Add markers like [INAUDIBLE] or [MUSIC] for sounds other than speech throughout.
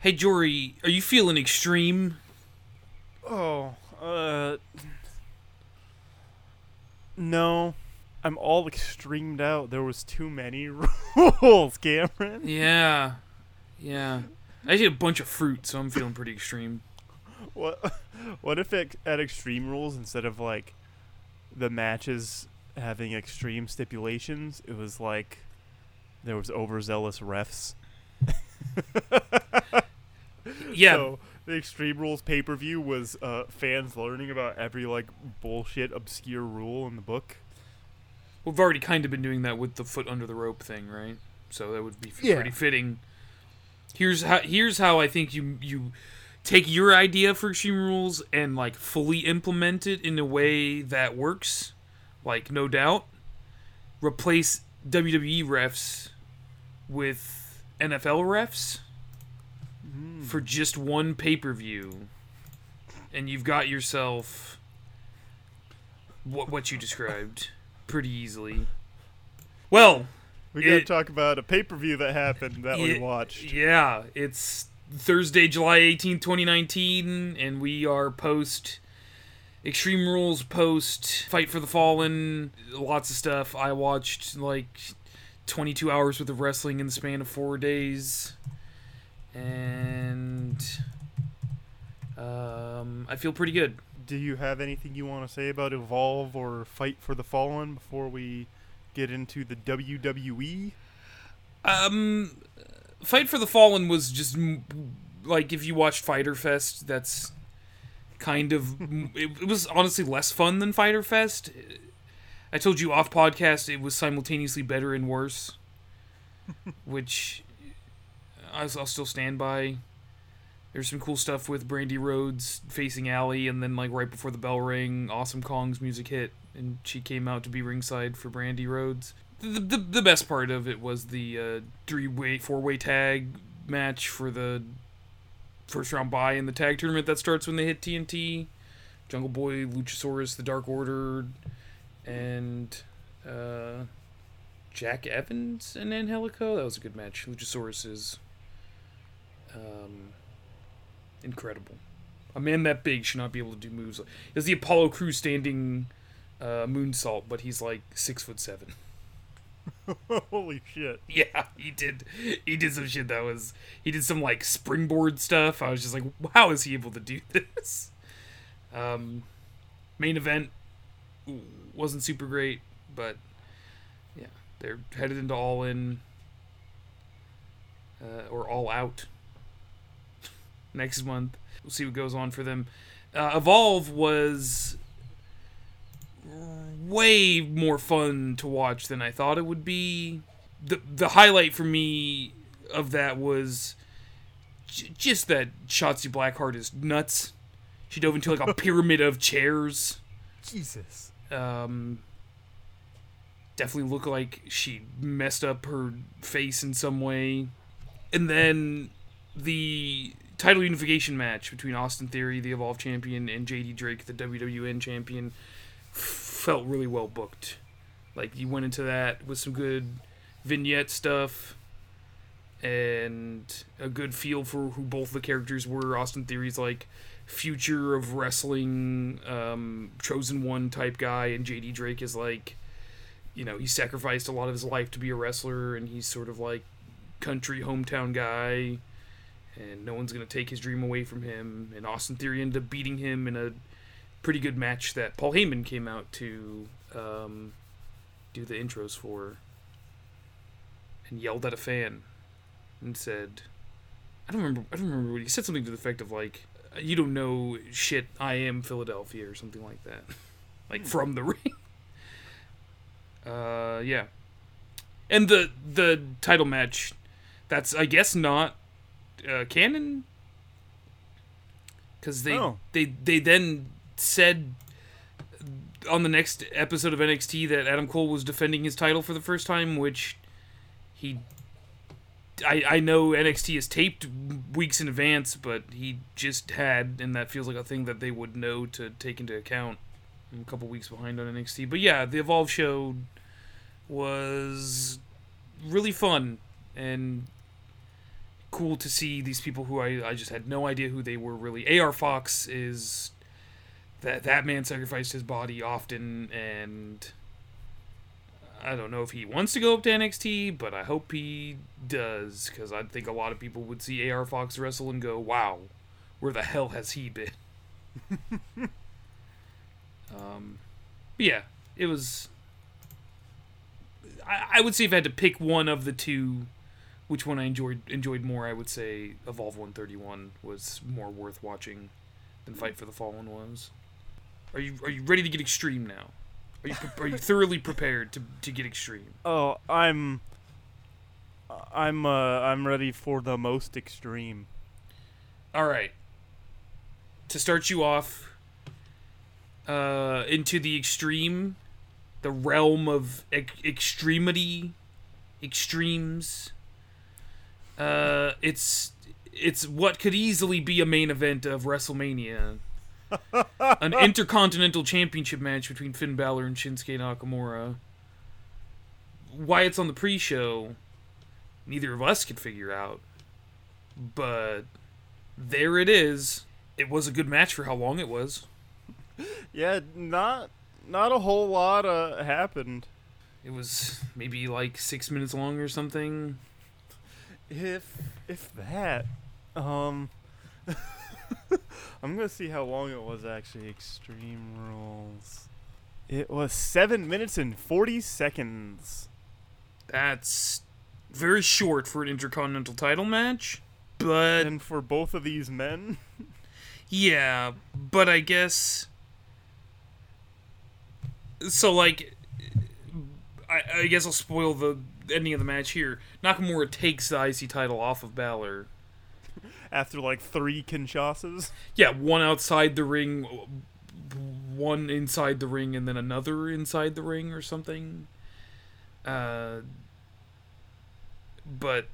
Hey Jory, are you feeling extreme? Oh, uh. No. I'm all extremed out. There was too many [LAUGHS] rules, Cameron. Yeah. Yeah. I just ate a bunch of fruit, so I'm feeling pretty extreme. What what if it, at Extreme Rules instead of like the matches having extreme stipulations, it was like there was overzealous refs. [LAUGHS] Yeah. So the Extreme Rules pay per view was uh, fans learning about every like bullshit obscure rule in the book. We've already kind of been doing that with the foot under the rope thing, right? So that would be f- Yeah. pretty fitting. Here's how here's how I think you you take your idea for extreme rules and like fully implement it in a way that works. Like no doubt, replace WWE refs with NFL refs Mm. for just one pay per view, and you've got yourself what what you described pretty easily. Well, We gotta talk about a pay per view that happened that we watched. Yeah, it's Thursday, July 18th, 2019, and we are post Extreme Rules, post Fight for the Fallen, lots of stuff. I watched like 22 hours worth of wrestling in the span of four days, and um, I feel pretty good. Do you have anything you want to say about Evolve or Fight for the Fallen before we get into the? WWE? Um, Fight for the Fallen was just m- like if you watched Fighter Fest, that's kind of [LAUGHS] it, it was honestly less fun than Fighter Fest. I told you off podcast it was simultaneously better and worse, [LAUGHS] which I'll, I'll still stand by. There's some cool stuff with Brandi Rhodes facing Allie, and then like right before the bell rang, Awesome Kong's music hit, and she came out to be ringside for Brandi Rhodes. The, the, the best part of it was the uh, three way, four way tag match for the first round bye in the tag tournament that starts when they hit TNT. Jungle Boy, Luchasaurus, the Dark Order, and uh, Jack Evans and Angelico. That was a good match. Luchasaurus is um, incredible. A man that big should not be able to do moves. Like It's the Apollo Crew standing uh, moonsault, but he's like six foot seven. [LAUGHS] Holy shit. Yeah, he did. He did some shit that was. He did some like springboard stuff. I was just like, how is he able to do [LAUGHS] this? Um, main event wasn't super great, but yeah, they're headed into all in uh, or all out next month. We'll see what goes on for them. Uh, Evolve was way more fun to watch than I thought it would be. The the highlight for me of that was j- just that Shotzi Blackheart is nuts. She dove into like a [LAUGHS] pyramid of chairs. Jesus. Um, definitely looked like she messed up her face in some way. And then the title unification match between Austin Theory, the Evolve champion, and JD Drake, the WWN champion, felt really well booked. Like you went into that with some good vignette stuff and a good feel for who both the characters were. Austin Theory's like future of wrestling, um, chosen one type guy, and JD Drake is like, you know, he sacrificed a lot of his life to be a wrestler, and he's sort of like country hometown guy, and no one's gonna take his dream away from him. And Austin Theory ended up beating him in a pretty good match that Paul Heyman came out to um, do the intros for, and yelled at a fan, and said, I don't remember. I don't remember what he said. Something to the effect of like, "You don't know shit. I am Philadelphia" or something like that, [LAUGHS] like from the [LAUGHS] ring. Uh, yeah, and the the title match, that's I guess not uh, canon, because they Oh. they they then said on the next episode of NXT that Adam Cole was defending his title for the first time, which he I, I know NXT is taped weeks in advance, but he just had, and that feels like a thing that they would know to take into account. I'm a couple weeks behind on NXT, but yeah, the Evolve show was really fun and cool to see these people who I, I just had no idea who they were really. AR Fox is that that man sacrificed his body often and I don't know if he wants to go up to NXT, but I hope he does because I think a lot of people would see AR Fox wrestle and go, "Wow, where the hell has he been?" [LAUGHS] um, yeah, it was. I, I would say if I had to pick one of the two, which one I enjoyed enjoyed more, I would say Evolve 131 was more worth watching than Fight for the Fallen was. Are you are you ready to get extreme now? Are you are you thoroughly prepared to to get extreme? Oh, I'm. I'm uh I'm ready for the most extreme. All right. To start you off uh into the extreme, the realm of ex- extremity, extremes. Uh it's it's what could easily be a main event of WrestleMania. [LAUGHS] An intercontinental championship match between Finn Balor and Shinsuke Nakamura. Why it's on the pre-show, neither of us could figure out. But there it is. It was a good match for how long it was. Yeah, not not a whole lot uh happened. It was maybe like six minutes long or something. If if that, um, [LAUGHS] I'm gonna see how long it was actually. Extreme Rules. It was seven minutes and forty seconds. That's very short for an intercontinental title match. But And for both of these men, [LAUGHS] yeah, but I guess so. Like, I, I guess I'll spoil the ending of the match here. Nakamura takes the IC title off of Balor. after like three Kinshasas. Yeah, one outside the ring, one inside the ring, and then another inside the ring or something. Uh, but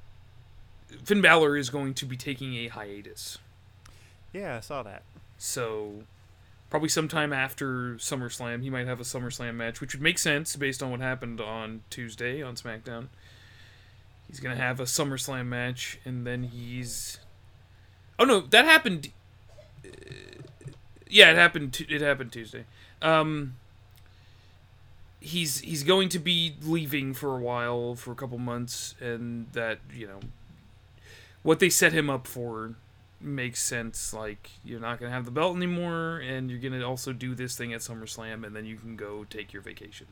Finn Balor is going to be taking a hiatus. Yeah, I saw that. So, probably sometime after SummerSlam, he might have a SummerSlam match, which would make sense based on what happened on Tuesday on SmackDown. He's gonna have a SummerSlam match, and then he's. Oh no, that happened. uh, Yeah, it happened. Tu- It happened Tuesday. Um. He's he's going to be leaving for a while, for a couple months, and that you know. What they set him up for makes sense. Like you're not gonna have the belt anymore, and you're gonna also do this thing at SummerSlam, and then you can go take your vacation.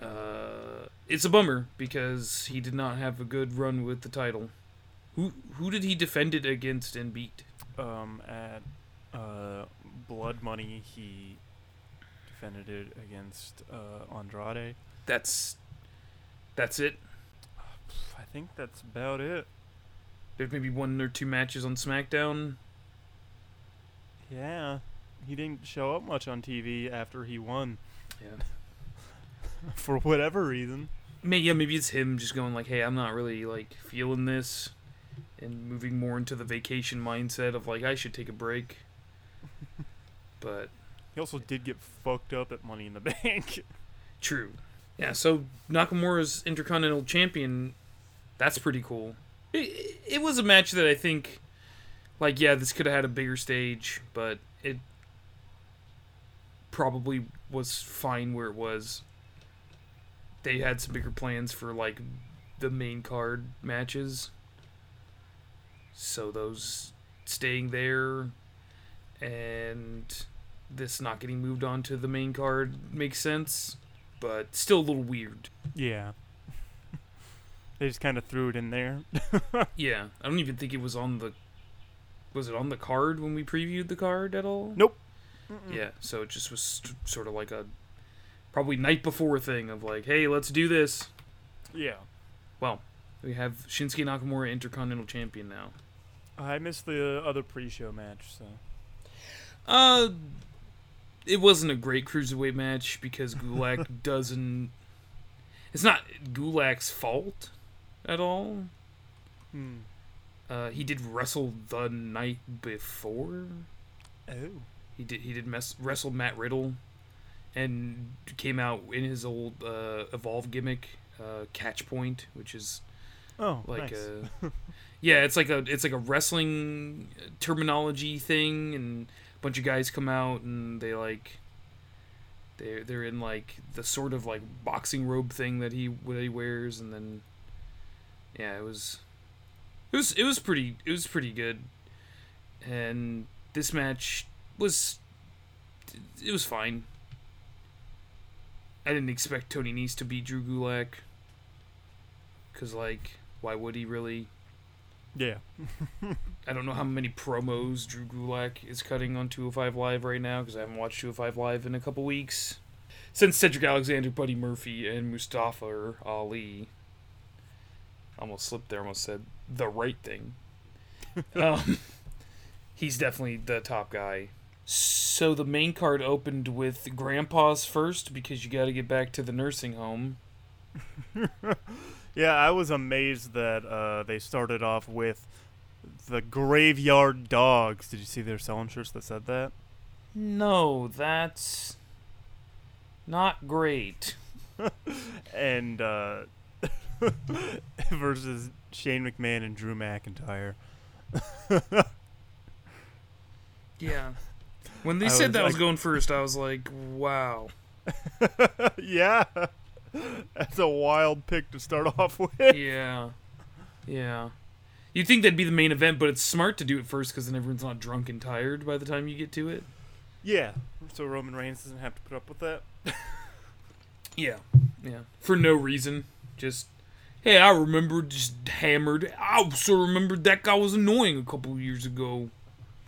Uh, it's a bummer because he did not have a good run with the title. Who who did he defend it against and beat? Um, at uh, Blood Money, he defended it against uh, Andrade. That's that's it. I think that's about it. There's maybe one or two matches on SmackDown. Yeah, he didn't show up much on TV after he won Yeah. [LAUGHS] for whatever reason. Maybe yeah, maybe it's him just going like, "Hey, I'm not really like feeling this," and moving more into the vacation mindset of like, I should take a break. [LAUGHS] But He also did get fucked up at Money in the Bank. True. Yeah, so Nakamura's Intercontinental Champion, that's pretty cool. It, it was a match that I think, like, yeah, this could have had a bigger stage, but it probably was fine where it was. They had some bigger plans for, like, the main card matches. So those staying there and this not getting moved on to the main card makes sense but still a little weird. yeah. They just kind of threw it in there. [LAUGHS] Yeah, I don't even think it was on the. Was it on the card when we previewed the card at all? Nope. Yeah, so it just was st- sort of like a probably night before thing of like, hey, let's do this. Yeah. Well, we have Shinsuke Nakamura Intercontinental Champion now. I missed the other pre-show match, so Uh, it wasn't a great cruiserweight match because Gulak [LAUGHS] doesn't. It's not Gulak's fault at all. hmm. Uh, he did wrestle the night before. Oh. He did he did mess, wrestle Matt Riddle, and came out in his old uh, evolve gimmick, uh, Catch Point, which is Oh, like nice. a [LAUGHS] Yeah, it's like a it's like a wrestling terminology thing, and a bunch of guys come out and they like they're they're in like the sort of like boxing robe thing that he that he wears, and then yeah, it was it was it was pretty it was pretty good, and this match was it was fine. I didn't expect Tony Nese to beat Drew Gulak. Cause like, why would he really? Yeah. [LAUGHS] I don't know how many promos Drew Gulak is cutting on 205 Live right now because I haven't watched 205 Live in a couple weeks. Since Cedric Alexander, Buddy Murphy, and Mustafa Ali. Almost slipped there, almost said the right thing. [LAUGHS] um, he's definitely the top guy. So the main card opened with Grandpa's first because you got to get back to the nursing home. [LAUGHS] Yeah, I was amazed that uh, they started off with the graveyard dogs. Did you see they're selling shirts that said that? No, that's not great. [LAUGHS] and uh, [LAUGHS] versus Shane McMahon and Drew McIntyre. [LAUGHS] Yeah. When they I said was that was going first, I was like, wow. [LAUGHS] yeah, that's a wild pick to start off with. Yeah. Yeah. You'd think that'd be the main event, but it's smart to do it first because then everyone's not drunk and tired by the time you get to it. Yeah, so Roman Reigns doesn't have to put up with that. Yeah. Yeah. For no reason. Just, hey, I remember just hammered. I also remembered that guy was annoying a couple years ago.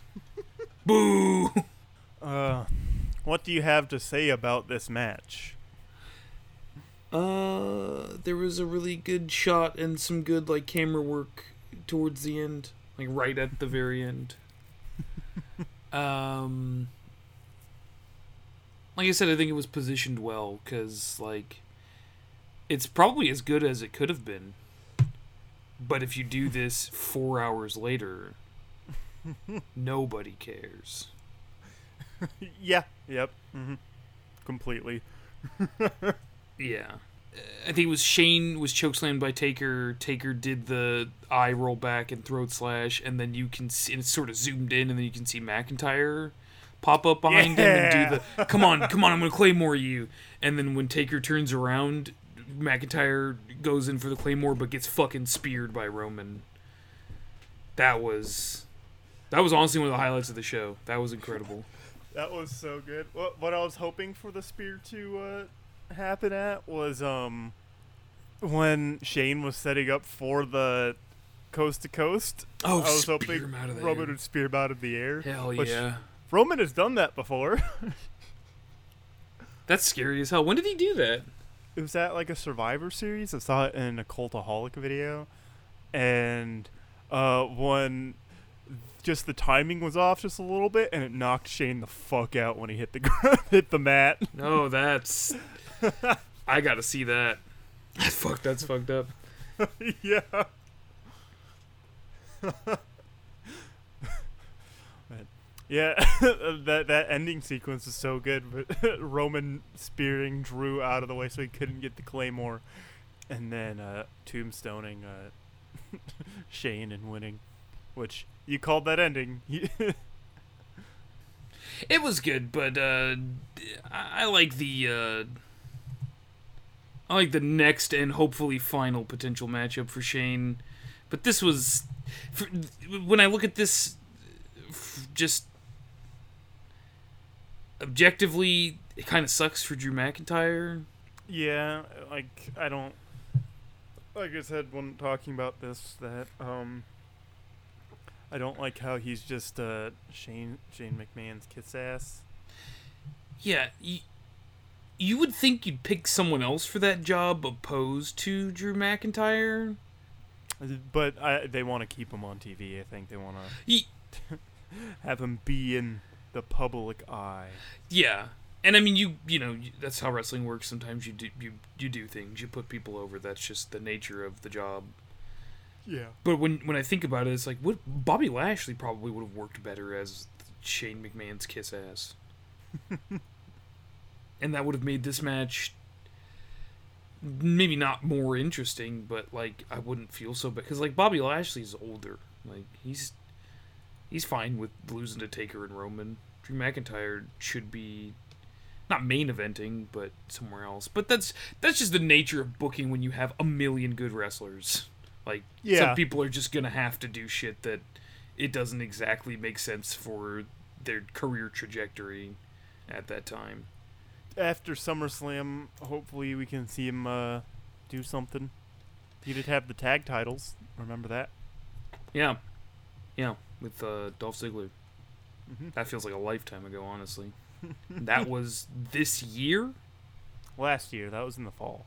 [LAUGHS] Boo! Uh, what do you have to say about this match? Uh, there was a really good shot and some good like camera work towards the end, like right at the very end. [LAUGHS] um, like I said, I think it was positioned well because like it's probably as good as it could have been. But if you do this four hours later, [LAUGHS] nobody cares. [LAUGHS] yeah. Yep. hmm Completely. [LAUGHS] Yeah. I think it was Shane was chokeslammed by Taker. Taker did the eye roll back and throat slash, and then you can see and it's sort of zoomed in, and then you can see McIntyre pop up behind him and do the come on, come on, I'm gonna claymore you. And then when Taker turns around, McIntyre goes in for the claymore, but gets fucking speared by Roman. That was that was honestly one of the highlights of the show. That was incredible. [LAUGHS] That was so good. What what I was hoping for the spear to uh, happen at was um when Shane was setting up for the coast to coast. Oh, I was hoping him out of the Roman air. would spear him out of the air. Hell yeah. Roman has done that before. [LAUGHS] That's scary as hell. When did he do that? It was at like a Survivor series. I saw it in a Cultaholic video, and uh, when just the timing was off just a little bit, and it knocked Shane the fuck out when he hit the [LAUGHS] gr- hit the mat. No, that's. [LAUGHS] I gotta see that. Fuck, that's fucked up. [LAUGHS] yeah. Yeah, [LAUGHS] that that ending sequence is so good. But [LAUGHS] Roman spearing Drew out of the way so he couldn't get the claymore, and then uh, tombstoning uh, [LAUGHS] Shane and winning, which you called that ending. It was good, but uh, I I like the. Uh, I like the next and hopefully final potential matchup for Shane, but this was, for, when I look at this, just objectively, it kind of sucks for Drew McIntyre. Yeah, like I don't like I said when talking about this that um I don't like how he's just uh Shane Shane McMahon's kiss ass. Yeah, you, you would think you'd pick someone else for that job opposed to Drew McIntyre. But I, they want to keep him on TV. I think they want to [LAUGHS] have him be in the public eye. Yeah, and I mean you you know that's how wrestling works. Sometimes you do you you do things. You put people over. That's just the nature of the job. Yeah. But when when I think about it, it's like what Bobby Lashley probably would have worked better as Shane McMahon's kiss ass, [LAUGHS] and that would have made this match maybe not more interesting, but like I wouldn't feel so bad because like Bobby Lashley's older. Like he's he's fine with losing to Taker and Roman. Drew McIntyre should be not main eventing, but somewhere else. But that's that's just the nature of booking when you have a million good wrestlers. Like Yeah. some people are just gonna have to do shit that it doesn't exactly make sense for their career trajectory at that time. After SummerSlam, hopefully we can see him uh, do something. He did have the tag titles. Remember that? Yeah, yeah, with uh, Dolph Ziggler. Mhm. That feels like a lifetime ago, honestly. that [LAUGHS] was this year. Last year, that was in the fall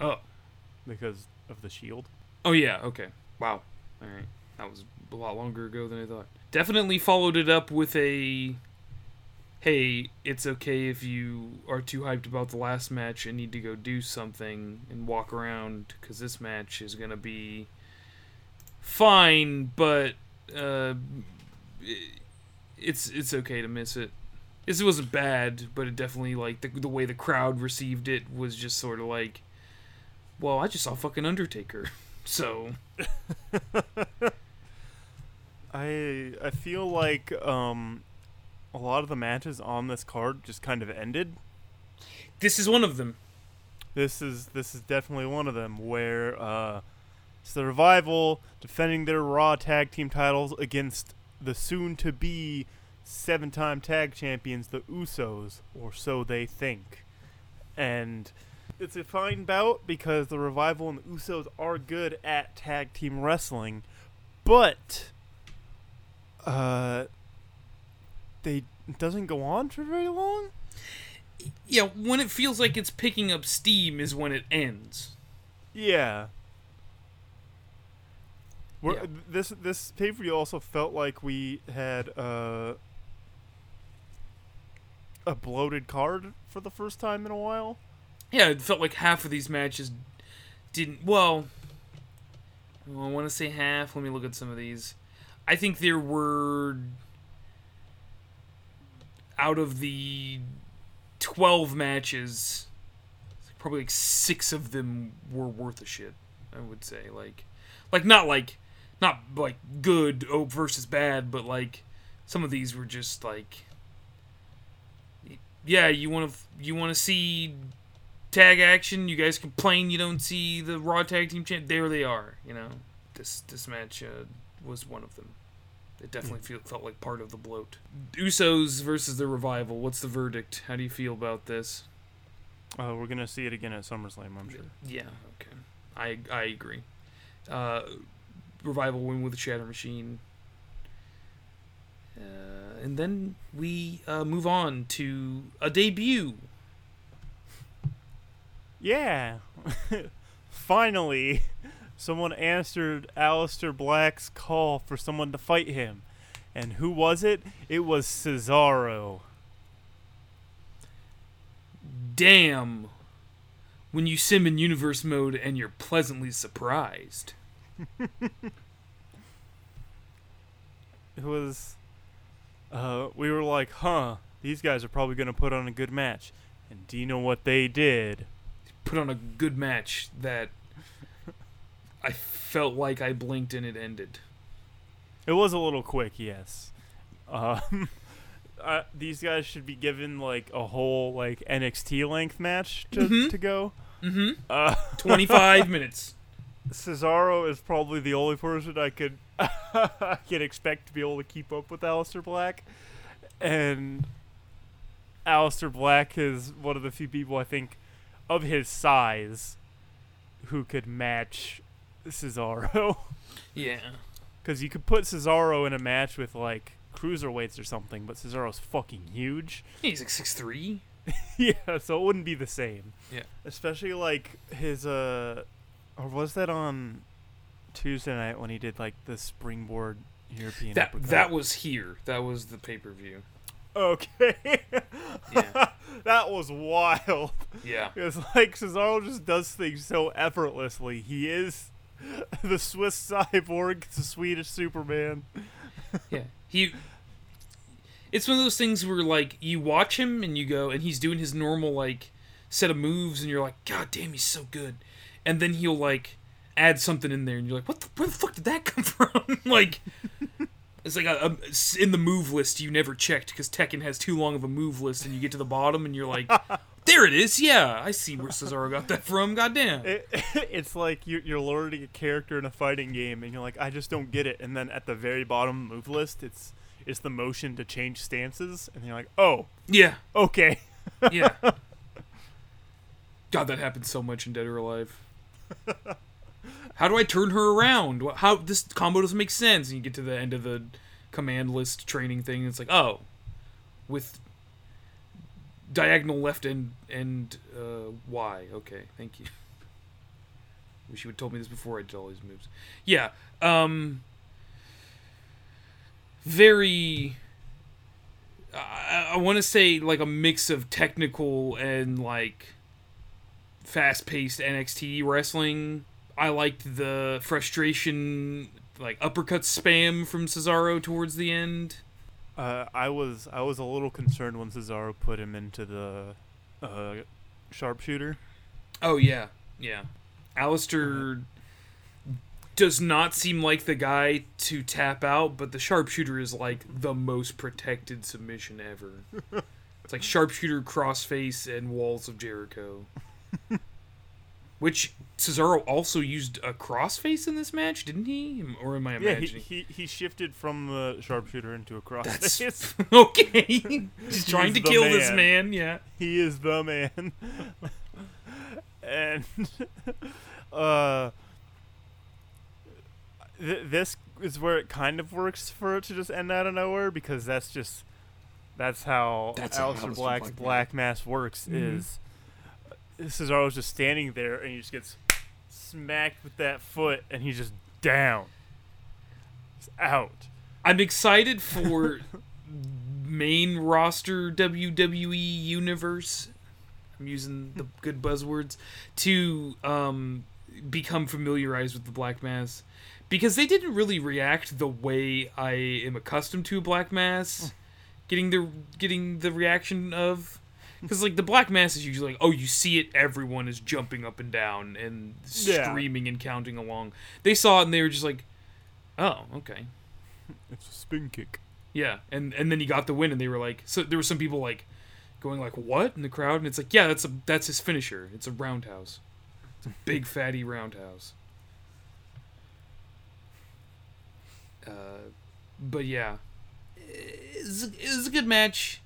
Oh, because of the Shield. oh yeah. Okay. Wow. All right. That was a lot longer ago than I thought. Definitely followed it up with a. Hey, it's okay if you are too hyped about the last match and need to go do something and walk around because this match is gonna be fine, but uh, it's it's okay to miss it. This wasn't bad, but it definitely like the the way the crowd received it was just sort of like, well, I just saw fucking Undertaker, [LAUGHS] so [LAUGHS] I I feel like um, a lot of the matches on this card just kind of ended. this is one of them. This is this is definitely one of them where uh, it's the revival defending their Raw tag team titles against the soon-to-be seven-time tag champions, the Usos, or so they think. And it's a fine bout because the revival and the Usos are good at tag team wrestling, but uh, they it doesn't go on for very long. Yeah, when it feels like it's picking up steam is when it ends. Yeah. We're, Yeah. This this pay per view also felt like we had uh, a bloated card for the first time in a while. Yeah, it felt like half of these matches didn't. Well, I want to say half. Let me look at some of these. I think there were out of the twelve matches, probably like six of them were worth a shit. I would say like, like not like, not like good versus bad, but like some of these were just like. Yeah, you want to you want to see tag action. You guys complain you don't see the Raw Tag Team Champ. There they are. You know, this this match uh, was one of them. It definitely feel, felt like part of the bloat. Usos versus the Revival. What's the verdict? How do you feel about this? Uh, we're gonna see it again at SummerSlam, I'm sure. Yeah, okay. I I agree. Uh, Revival win with the Shatter Machine. Uh, and then we uh, move on to a debut. Yeah. [LAUGHS] Finally, someone answered Aleister Black's call for someone to fight him. And who was it? It was Cesaro. Damn. When you sim in universe mode and you're pleasantly surprised. It was uh we were like huh these guys are probably going to put on a good match and do you know what they did Put on a good match that [LAUGHS] I felt like I blinked and it ended. it was a little quick yes um [LAUGHS] uh, these guys should be given like a whole like nxt length match to, Mhm. to go Mm-hmm. uh [LAUGHS] 25 minutes. Cesaro is probably the only person i could [LAUGHS] i could expect to be able to keep up with Aleister black and Aleister Black is one of the few people I think of his size who could match Cesaro. [LAUGHS] Yeah. Because you could put Cesaro in a match with like cruiserweights or something, but Cesaro's fucking huge. He's like 6'3. [LAUGHS] yeah, so it wouldn't be the same. Yeah. Especially like his uh, or was that on Tuesday night when he did like the springboard European? That uppercut? that was here. That was the pay per view. okay. [LAUGHS] Yeah. [LAUGHS] that was wild. Yeah. It's like Cesaro just does things so effortlessly. He is [LAUGHS] the Swiss cyborg, the Swedish Superman. Yeah. He. It's one of those things where like you watch him and you go, and he's doing his normal like set of moves, and you're like, God damn, he's so good. And then he'll like add something in there, and you're like, what? The, where the fuck did that [LAUGHS] come from? [LAUGHS] like, it's like a, a- in the move list you never checked because Tekken has too long of a move list, and you get to the bottom, and you're like, [LAUGHS] there it is. Yeah, I see where Cesaro got that from. God damn. It, it's like you're, you're learning a character in a fighting game, and you're like, I just don't get it. And then at the very bottom move list, it's it's the motion to change stances, and you're like, oh, Yeah, okay. yeah. God, that happens so much in Dead or Alive. [LAUGHS] How do I turn her around? How this combo doesn't make sense? And you get to the end of the command list training thing, and it's like, oh, with diagonal left and and uh, Y. Okay, thank you. [LAUGHS] Wish you would told me this before I did all these moves. Yeah. Um. Very. I, I want to say like a mix of technical and like fast-paced NXT wrestling. I liked the frustration, like uppercut spam from Cesaro towards the end. Uh, I was I was a little concerned when Cesaro put him into the uh, sharpshooter. Oh yeah, yeah. Aleister does not seem like the guy to tap out, but the sharpshooter is like the most protected submission ever. [LAUGHS] it's like sharpshooter, crossface, and walls of Jericho. [LAUGHS] Which Cesaro also used a crossface in this match, didn't he? Or am I Yeah, he, imagining? he he shifted from the sharpshooter into a cross. That's [LAUGHS] [LAUGHS] okay. He's trying to the kill this man. man. Yeah. he is the man. and uh, th- this is where it kind of works for it to just end out of nowhere because that's just that's how That's how Aleister Aleister Black's Black- Black Mass works. Mhm. Is Cesaro's just standing there and he just gets smacked with that foot and he's just down. He's out. I'm excited for [LAUGHS] main roster WWE universe. I'm using the good buzzwords to um, become familiarized with the Black Mass because they didn't really react the way I am accustomed to Black Mass getting the getting the reaction of [LAUGHS] because like the Black Mass is usually like oh you see it everyone is jumping up and down and Yeah. screaming and counting along. They saw it and they were just like oh okay It's a spin kick. yeah, and and then he got the win, and they were like, so there were some people like going like, "What?" in the crowd, and it's like, yeah, that's a that's his finisher. It's a roundhouse. It's a big [LAUGHS] fatty roundhouse. Uh, but yeah, it was, it was a good match.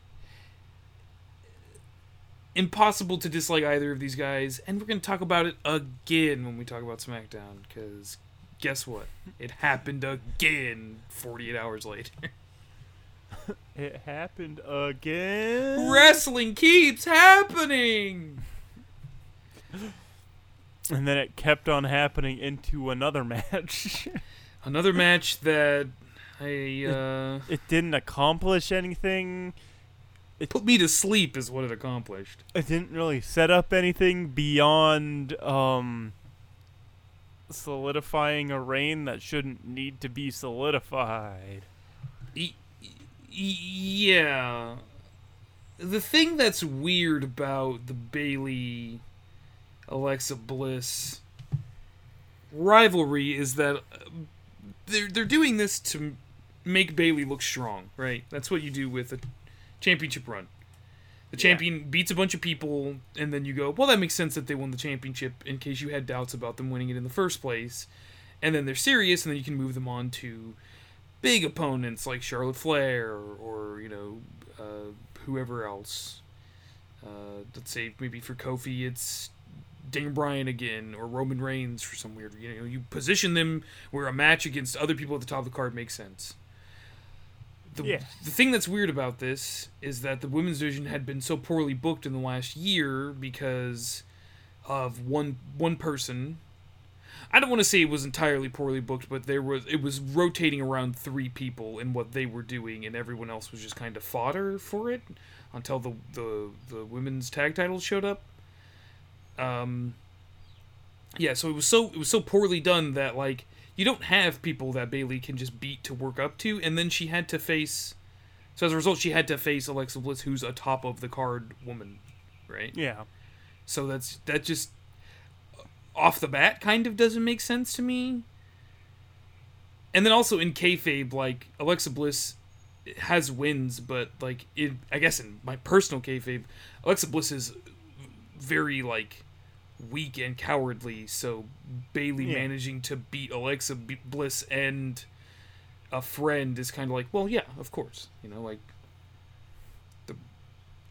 Impossible to dislike either of these guys, and we're gonna talk about it again when we talk about SmackDown, because guess what? It happened again 48 hours later. [LAUGHS] It happened again. Wrestling keeps happening. And then it kept on happening into another [LAUGHS] match. Another match that I uh, it didn't accomplish anything. Put me to sleep is what it accomplished. It didn't really set up anything beyond um solidifying a reign that shouldn't need to be solidified. Y- y- yeah. The thing that's weird about the Bayley Alexa Bliss rivalry is that uh, they're they're doing this to make Bayley look strong, right? That's what you do with a championship run. The Yeah. champion beats a bunch of people, and then you go, well, that makes sense that they won the championship in case you had doubts about them winning it in the first place. And then they're serious, and then you can move them on to big opponents like Charlotte Flair or, or you know, uh, whoever else. Uh, let's say maybe for Kofi, it's Daniel Bryan again or Roman Reigns for some weird. You know, you position them where a match against other people at the top of the card makes sense. The, Yeah. the thing that's weird about this is that the women's division had been so poorly booked in the last year because of one one person. I don't want to say it was entirely poorly booked, but there was it was rotating around three people in what they were doing, and everyone else was just kind of fodder for it until the the, the women's tag titles showed up. Um, yeah, so it was so it was so poorly done that like you don't have people that Bayley can just beat to work up to, and then she had to face. So as a result, she had to face Alexa Bliss, who's a top of the card woman, right? Yeah. So that's that just off the bat kind of doesn't make sense to me. And then also in kayfabe, like Alexa Bliss has wins, but like in I guess in my personal kayfabe, Alexa Bliss is very like weak and cowardly. So Bayley Yeah. managing to beat Alexa Bliss and a friend is kind of like, well, yeah, of course, you know, like the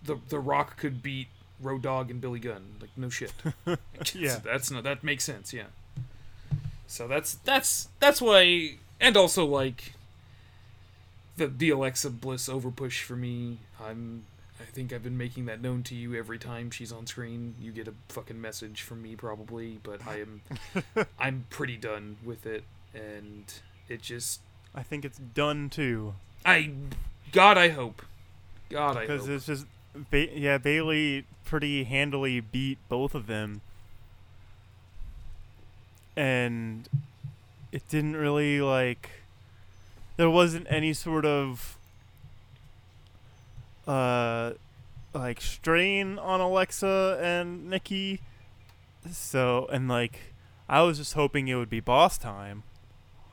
the the Rock could beat Road Dog and Billy Gunn, like no shit. [LAUGHS] [LAUGHS] Yeah. that's not that makes sense, yeah. So that's that's that's why, and also like the the Alexa Bliss overpush for me. I'm I think I've been making that known to you every time she's on screen. You get a fucking message from me probably, but I am [LAUGHS] I'm pretty done with it, and it just I think it's done too. I God I hope, God I Because hope. it's just, ba- yeah, Bayley pretty handily beat both of them, and it didn't really like. There wasn't any sort of, uh, like strain on Alexa and Nikki. So and like, I was just hoping it would be boss time.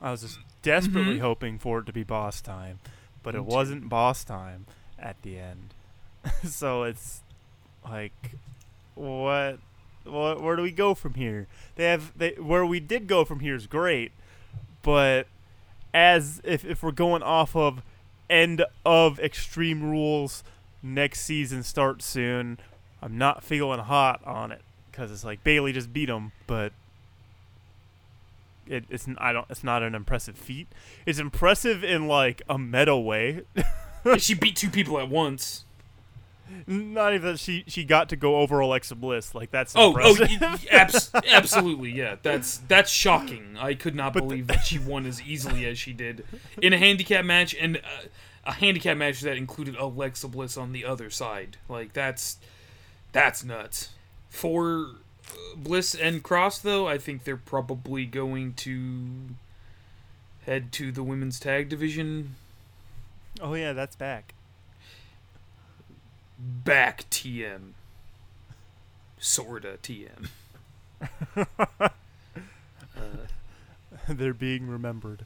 I was just desperately Mhm. hoping for it to be boss time, but it wasn't boss time at the end. [LAUGHS] so it's like what what where do we go from here? They have they where we did go from here is great, but as if if we're going off of end of extreme rules next season starts soon, I'm not feeling hot on it cuz it's like Bayley just beat him, but it, it's I don't it's not an impressive feat. It's impressive in like a meta way. [LAUGHS] she beat two people at once. Not even that she she got to go over Alexa Bliss. Like that's Oh, oh, impressive. y- abs- absolutely, yeah. That's that's shocking. I could not But the- believe that she won as easily as she did in a handicap match, and uh, a handicap match that included Alexa Bliss on the other side. Like that's that's nuts. For uh, Bliss and Cross, though, I think they're probably going to head to the women's tag division. oh yeah, that's back. Back TM. Sorta TM. Uh, [LAUGHS] They're being remembered.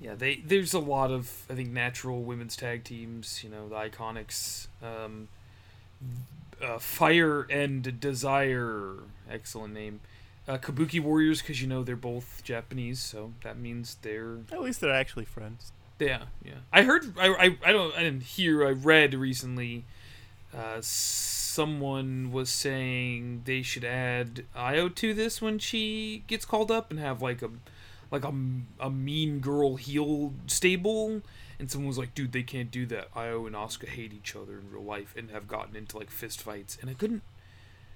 Yeah, they there's a lot of I think natural women's tag teams. You know, the Iconics, um, uh, Fire and Desire, excellent name. Uh, Kabuki Warriors, because you know they're both Japanese, so that means they're At least they're actually friends. yeah yeah. I heard I I, I don't I didn't hear I read recently. Uh, someone was saying they should add Io to this when she gets called up and have like a like a, a mean girl heel stable. And someone was like dude they can't do that. Io and Asuka hate each other in real life and have gotten into like fist fights. And i couldn't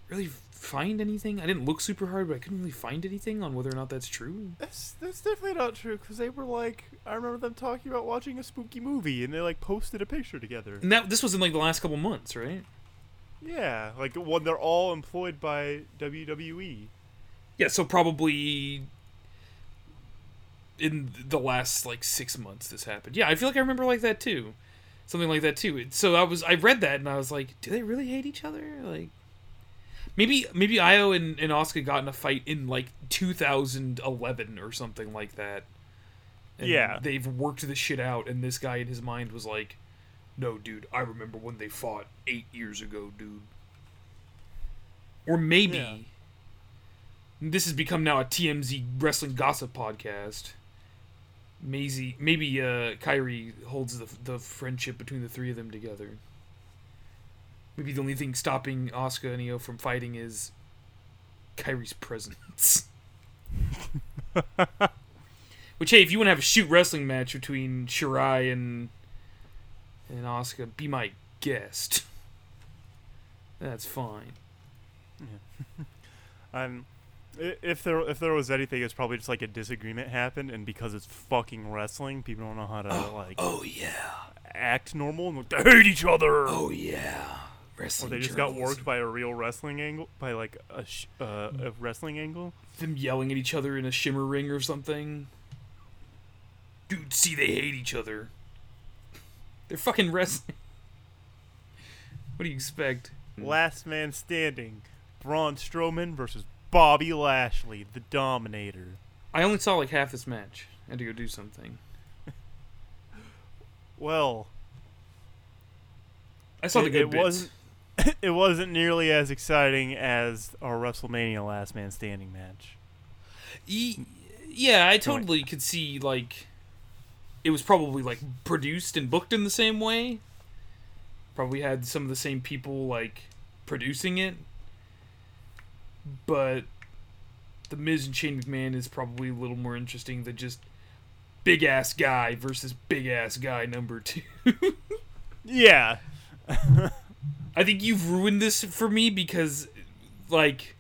really find anything i didn't look super hard but i couldn't really find anything on whether or not that's true That's that's definitely not true because they were like I remember them talking about watching a spooky movie and they like posted a picture together. and that this was in like the last couple months right Yeah, like when they're all employed by. WWE. yeah so probably in the last like six months this happened yeah i feel like i remember like that too something like that too so i was i read that and i was like do they really hate each other like maybe maybe io and, and asuka got in a fight in like 2011 or something like that and Yeah. they've worked this shit out and this guy in his mind was like no dude i remember when they fought eight years ago dude or maybe Yeah. this has become now a TMZ wrestling gossip podcast. Maisie, maybe uh, Kairi holds the the friendship between the three of them together. Maybe the only thing stopping Asuka and Io from fighting is Kairi's presence. [LAUGHS] Which, hey, if you want to have a shoot wrestling match between Shirai and and Asuka, be my guest. That's fine. [LAUGHS] Um, if there if there was anything, it's probably just like a disagreement happened, and because it's fucking wrestling, people don't know how to like Oh yeah. act normal and like, they hate each other. Oh yeah. Or they just got journalism. worked by a real wrestling angle, by like a sh- uh, a wrestling angle. them yelling at each other in a shimmer ring or something. Dude, see they hate each other. They're fucking wrestling. What do you expect? Last man standing. Braun Strowman versus Bobby Lashley, the Dominator. I only saw like half this match. I had to go do something. [LAUGHS] Well, I saw the good it bits. wasn't. [LAUGHS] It wasn't nearly as exciting as our WrestleMania Last Man Standing match. Ye- yeah, I totally could see like it was probably like produced and booked in the same way. Probably had some of the same people like producing it. But the Miz and Shane McMahon is probably a little more interesting than just big ass guy versus big ass guy number two. [LAUGHS] Yeah, [LAUGHS] I think you've ruined this for me because, like,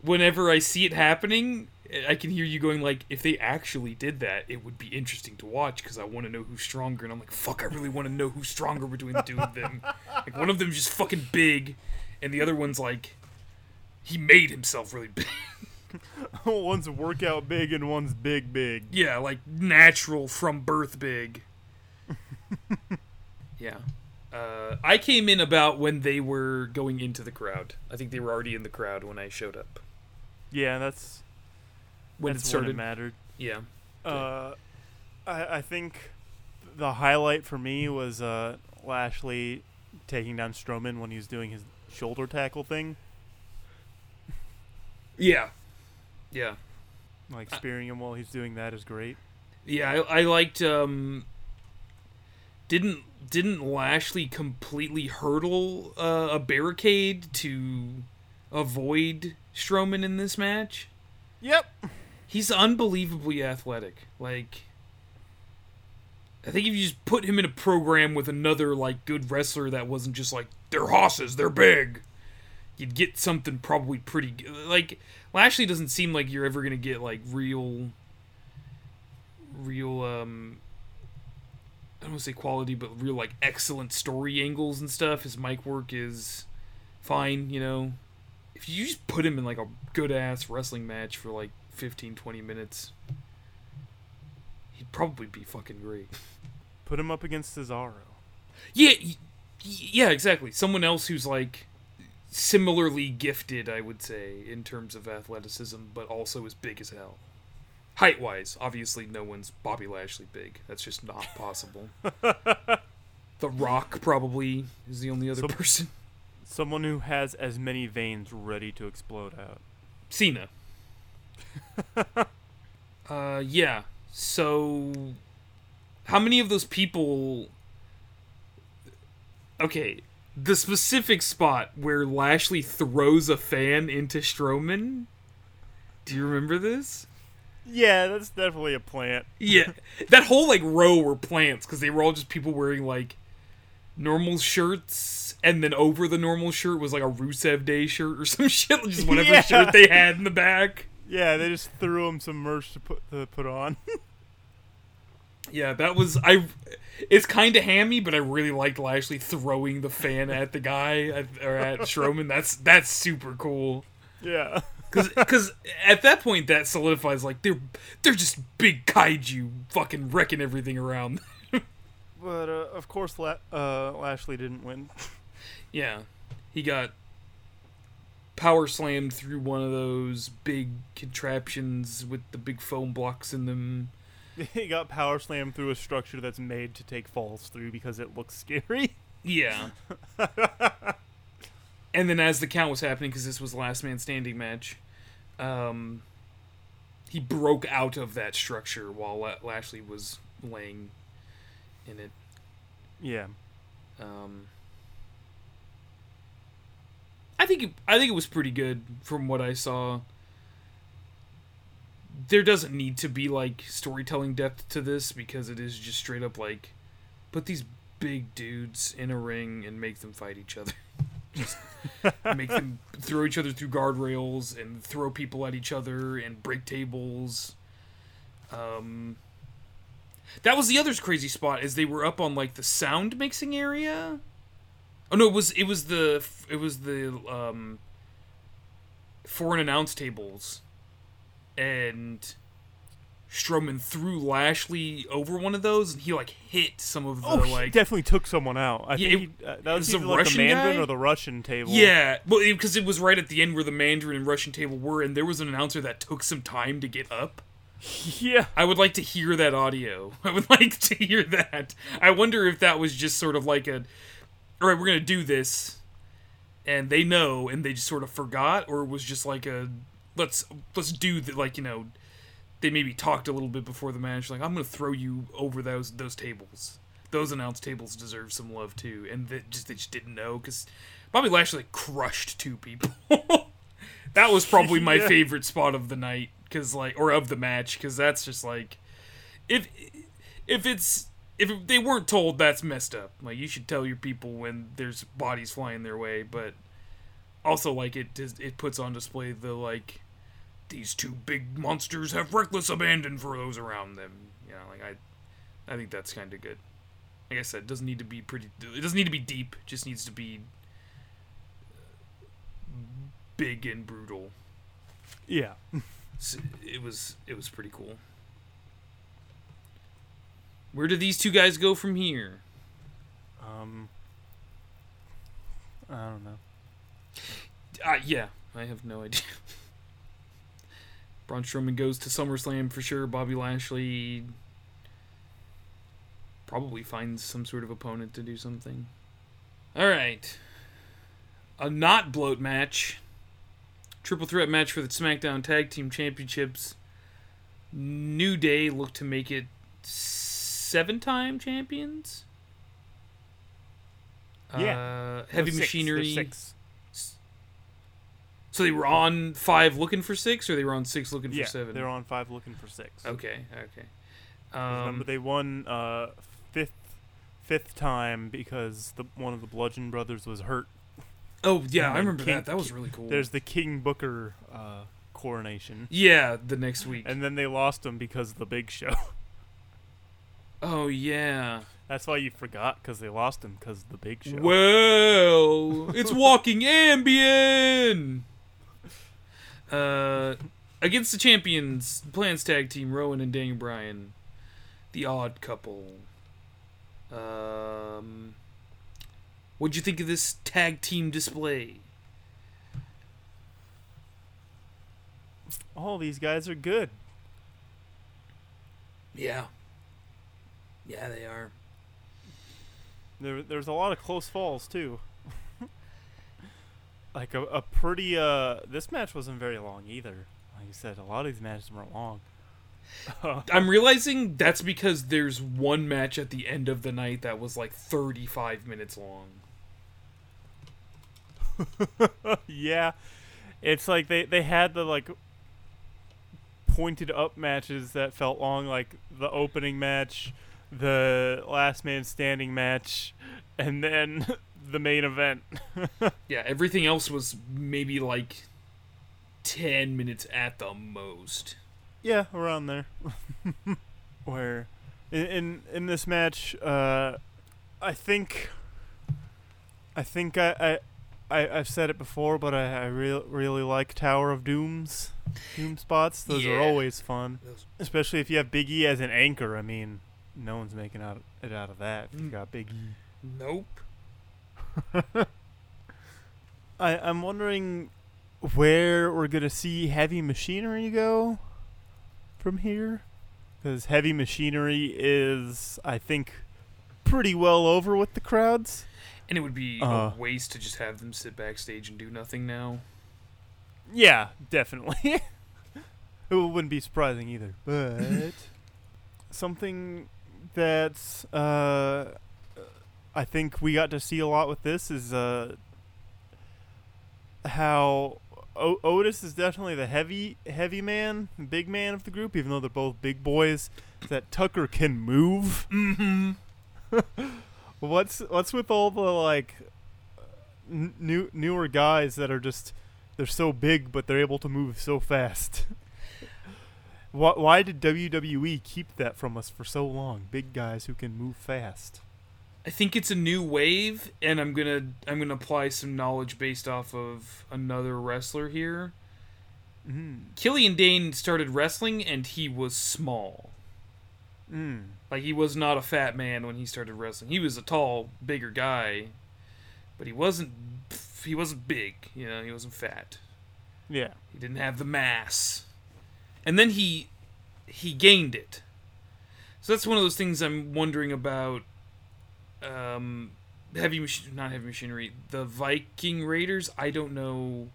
whenever I see it happening, I can hear you going like, if they actually did that, it would be interesting to watch because I want to know who's stronger. And I'm like, fuck, I really want to know who's stronger between the two of them. [LAUGHS] like, one of them's just fucking big, and the other one's like, he made himself really big. [LAUGHS] one's workout big and one's big big. yeah, like natural from birth big. [LAUGHS] yeah. Uh, I came in about when they were going into the crowd. I think they were already in the crowd when I showed up. Yeah, that's When that's it started. when it mattered. yeah. Uh, I, I think the highlight for me was uh, Lashley taking down Strowman when he was doing his shoulder tackle thing, [LAUGHS] Yeah. Yeah. like spearing him while he's doing that is great. Yeah, I, I liked um didn't didn't Lashley completely hurdle uh, a barricade to avoid Strowman in this match? Yep. He's unbelievably athletic. Like I think if you just put him in a program with another like good wrestler that wasn't just like they're hosses, they're big, you'd get something probably pretty g- like Lashley doesn't seem like you're ever going to get like real real um I don't want to say quality, but real like excellent story angles and stuff. His mic work is fine, you know. If you just put him in like a good ass wrestling match for like 15 20 minutes, he'd probably be fucking great. [LAUGHS] Put him up against Cesaro. Yeah, yeah, exactly. Someone else who's like similarly gifted, I would say, in terms of athleticism, but also is big as hell. Height wise, obviously, no one's Bobby Lashley big. That's just not [LAUGHS] possible. the Rock probably is the only other So- person. Someone who has as many veins ready to explode out. Cena. [LAUGHS] uh, yeah. So, how many of those people? Okay, the specific spot where Lashley throws a fan into Strowman. Do you remember this? Yeah, that's definitely a plant. Yeah, [LAUGHS] that whole like row were plants because they were all just people wearing like normal shirts, and then over the normal shirt was like a Rusev Day shirt or [LAUGHS] some shit, just whatever Yeah. shirt they had in the back. Yeah, they just threw him some merch to put to put on. [LAUGHS] Yeah, that was I. It's kind of hammy, but I really liked Lashley throwing the fan at the guy at, or at Strowman. That's that's super cool. yeah. Because at that point, that solidifies like they're they're just big kaiju fucking wrecking everything around. [LAUGHS] But uh, of course, La- uh, Lashley didn't win. [LAUGHS] yeah, he got power slammed through one of those big contraptions with the big foam blocks in them. [LAUGHS] he got power slammed through a structure that's made to take falls through because it looks scary. Yeah. And then as the count was happening, because this was the last man standing match, um, he broke out of that structure while La- Lashley was laying in it. Yeah. Um, I think it, I think it was pretty good from what I saw. There doesn't need to be like storytelling depth to this because it is just straight up like put these big dudes in a ring and make them fight each other. Just [LAUGHS] make them throw each other through guardrails and throw people at each other and break tables. Um, that was the other crazy spot is they were up on like the sound mixing area. Oh no, it was it was the it was the um foreign announce tables. And Strowman threw Lashley over one of those, and he like hit some of the Oh, he like. definitely took someone out. I Yeah, think it- he, uh, that was, was either the like Russian the Mandarin guy? or the Russian table. yeah, well, because it was right at the end where the Mandarin and Russian table were, and there was an announcer that took some time to get up. [LAUGHS] yeah. I would like to hear that audio. [LAUGHS] I would like to hear that. I wonder if that was just sort of like a, all right, we're gonna do this, and they know, and they just sort of forgot, or it was just like a, let's let's do the like you know, they maybe talked a little bit before the match, like I'm gonna throw you over those those tables. Those announce tables deserve some love too, and they just they just didn't know because Bobby Lashley crushed two people. [LAUGHS] that was probably my [LAUGHS] Yeah. favorite spot of the night because like or of the match because that's just like if if it's if they weren't told that's messed up like you should tell your people when there's bodies flying their way but also like it does- it puts on display the like these two big monsters have reckless abandon for those around them you know like i i think that's kind of good like i said it doesn't need to be pretty it doesn't need to be deep it just needs to be big and brutal Yeah. It was it was pretty cool. Where do these two guys go from here? Um. I don't know. Uh, yeah, I have no idea. [LAUGHS] Braun Strowman goes to SummerSlam for sure. Bobby Lashley probably finds some sort of opponent to do something. All right, a not bloat match. Triple threat match for the SmackDown Tag Team Championships. New Day look to make it seven-time champions. Yeah. Uh, heavy machinery. Six. So they were on five looking for six, or they were on six looking Yeah, for seven. they're on five looking for six. Okay, okay. Remember, Um, they won uh, fifth fifth time because the one of the Bludgeon Brothers was hurt. oh yeah, and I remember King- that. That was really cool. There's the King Booker uh, coronation, yeah, the next week. and then they lost him because of the Big Show. [LAUGHS] oh yeah. That's why you forgot because they lost him because the Big Show. Well, it's walking [LAUGHS] Ambien. Uh, against the champions, Plans Tag Team, Rowan and Daniel Bryan, the Odd Couple. Um, what'd you think of this tag team display? All these guys are good. Yeah. Yeah, they are. There, there's a lot of close falls too. Like a, a pretty uh, this match wasn't very long either. Like you said, a lot of these matches weren't long. [LAUGHS] I'm realizing that's because there's one match at the end of the night that was like 35 minutes long. [LAUGHS] yeah, it's like they they had the like pointed up matches that felt long, like the opening match, the last man standing match, and then [LAUGHS] the main event. [LAUGHS] Yeah, everything else was maybe like 10 minutes at the most. Yeah, around there. [LAUGHS] Where in, in in this match, uh, I think I think I, I I I've said it before, but I I really really like Tower of Dooms doom spots. Those Yeah. are always fun, especially if you have Big E as an anchor. I mean, no one's making out it out of that if you Mm. got Big E. Nope. [LAUGHS] I I'm wondering where we're gonna see heavy machinery go from here, because heavy machinery is I think pretty well over with the crowds. And it would be Uh. a waste to just have them sit backstage and do nothing now. Yeah, definitely. [LAUGHS] it wouldn't be surprising either, but [LAUGHS] something that's uh, I think we got to see a lot with this is uh, how o- Otis is definitely the heavy heavy man, big man of the group, even though they're both big boys. That Tucker can move. Mm-hmm. [LAUGHS] What's what's with all the like n- new newer guys that are just they're so big but they're able to move so fast? [LAUGHS] why why did WWE keep that from us for so long? Big guys who can move fast. I think it's a new wave, and I'm gonna I'm gonna apply some knowledge based off of another wrestler here. Mm. Killian Dain started wrestling and he was small. Mm. Like he was not a fat man when he started wrestling. He was a tall, bigger guy, but he wasn't he wasn't big, you know, he wasn't fat. Yeah. He didn't have the mass. And then he he gained it. So that's one of those things I'm wondering about um heavy machine, not heavy machinery, the Viking Raiders. I don't know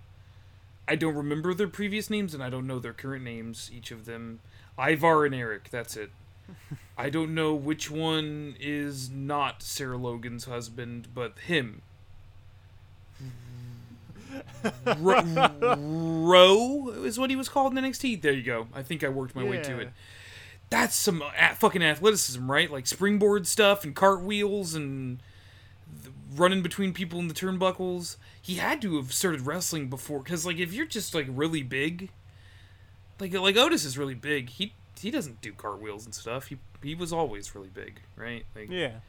I don't remember their previous names and I don't know their current names each of them. Ivar and Erik, that's it. [LAUGHS] I don't know which one is not Sarah Logan's husband, but him. [LAUGHS] Rowe, Rowe is what he was called in NXT. There you go. I think I worked my way to it. That's some fucking athleticism, right? Like springboard stuff and cartwheels and running between people in the turnbuckles. He had to have started wrestling before, because like if you're just like really big, like like Otis is really big. He he doesn't do cartwheels and stuff. He he was always really big, right? Like Yeah.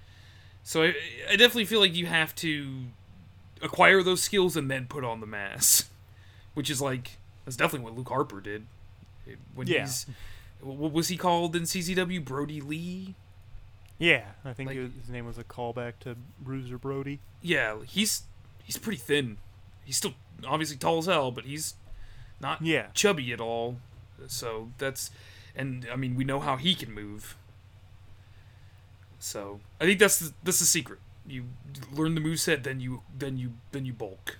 so I, I definitely feel like you have to acquire those skills and then put on the mass, which is like that's definitely what Luke Harper did. When Yeah. he's what was he called in CZW? Brodie Lee. Yeah. I think Like- his name was a callback to Bruiser Brody. Yeah, he's he's pretty thin. He's still obviously tall as hell, but he's not Yeah. chubby at all. So that's and I mean we know how he can move. So I think that's the, that's the secret. You learn the moveset, then you then you then you bulk.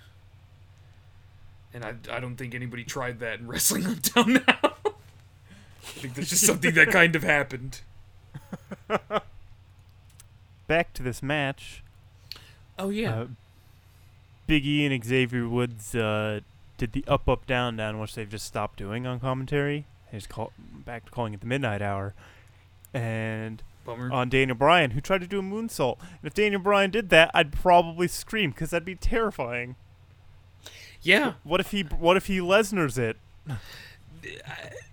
And I, I don't think anybody tried that in [LAUGHS] wrestling until now. I think that's just something that kind of happened. [LAUGHS] Back to this match. Oh yeah. Uh, Big E and Xavier Woods uh, did the up, up, down, down, which they've just stopped doing on commentary. They just call back to calling it the midnight hour. And Bummer. on Daniel Bryan, who tried to do a moonsault. And if Daniel Bryan did that, I'd probably scream because that'd be terrifying. yeah. What if he? What if he Lesnar's it?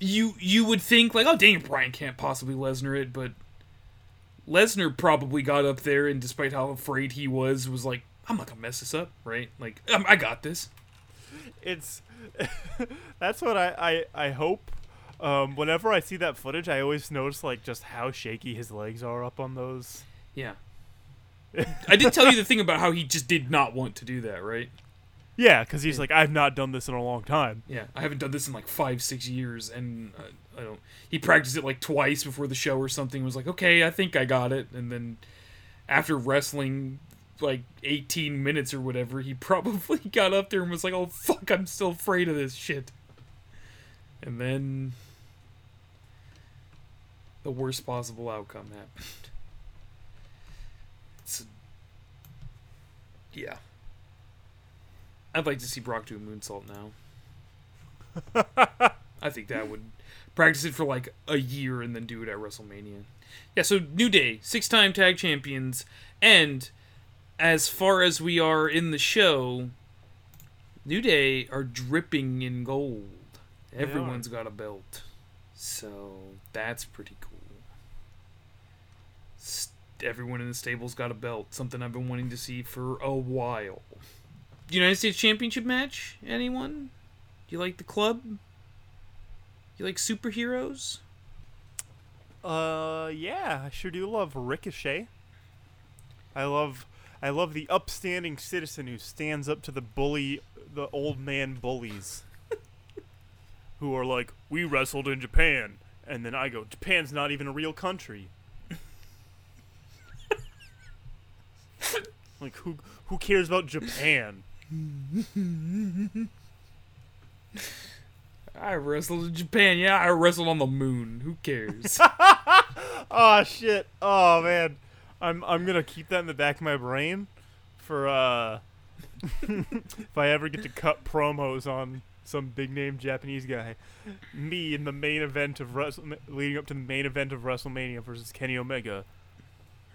You you would think like, oh, Daniel Bryan can't possibly Lesnar it, but Lesnar probably got up there, and despite how afraid he was, was like, I'm not gonna mess this up, right? Like, um, I got this. It's [LAUGHS] that's what I I, I hope. Um, whenever I see that footage, I always notice like just how shaky his legs are up on those. Yeah. I did tell you the thing about how he just did not want to do that, right? Yeah, because he's like, I've not done this in a long time. Yeah, I haven't done this in like five, six years, and uh, I don't. He practiced it like twice before the show or something. Was like, okay, I think I got it, and then after wrestling like 18 minutes or whatever, he [LAUGHS] probably got up there and was like, oh fuck, I'm still afraid of this shit. And then the worst possible outcome happened. It's yeah. I'd like to see Brock do a moonsault now. [LAUGHS] I think that would practice it for like a year and then do it at WrestleMania. Yeah, so New Day, six time tag champions, and as far as we are in the show, New Day are dripping in gold. are. Everyone's got a belt. So that's pretty cool. S- Everyone in the stable's got a belt. Something I've been wanting to see for a while. United States Championship match? Anyone? Do you like the club? You like superheroes? Uh, yeah, I sure do love Ricochet. I love, I love the upstanding citizen who stands up to the bully, the old man bullies, [LAUGHS] who are like, we wrestled in Japan, and then I go, Japan's not even a real country. [LAUGHS] like who, who cares about Japan? [LAUGHS] I wrestled in Japan. Yeah, I wrestled on the moon. Who cares? [LAUGHS] Oh shit! Oh man, I'm I'm gonna keep that in the back of my brain for uh [LAUGHS] if I ever get to cut promos on some big name Japanese guy. Me in the main event of Wrestle leading up to the main event of WrestleMania versus Kenny Omega.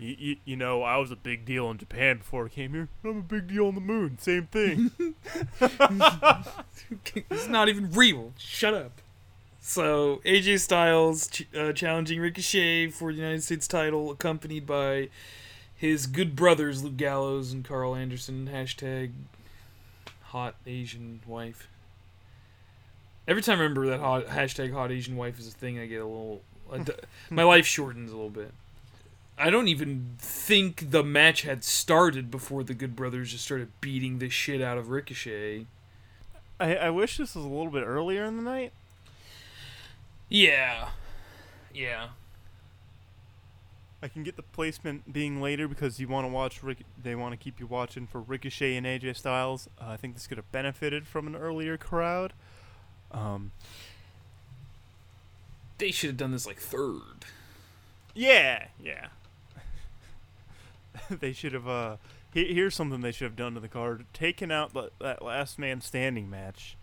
You, you, you know, I was a big deal in Japan before I came here. I'm a big deal on the moon. Same thing. [LAUGHS] [LAUGHS] it's not even real. Shut up. So AJ Styles ch- uh, challenging Ricochet for the United States title, accompanied by his good brothers Luke Gallows and Karl Anderson. Hashtag hot Asian wife. Every time I remember that hot, hashtag hot Asian wife is a thing, I get a little. a d- [LAUGHS] my life shortens a little bit. I don't even think the match had started before the Good Brothers just started beating the shit out of Ricochet. I, I wish this was a little bit earlier in the night. Yeah. Yeah. I can get the placement being later because you want to watch. Rick, they want to keep you watching for Ricochet and AJ Styles. Uh, I think this could have benefited from an earlier crowd. Um, They should have done this like third. yeah, yeah. [LAUGHS] they should have. Uh, he- here's something they should have done to the card: taken out the, that last man standing match,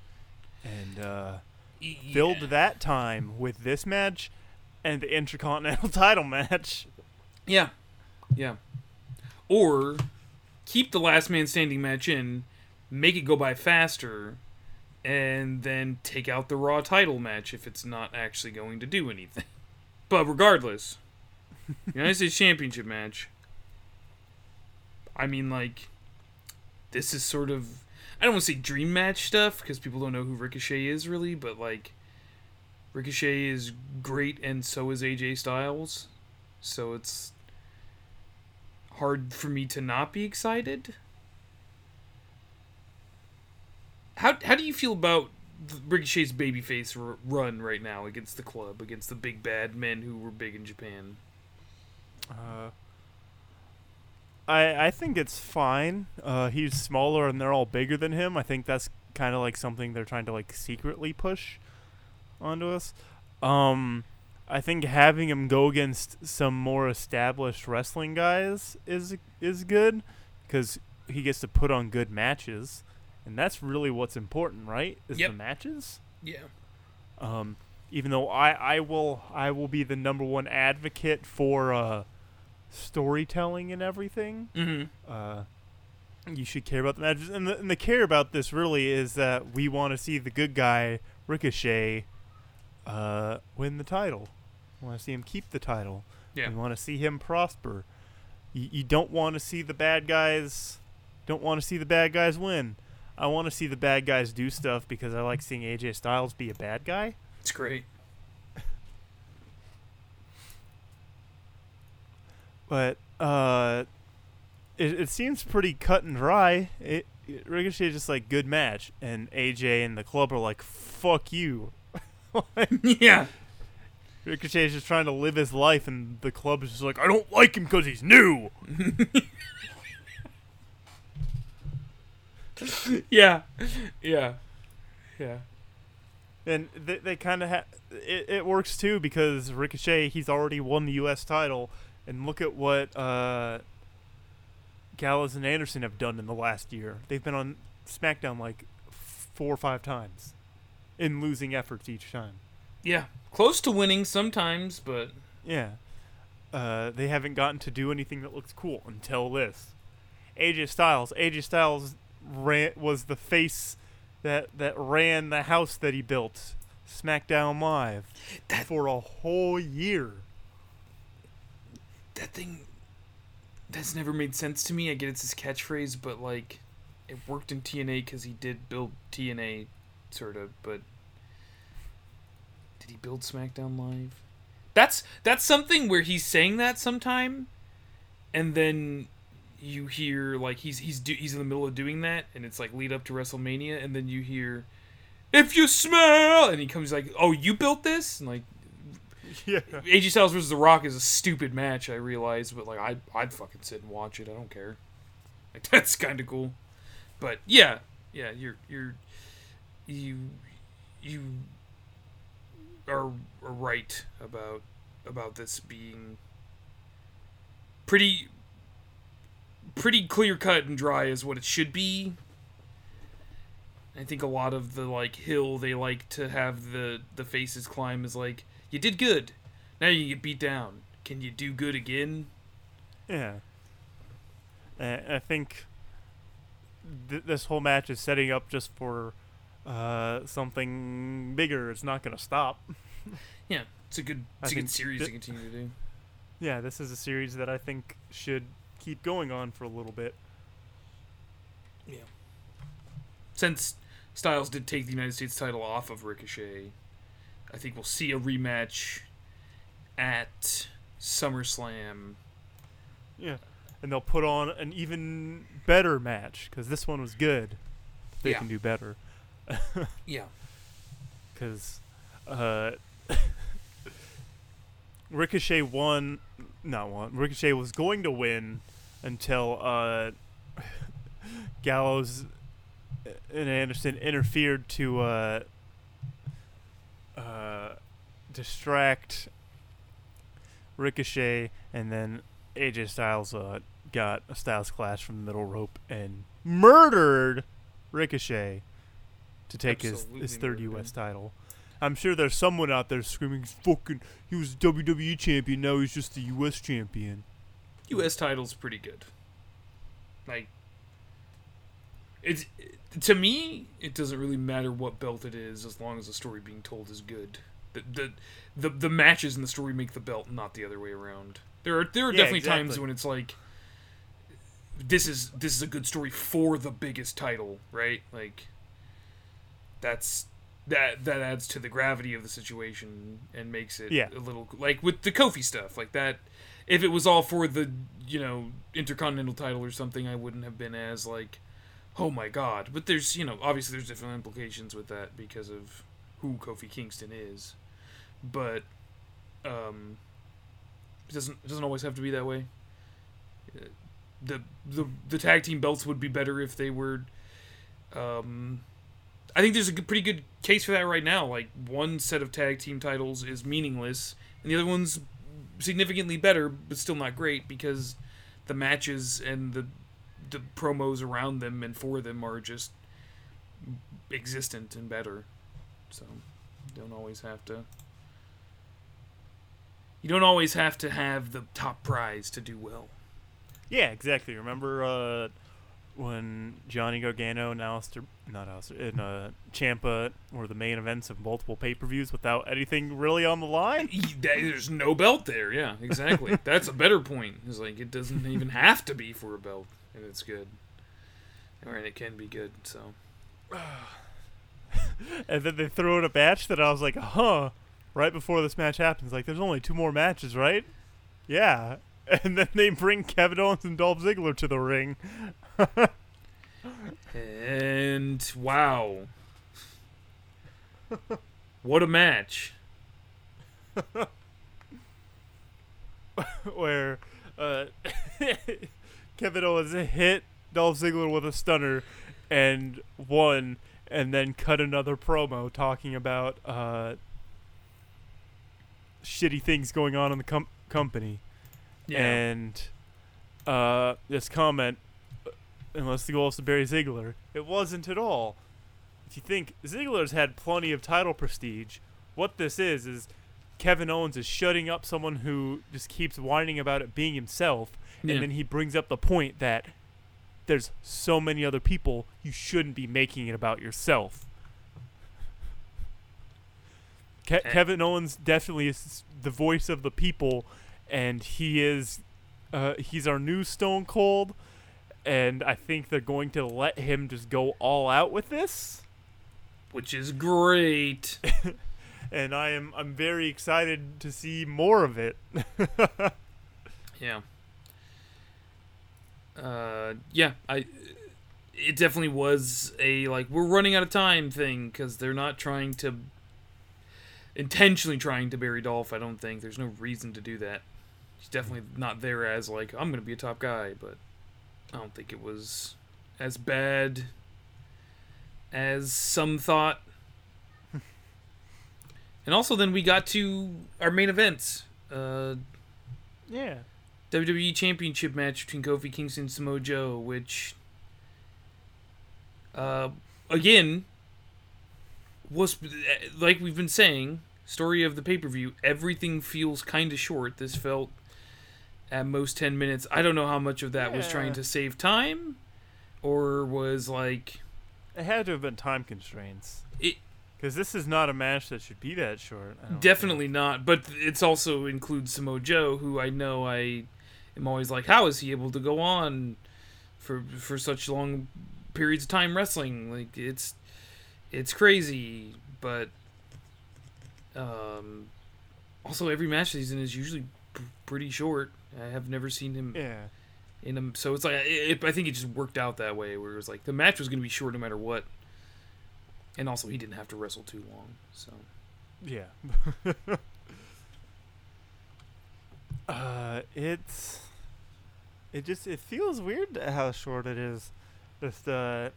and uh, filled that time with this match and the Intercontinental [LAUGHS] Title match. Yeah. Yeah. Or keep the last man standing match in, make it go by faster, and then take out the Raw title match if it's not actually going to do anything. [LAUGHS] But regardless, United States Championship match. I mean, like, this is sort of. I don't want to say dream match stuff because people don't know who Ricochet is really, but like, Ricochet is great and so is AJ Styles. So it's hard for me to not be excited. How how do you feel about Ricochet's babyface r- run right now against the club, against the big bad men who were big in Japan? Uh, I I think it's fine. Uh, he's smaller and they're all bigger than him. I think that's kind of like something they're trying to like secretly push onto us. Um, I think having him go against some more established wrestling guys is is good because he gets to put on good matches, and that's really what's important, right? Is Yep. the matches. Yeah. Um, even though I, I will I will be the number one advocate for uh, storytelling and everything. Mm-hmm. Uh, you should care about the matches, and the, and the care about this really is that we want to see the good guy Ricochet uh, win the title. We want to see him keep the title. Yeah. We want to see him prosper. You, you don't want to see the bad guys. Don't want to see the bad guys win. I want to see the bad guys do stuff because I like seeing AJ Styles be a bad guy. It's great. But uh, it, it seems pretty cut and dry. It, it Ricochet is just like good match, and AJ and the club are like fuck you. [LAUGHS] yeah. Ricochet is just trying to live his life, and the club is just like I don't like him because he's new. [LAUGHS] Yeah. Yeah. Yeah. And they, they kind of ha- it, it works too because Ricochet he's already won the U.S. title, and look at what uh, Gallows and Anderson have done in the last year. They've been on SmackDown like four or five times, in losing efforts each time. Yeah. Close to winning sometimes, but Yeah, uh, they haven't gotten to do anything that looks cool until this. AJ Styles, AJ Styles ran, was the face that that ran the house that he built, SmackDown Live, That- for a whole year. That thing that's never made sense to me. I get it's his catchphrase, but like it worked in TNA because he did build TNA, sort of. But did he build SmackDown Live? That's that's something where he's saying that sometime, and then you hear like he's he's do, he's in the middle of doing that, and it's like lead up to WrestleMania, and then you hear. If you smell, and he comes like, "Oh, you built this," and like [LAUGHS] Yeah, AJ Styles versus The Rock is a stupid match, I realize, but like I I'd fucking sit and watch it. I don't care. [LAUGHS] Like that's kind of cool. But yeah, yeah, you're you're you you are, are right about about this being pretty pretty clear cut and dry is what it should be. I think a lot of the like hill they like to have the the faces climb is like you did good. Now you get beat down. Can you do good again? yeah. And I think th- this whole match is setting up just for uh, something bigger. It's not going to stop. [LAUGHS] Yeah, it's a good it's I a good series thi- to continue to do. Yeah, this is a series that I think should keep going on for a little bit. Yeah. Since Styles did take the United States title off of Ricochet. I think we'll see a rematch at SummerSlam. Yeah, and they'll put on an even better match because this one was good. They Yeah. can do better [LAUGHS] Yeah. because uh, [LAUGHS] Ricochet won. Not won. Ricochet was going to win until uh, [LAUGHS] Gallows and Anderson interfered to uh, uh, distract Ricochet, and then AJ Styles uh, got a Styles clash from the middle rope and murdered Ricochet to take his, his third murdered U.S. title. I'm sure there's someone out there screaming, fucking, he was WWE champion, now he's just the U.S. champion." U.S. title's pretty good. Like, it's to me, it doesn't really matter what belt it is, as long as the story being told is good. The the the, the matches in the story make the belt, not the other way around. There are there are Yeah, definitely times when it's like, this is this is a good story for the biggest title, right? Like, that's that that adds to the gravity of the situation and makes it Yeah. a little like with the Kofi stuff, like that if it was all for the you know intercontinental title or something i wouldn't have been as like oh my god. But there's you know obviously there's different implications with that because of who kofi kingston is. But um it doesn't it doesn't always have to be that way. The the the tag team belts would be better if they were um I think there's a pretty good case for that right now. Like one set of tag team titles is meaningless, and the other one's significantly better, but still not great because the matches and the the promos around them and for them are just existent and better. So you don't always have to. You don't always have to have the top prize to do well. Yeah, exactly. Remember uh, when Johnny Gargano and Aleister, not Aleister, and uh, Ciampa were the main events of multiple pay-per-views without anything really on the line? There's no belt there. Yeah, exactly. [LAUGHS] That's a better point. It's like it doesn't even have to be for a belt, and it's good, and it can be good. So [SIGHS] And then they throw in a match that I was like, huh. Right before this match happens, like, there's only two more matches, right? Yeah. [LAUGHS] And then they bring Kevin Owens and Dolph Ziggler to the ring. [LAUGHS] and wow, what a match! [LAUGHS] where uh, Kevin Owens hit Dolph Ziggler with a stunner and won, and then cut another promo talking about uh, shitty things going on in the com- company. Yeah, And uh, this comment, uh, unless the goal is to bury Ziggler, it wasn't at all. If you think Ziggler's had plenty of title prestige, what this is is Kevin Owens is shutting up someone who just keeps whining about it being himself, Yeah. and then he brings up the point that there's so many other people you shouldn't be making it about yourself. Ke- Eh. Kevin Owens definitely is the voice of the people, and he is uh, he's our new Stone Cold, and I think they're going to let him just go all out with this. which is great. [LAUGHS] And I am I'm very excited to see more of it. [LAUGHS] Yeah. Uh, yeah, I. It definitely was a like we're running out of time thing because they're not trying to intentionally trying to bury Dolph. I don't think there's no reason to do that. He's definitely not there as like I'm gonna be a top guy, but I don't think it was as bad as some thought. and also, then we got to our main events. Uh, yeah. WWE Championship match between Kofi Kingston and Samoa Joe, which, uh, again, was like we've been saying. Story of the pay per view. Everything feels kind of short. This felt at most ten minutes. I don't know how much of that was trying to save time, or was like It had to have been time constraints. it. Because this is not a match that should be that short. Don't think. Definitely not. But it's also includes Samoa Joe, who I know I am always like, how is he able to go on for for such long periods of time wrestling? Like it's it's crazy, but um, also every match he's in is usually p- pretty short. I have never seen him Yeah. in him, so it's like it, I think it just worked out that way, where it was like the match was going to be short no matter what, and also he didn't have to wrestle too long. So Yeah. [LAUGHS] uh, it's it just it feels weird how short it is. Just uh,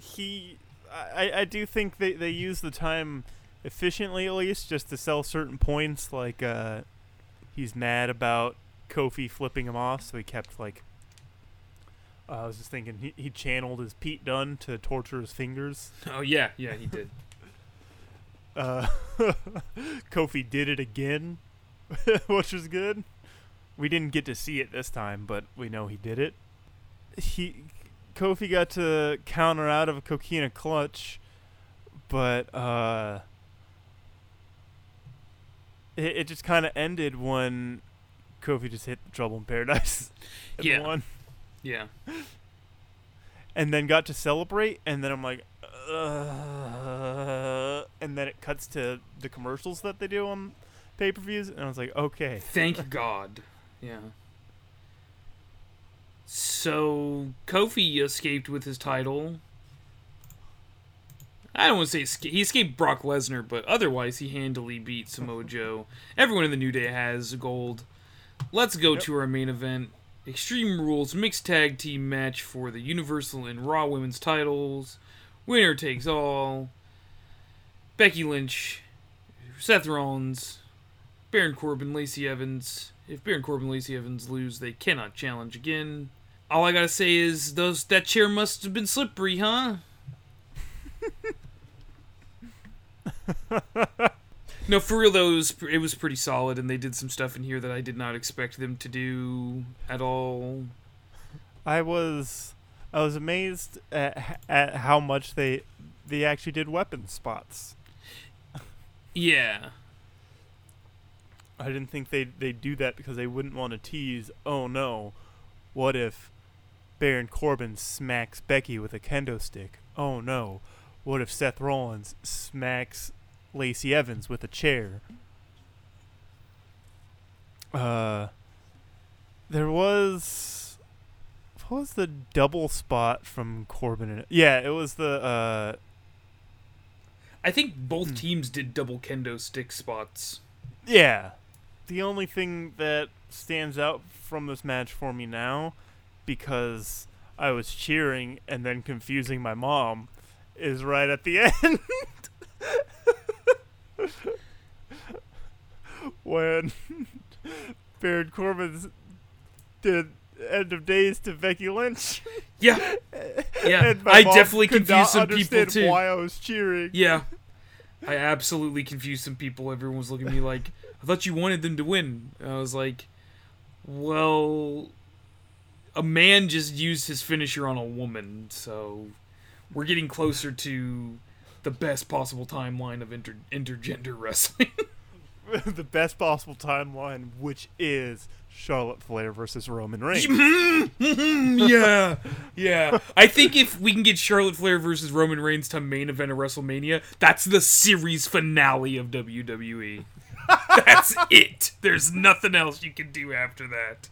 he, I I do think they they use the time efficiently at least just to sell certain points like uh, he's mad about Kofi flipping him off, so he kept like. Uh, I was just thinking he, he channeled his Pete Dunne to torture his fingers. [LAUGHS] oh yeah, yeah he did. Uh, [LAUGHS] Kofi did it again, [LAUGHS] which was good. We didn't get to see it this time, but we know he did it. He Kofi got to counter out of a coquina clutch, but uh, it, it just kind of ended when Kofi just hit the Trouble in Paradise. [LAUGHS] Yeah. won Yeah. [LAUGHS] and then got to celebrate, and then I'm like, uh, and then it cuts to the commercials that they do on pay per views, and I was like, okay, Thank [LAUGHS] God. Yeah. So Kofi escaped with his title. I don't want to say escape. he escaped Brock Lesnar, but otherwise he handily beat Samoa [LAUGHS] Joe. Everyone in the New Day has gold. Let's go Yep. to our main event: Extreme Rules mixed tag team match for the Universal and Raw Women's titles. Winner takes all. Becky Lynch, Seth Rollins, Baron Corbin, Lacey Evans. If Baron Corbin, and Lacey Evans lose, they cannot challenge again. All I gotta say is those that chair must have been slippery, huh? [LAUGHS] no, for real though, it was, it was pretty solid, and they did some stuff in here that I did not expect them to do at all. I was I was amazed at at how much they they actually did weapon spots. Yeah, I didn't think they they do that because they wouldn't want to tease. Oh no, what if Baron Corbin smacks Becky with a kendo stick? Oh no, what if Seth Rollins smacks Lacey Evans with a chair? Uh, there was what was the double spot from Corbin? And, yeah, it was the uh I think both teams did double kendo stick spots. Yeah. The only thing that stands out from this match for me now, because I was cheering and then confusing my mom, is right at the [LAUGHS] end. when [LAUGHS] Baron Corbin did End of Days to Becky Lynch. Yeah, [LAUGHS] yeah. I definitely confused some people too. why I was cheering. Yeah. I absolutely confused some people. Everyone was looking at me like, I thought you wanted them to win. I was like, well, a man just used his finisher on a woman, so we're getting closer to the best possible timeline of inter- intergender wrestling. [LAUGHS] [LAUGHS] the best possible timeline, which is Charlotte Flair versus Roman Reigns. [LAUGHS] yeah, yeah. I think if we can get Charlotte Flair versus Roman Reigns to main event of WrestleMania, that's the series finale of WWE. That's it. There's nothing else you can do after that.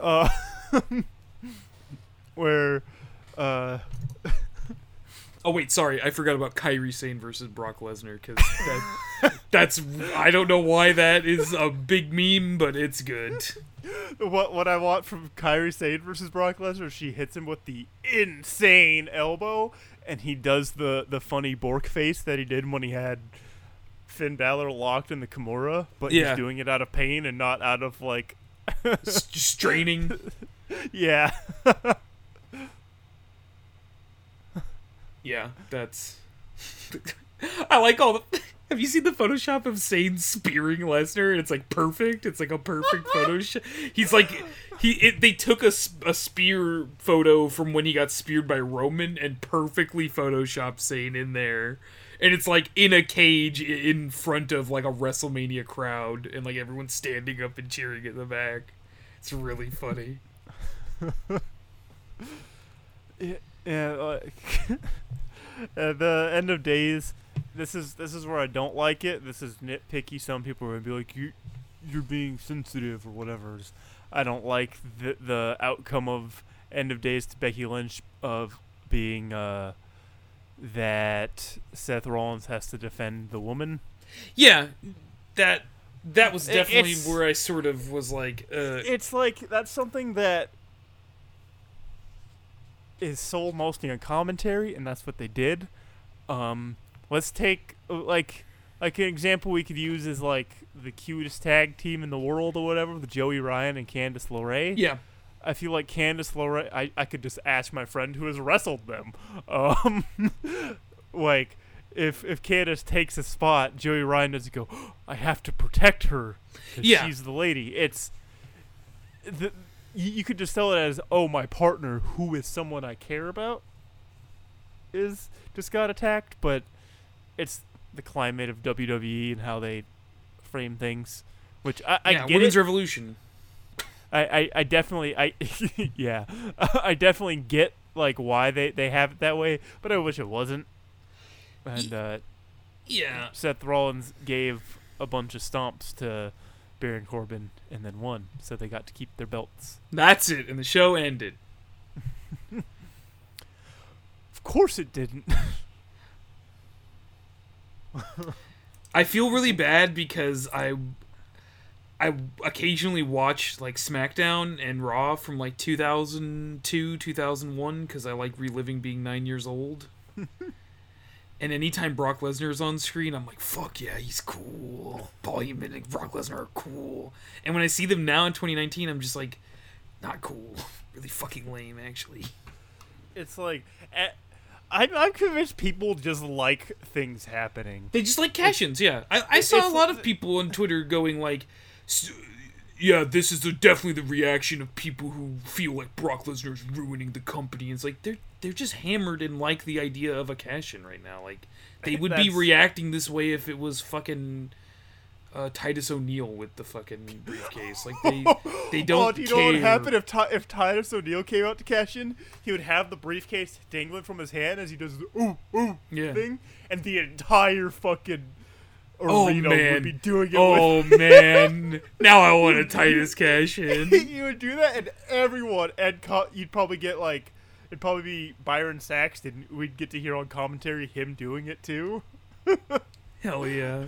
uh, [LAUGHS] where uh, Oh wait, sorry, I forgot about Kairi Sane versus Brock Lesnar because that, [LAUGHS] that's I don't know why that is a big meme, but it's good. what what I want from Kairi Sane versus Brock Lesnar, she hits him with the insane elbow, and he does the the funny Bork face that he did when he had Finn Balor locked in the Kimura, but Yeah. he's doing it out of pain and not out of like, straining. [LAUGHS] yeah. [LAUGHS] Yeah, that's. [LAUGHS] I like all the. [LAUGHS] Have you seen the Photoshop of Sane spearing Lesnar? It's like perfect. It's like a perfect [LAUGHS] Photoshop. He's like, he. It, they took a, a spear photo from when he got speared by Roman and perfectly photoshopped Sane in there, and it's like in a cage in front of like a WrestleMania crowd, and like everyone's standing up and cheering in the back. It's really funny. Yeah, like [LAUGHS] at the end of days, this is this is where I don't like it. This is nitpicky. Some people are gonna be like, "You, you're being sensitive" or whatever. I don't like the the outcome of end of days to Becky Lynch of being uh, that Seth Rollins has to defend the woman. Yeah, that that was definitely it's- where I sort of was like, uh, It's like that's something that is sold mostly on commentary, and that's what they did. Um, let's take like like an example we could use is like the cutest tag team in the world or whatever, with Joey Ryan and Candice LeRae. yeah, I feel like Candice LeRae. I, I could just ask my friend who has wrestled them. Um, [LAUGHS] like if if Candice takes a spot, Joey Ryan doesn't go. [GASPS] I have to protect her. Yeah. she's the lady. It's the you, you could just tell it as oh my partner who is someone I care about is just got attacked, but it's the climate of WWE and how they frame things, which I, I yeah, get women's it. revolution. I, I, I definitely I [LAUGHS] yeah [LAUGHS] I definitely get like why they, they have it that way, but I wish it wasn't. And uh, Yeah, Seth Rollins gave a bunch of stomps to Baron Corbin and then won, so they got to keep their belts. that's it, and the show ended. Of course it didn't. [LAUGHS] I feel really bad because I I occasionally watch like SmackDown and Raw from like 2002, 2001 cuz I like reliving being 9 years old. [LAUGHS] and anytime Brock Lesnar is on screen, I'm like, "Fuck yeah, he's cool." Paul Heyman and Brock Lesnar are cool. And when I see them now in 2019, I'm just like, not cool. [LAUGHS] Really fucking lame actually. it's like eh, I'm, I'm convinced people just like things happening. They just like cash-ins, yeah. I, I saw a lot of people on Twitter going like, "S- "Yeah, this is the, definitely the reaction of people who feel like Brock Lesnar's ruining the company." And it's like they're they're just hammered and like the idea of a cash-in right now. Like they [LAUGHS] would be reacting this way if it was fucking uh, Titus O'Neil with the fucking briefcase. Like they [LAUGHS] they don't oh, do you care. know what would happen if if Titus O'Neil came out to cash in? He would have the briefcase dangling from his hand as he does the ooh ooh Yeah. thing, and the entire fucking Oh man! would be doing it. oh [LAUGHS] man! Now I want a Titus cash in. with [LAUGHS] you would do that, and everyone, and co- you'd probably get like it'd probably be Byron Saxton. We'd get to hear on commentary him doing it too. [LAUGHS] Hell yeah!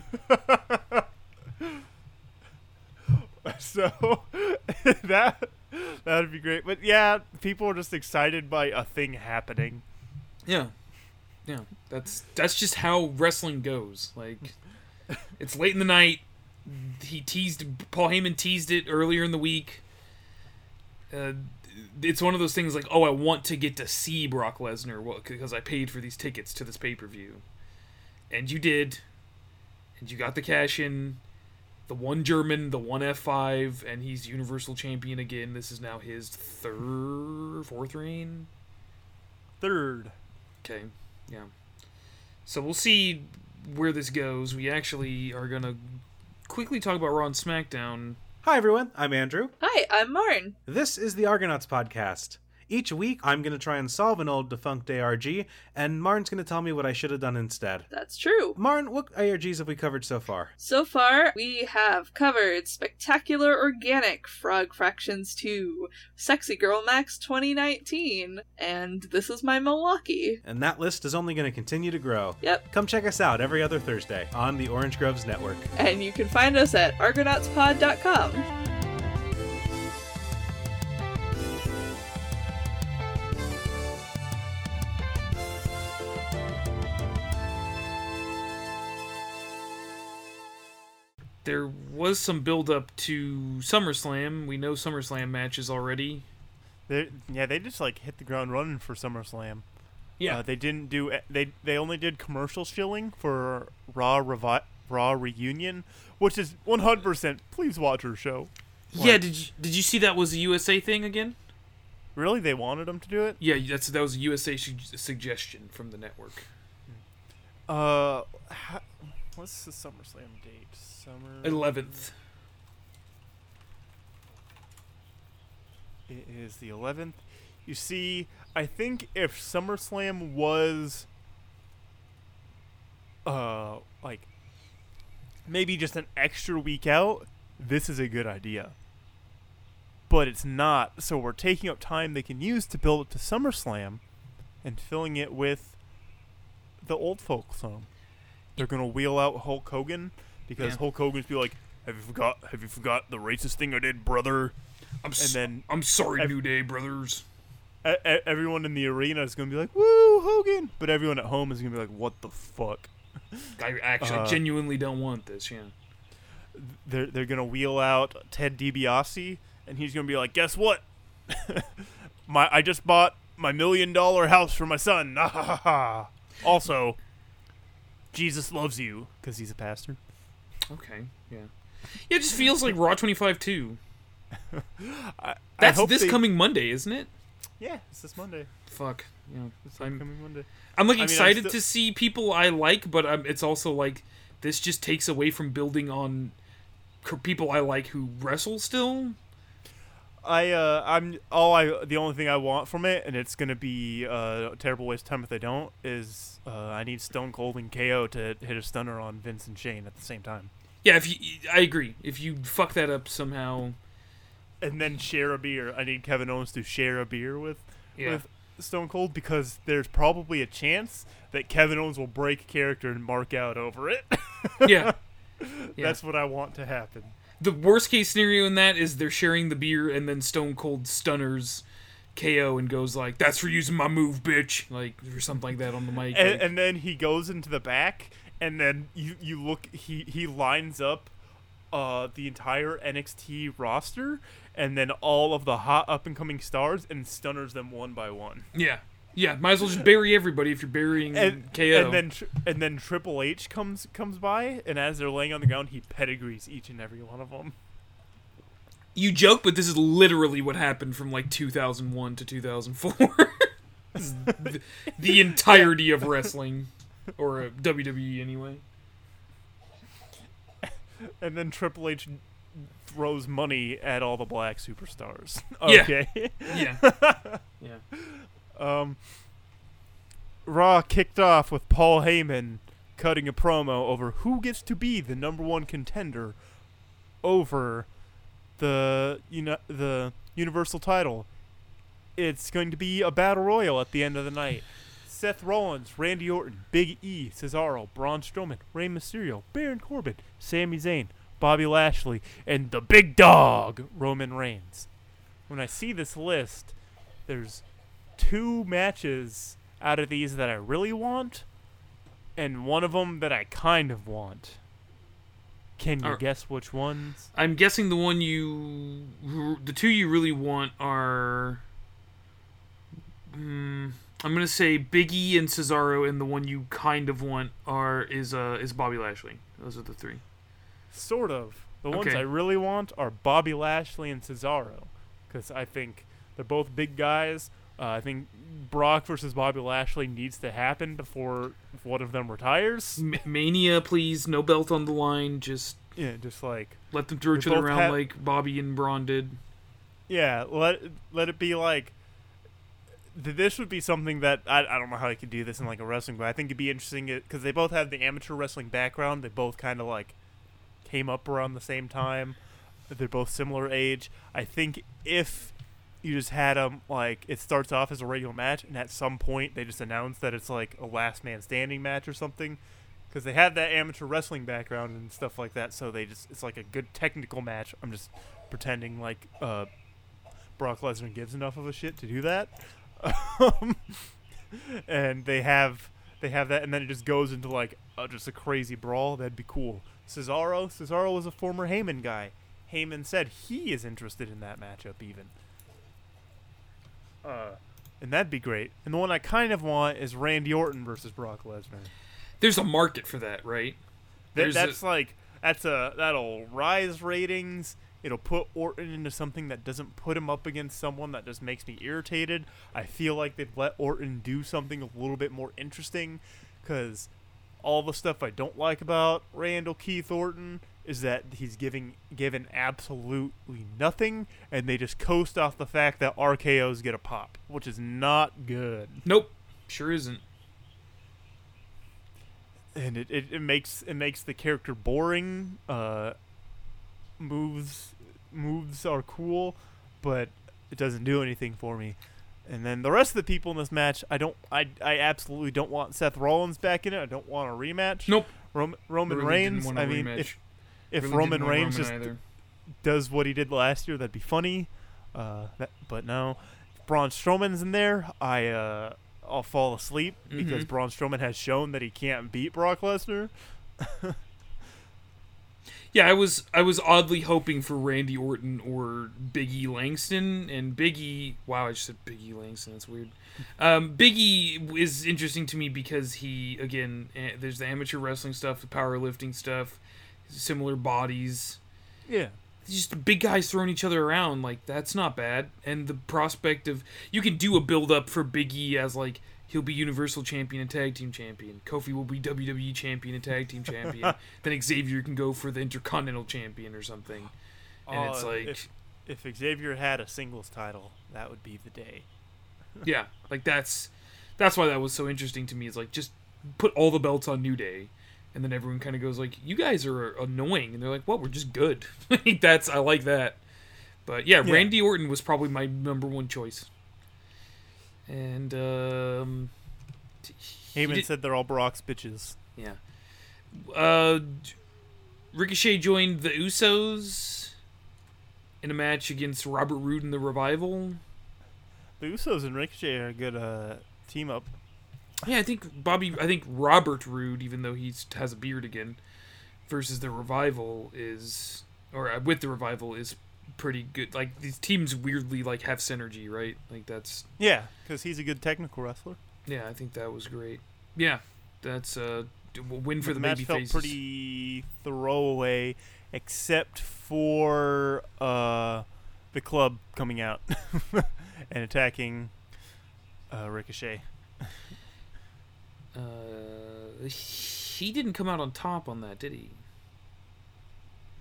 So that that would be great. But yeah, people are just excited by a thing happening. Yeah. Yeah. That's that's just how wrestling goes. Like [LAUGHS] it's late in the night. He teased Paul Heyman teased it earlier in the week. Uh, it's one of those things like, oh, I want to get to see Brock Lesnar because I paid for these tickets to this pay per view, and you did, and you got the cash in, the one German, the one F five, and he's Universal Champion again. This is now his third, fourth reign. Third. Okay, yeah. So we'll see where this goes. We actually are gonna quickly talk about Raw and SmackDown. Hi, everyone. I'm Andrew. Hi, I'm Marn. This is the Argonauts podcast. Each week, I'm going to try and solve an old defunct ARG, and Marn's going to tell me what I should have done instead. That's true. Marn, what ARGs have we covered so far? So far, we have covered Spectacular Organic, Frog Fractions 2, Sexy Girl Max 2019, and This Is My Milwaukee. And that list is only going to continue to grow. Yep. Come check us out every other Thursday on the Orange Groves Network. And you can find us at argonautspod.com. There was some build up to SummerSlam. We know SummerSlam matches already. They yeah, they just like hit the ground running for SummerSlam. Yeah. Uh, they didn't do they they only did commercial shilling for Raw Revi- Raw reunion, which is 100%. Please watch her show. yeah. Did you did you see that was a USA thing again? Really, they wanted them to do it. Yeah, that's that was a USA su- suggestion from the network. Uh, ha- what's the SummerSlam date? Summer Eleventh. It is the 11th. You see, I think if SummerSlam was uh like maybe just an extra week out, this is a good idea. But it's not, so we're taking up time they can use to build it to SummerSlam and filling it with the old folks home. They're gonna wheel out Hulk Hogan because Yeah. Hulk Hogan's be like, "Have you forgot? Have you forgot the racist thing I did, brother?" I'm And then I'm sorry, ev- New Day brothers. e- e- everyone in the arena is gonna be like, "Woo, Hogan!" But everyone at home is gonna be like, "What the fuck?" I actually Uh, genuinely don't want this. Yeah. They're they're gonna wheel out Ted DiBiase, and he's gonna be like, "Guess what? [LAUGHS] my I just bought my million dollar house for my son." [LAUGHS] Also, Jesus loves you because he's a pastor. Okay. Yeah. Yeah, it just feels like Raw 25 too. [LAUGHS] I, I That's hope this they- coming Monday, isn't it? Yeah, it's this Monday. Fuck. Yeah. This I'm upcoming Monday. I'm like mean, I'm excited still- to see people I like, but um, it's also like this just takes away from building on people I like who wrestle still. I uh I'm all I the only thing I want from it, and it's gonna be uh, a terrible waste of time if they don't. Is uh, I need Stone Cold and KO to hit a stunner on Vince and Shane at the same time, Yeah, if you, I agree. If you fuck that up somehow, and then share a beer. I need Kevin Owens to share a beer with yeah, with Stone Cold because there's probably a chance that Kevin Owens will break character and mark out over it. yeah. [LAUGHS] Yeah. That's what I want to happen. The worst case scenario in that is they're sharing the beer and then Stone Cold stunners KO and goes like, "That's for using my move, bitch," like or something like that on the mic. and, like- and then he goes into the back and then you you look he he lines up uh the entire NXT roster and then all of the hot up and coming stars and stunners them one by one yeah, yeah. Might as well just bury everybody if you're burying and KO. and then and then Triple H comes comes by and as they're laying on the ground he pedigrees each and every one of them You joke, but this is literally what happened from like 2001 to 2004. [LAUGHS] [LAUGHS] The, the entirety of wrestling, [LAUGHS] or uh, WWE anyway. [LAUGHS] and then Triple H throws money at all the black superstars [LAUGHS] okay Yeah, yeah. Um, Raw kicked off with Paul Heyman cutting a promo over who gets to be the number one contender over the you know the Universal title. It's going to be a battle royal at the end of the night. Seth Rollins, Randy Orton, Big E, Cesaro, Braun Strowman, Rey Mysterio, Baron Corbin, Sami Zayn, Bobby Lashley, and the big dog, Roman Reigns. When I see this list, there's two matches out of these that I really want, and one of them that I kind of want. Can you guess which ones? I'm guessing the one you, the two you really want are. Mm, I'm gonna say Biggie and Cesaro, and the one you kind of want are is uh is Bobby Lashley. Those are the three. Sort of. The ones I really want are Bobby Lashley and Cesaro, because I think they're both big guys. Uh, I think Brock versus Bobby Lashley needs to happen before one of them retires. M- Mania, please, no belt on the line. Just Yeah, just like let them throw each other around have- like Bobby and Braun did. Yeah, let let it be like this would be something that I, I don't know how I could do this in like a wrestling, but I think it'd be interesting because they both have the amateur wrestling background. They both kind of like came up around the same time. They're both similar age. I think if you just had them like it starts off as a regular match, and at some point they just announce that it's like a last man standing match or something. Because they have that amateur wrestling background and stuff like that, so they just it's like a good technical match. I'm just pretending like uh, Brock Lesnar gives enough of a shit to do that. [LAUGHS] Um, and they have they have that, and then it just goes into like uh, just a crazy brawl. That'd be cool. Cesaro, Cesaro was a former Heyman guy. Heyman said he is interested in that matchup, even. Uh, and that'd be great. And the one I kind of want is Randy Orton versus Brock Lesnar. There's a market for that, right? That, There's a- that's like that's a that'll rise ratings. It'll put Orton into something that doesn't put him up against someone that just makes me irritated. I feel like they've let Orton do something a little bit more interesting because all the stuff I don't like about Randall Keith Orton is that he's giving given absolutely nothing, and they just coast off the fact that RKO's get a pop, which is not good. Nope, sure isn't. and it, it, it makes it makes the character boring. Uh, moves moves are cool, but it doesn't do anything for me. And then the rest of the people in this match, I don't, I, I absolutely don't want Seth Rollins back in it. I don't want a rematch. Nope. Rom- Roman Really Reigns. I mean, rematch. if if Really Roman Reigns Roman just either. does what he did last year, that'd be funny. Uh, that, but no, if Braun Strowman's in there. I uh, I'll fall asleep because Mhm. Braun Strowman has shown that he can't beat Brock Lesnar. [LAUGHS] Yeah, I was I was oddly hoping for Randy Orton or Biggie Langston, and Biggie. Wow, I just said Biggie Langston. That's weird. Um, Biggie is interesting to me because he again, eh, there's the amateur wrestling stuff, the powerlifting stuff, similar bodies. Yeah. just big guys throwing each other around like that's not bad and the prospect of you can do a build up for Big E as like he'll be universal champion and tag team champion. Kofi will be wwe champion and tag team champion. [LAUGHS] Then xavier can go for the intercontinental champion or something. And it's Uh, like if, if Xavier had a singles title, that would be the day. [LAUGHS] yeah like that's that's why that was so interesting to me is like just put all the belts on new day and then everyone kind of goes like you guys are annoying and they're like well we're just good. [LAUGHS] That's i like that. But yeah, Yeah. randy orton was probably my number one choice and um he Heyman did- said they're all Brock's bitches. yeah uh ricochet joined the usos in a match against robert roode and the revival The Usos and Ricochet are a good uh, team up. Yeah, I think Bobby. I think Robert Roode, even though he has a beard again, versus the revival is, or uh, with the revival is pretty good. Like these teams weirdly like have synergy, right? Like that's Yeah, because he's a good technical wrestler. yeah. I think that was great. Yeah, that's uh, a win for the, the, match baby felt faces. pretty throwaway, except for uh, the club coming out [LAUGHS] and attacking uh, Ricochet. Uh, he didn't come out on top on that, did he?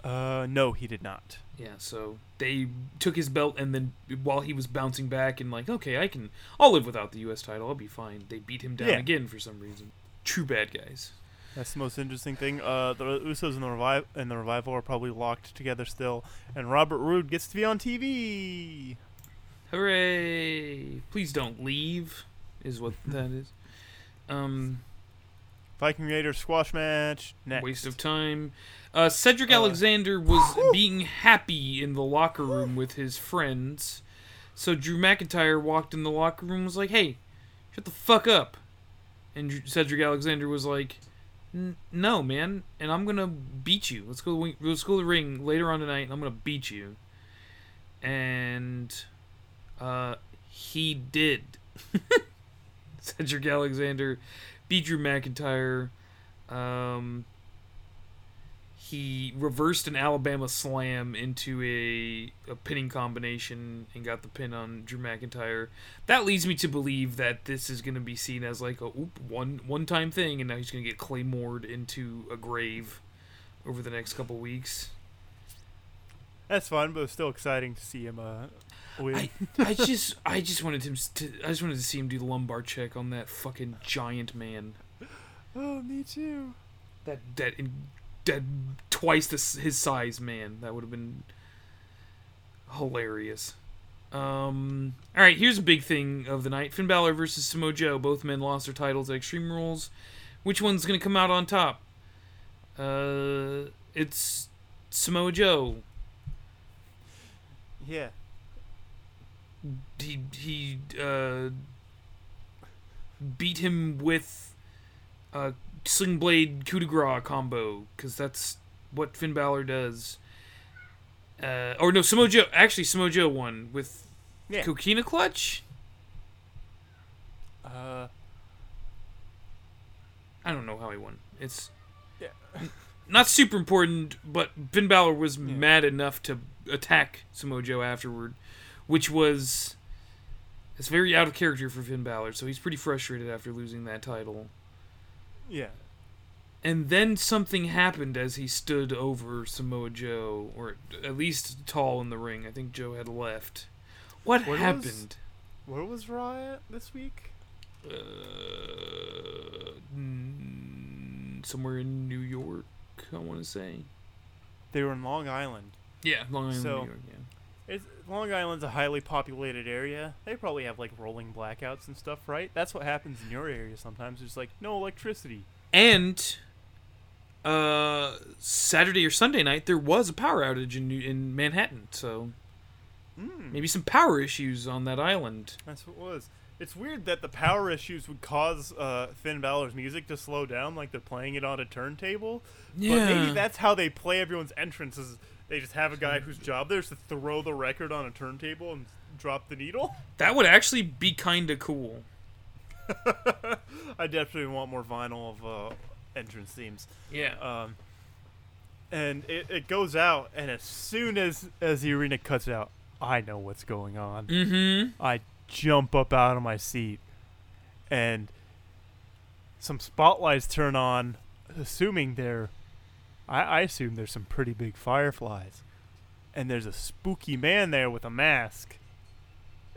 Uh, no, he did not. Yeah, so they took his belt, and then while he was bouncing back and like, okay, I can, I'll live without the U.S. title. I'll be fine. They beat him down Yeah. again for some reason. True bad guys. That's the most interesting thing. Uh, the Usos and the revive and the revival are probably locked together still, and Robert Roode gets to be on TV. Hooray! Please don't leave. Is what that is. Um, Viking Raiders squash match next. waste of time. Uh, Cedric Uh, Alexander was being happy in the locker room with his friends. So Drew McIntyre walked in the locker room and was like, hey, shut the fuck up. And Cedric Alexander was like, "N- no, man, and I'm gonna beat you. Let's go. to the Let's go to the ring later on tonight, and I'm gonna beat you. And uh, he did. [LAUGHS] Cedric Alexander beat Drew McIntyre. Um, he reversed an Alabama slam into a, a pinning combination and got the pin on Drew McIntyre. That leads me to believe that this is going to be seen as like a oop, one one time thing, and now he's going to get claymored into a grave over the next couple weeks. That's fun, but it's still exciting to see him uh, win. I, I just I just wanted him to I just wanted to see him do the lumbar check on that fucking giant man. oh, me too. That that in, that twice the, his size man. That would have been hilarious. Um, all right, here's a big thing of the night: Finn Balor versus Samoa Joe. Both men lost their titles at Extreme Rules. Which one's gonna come out on top? Uh, it's Samoa Joe. Yeah. He he uh, beat him with a sling blade coup de grace combo because that's what Finn Balor does. Uh, or no, Samoa Joe. Actually, Samoa Joe won with Yeah. Coquina Clutch. Uh, I don't know how he won. It's Yeah. not super important, but Finn Balor was Yeah. mad enough to attack Samoa Joe afterward, which was it's very out of character for Finn Balor. So he's pretty frustrated after losing that title. yeah. And then something happened as he stood over Samoa Joe, or at least tall in the ring. I think Joe had left. What What was- happened? Where was Raw this week? Uh, somewhere in New York, I want to say. They were in Long Island. Yeah, Long Island, So- New York. Yeah. It's, Long Island's a highly populated area. They probably have like rolling blackouts and stuff, right? That's what happens in your area sometimes. There's like no electricity. And uh, Saturday or Sunday night, there was a power outage in in Manhattan. So Mm, maybe some power issues on that island. that's what it was. It's weird that the power issues would cause uh, Finn Balor's music to slow down, like they're playing it on a turntable. But maybe that's how they play everyone's entrances. They just have a guy whose job there is to throw the record on a turntable and drop the needle. that would actually be kind of cool. [LAUGHS] I definitely want more vinyl of uh, entrance themes. Yeah. Um, and it, it goes out, and as soon as as the arena cuts out, I know what's going on. mm-hmm. I jump up out of my seat, and some spotlights turn on, assuming they're. I, I assume there's some pretty big fireflies, and there's a spooky man there with a mask,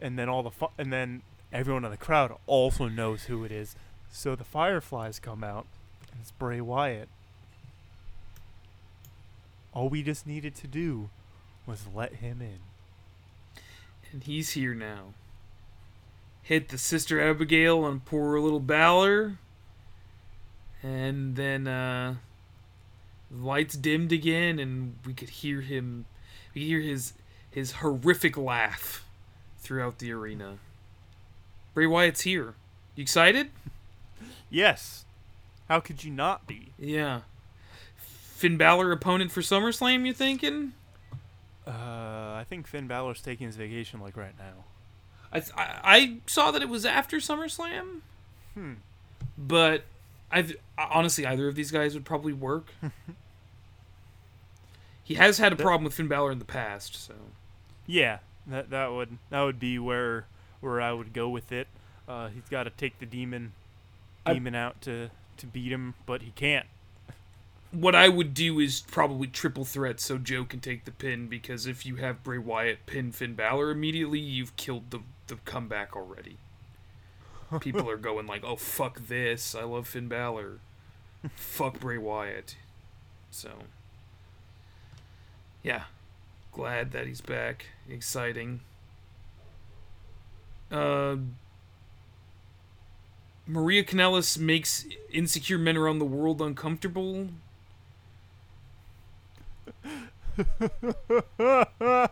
and then all the fi- and then everyone in the crowd also knows who it is, so the fireflies come out, and it's Bray Wyatt. All we just needed to do was let him in. And he's here now. Hit the Sister Abigail on poor little Balor. And then uh the lights dimmed again and we could hear him we could hear his his horrific laugh throughout the arena. Bray Wyatt's here. You excited? Yes. How could you not be? Yeah. Finn Balor opponent for SummerSlam, you thinking? Uh, I think Finn Balor's taking his vacation like right now. I, th- I I saw that it was after SummerSlam, Hmm. but I honestly either of these guys would probably work. [LAUGHS] he has had a problem with Finn Balor in the past, so Yeah, that that would that would be where where I would go with it. Uh, he's got to take the demon I- demon out to to beat him, but he can't. [LAUGHS] what I would do is probably triple threat so Joe can take the pin because if you have Bray Wyatt pin Finn Balor immediately, you've killed the the comeback already. [LAUGHS] People are going like, "Oh fuck this! I love Finn Balor. fuck Bray Wyatt." So, yeah, glad that he's back. Exciting. Uh, Maria Kanellis makes insecure men around the world uncomfortable. [LAUGHS]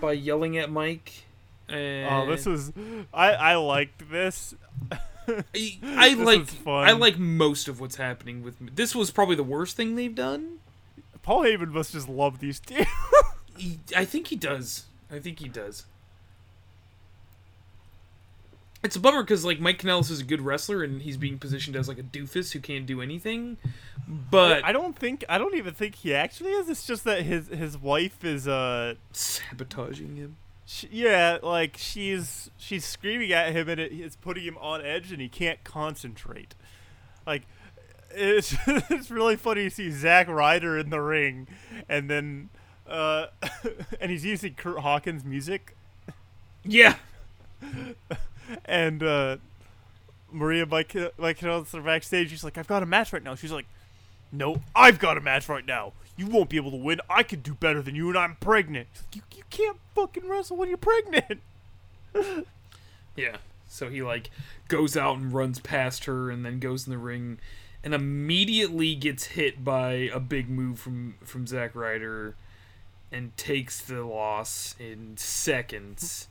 by yelling at Mike. And Oh, this is I I liked this. I, [LAUGHS] I this like fun. I like most of what's happening with me. This was probably the worst thing they've done. Paul Heyman must just love these two. [LAUGHS] He, I think he does. I think he does. It's a bummer because like Mike Kanellis is a good wrestler and he's being positioned as like a doofus who can't do anything. But I don't think I don't even think he actually is. It's just that his his wife is uh sabotaging him. Sh yeah, like she's she's screaming at him and it, it's putting him on edge and he can't concentrate. Like it's [LAUGHS] it's really funny to see Zack Ryder in the ring and then uh [LAUGHS] and he's using Kurt Hawkins music Yeah. [LAUGHS] and uh Maria Mike Mike are backstage. She's like, "I've got a match right now." She's like, "No, I've got a match right now. You won't be able to win. I could do better than you, and I'm pregnant." You you can't fucking wrestle when you're pregnant. [LAUGHS] Yeah. So he like goes out and runs past her and then goes in the ring and immediately gets hit by a big move from from Zack Ryder and takes the loss in seconds.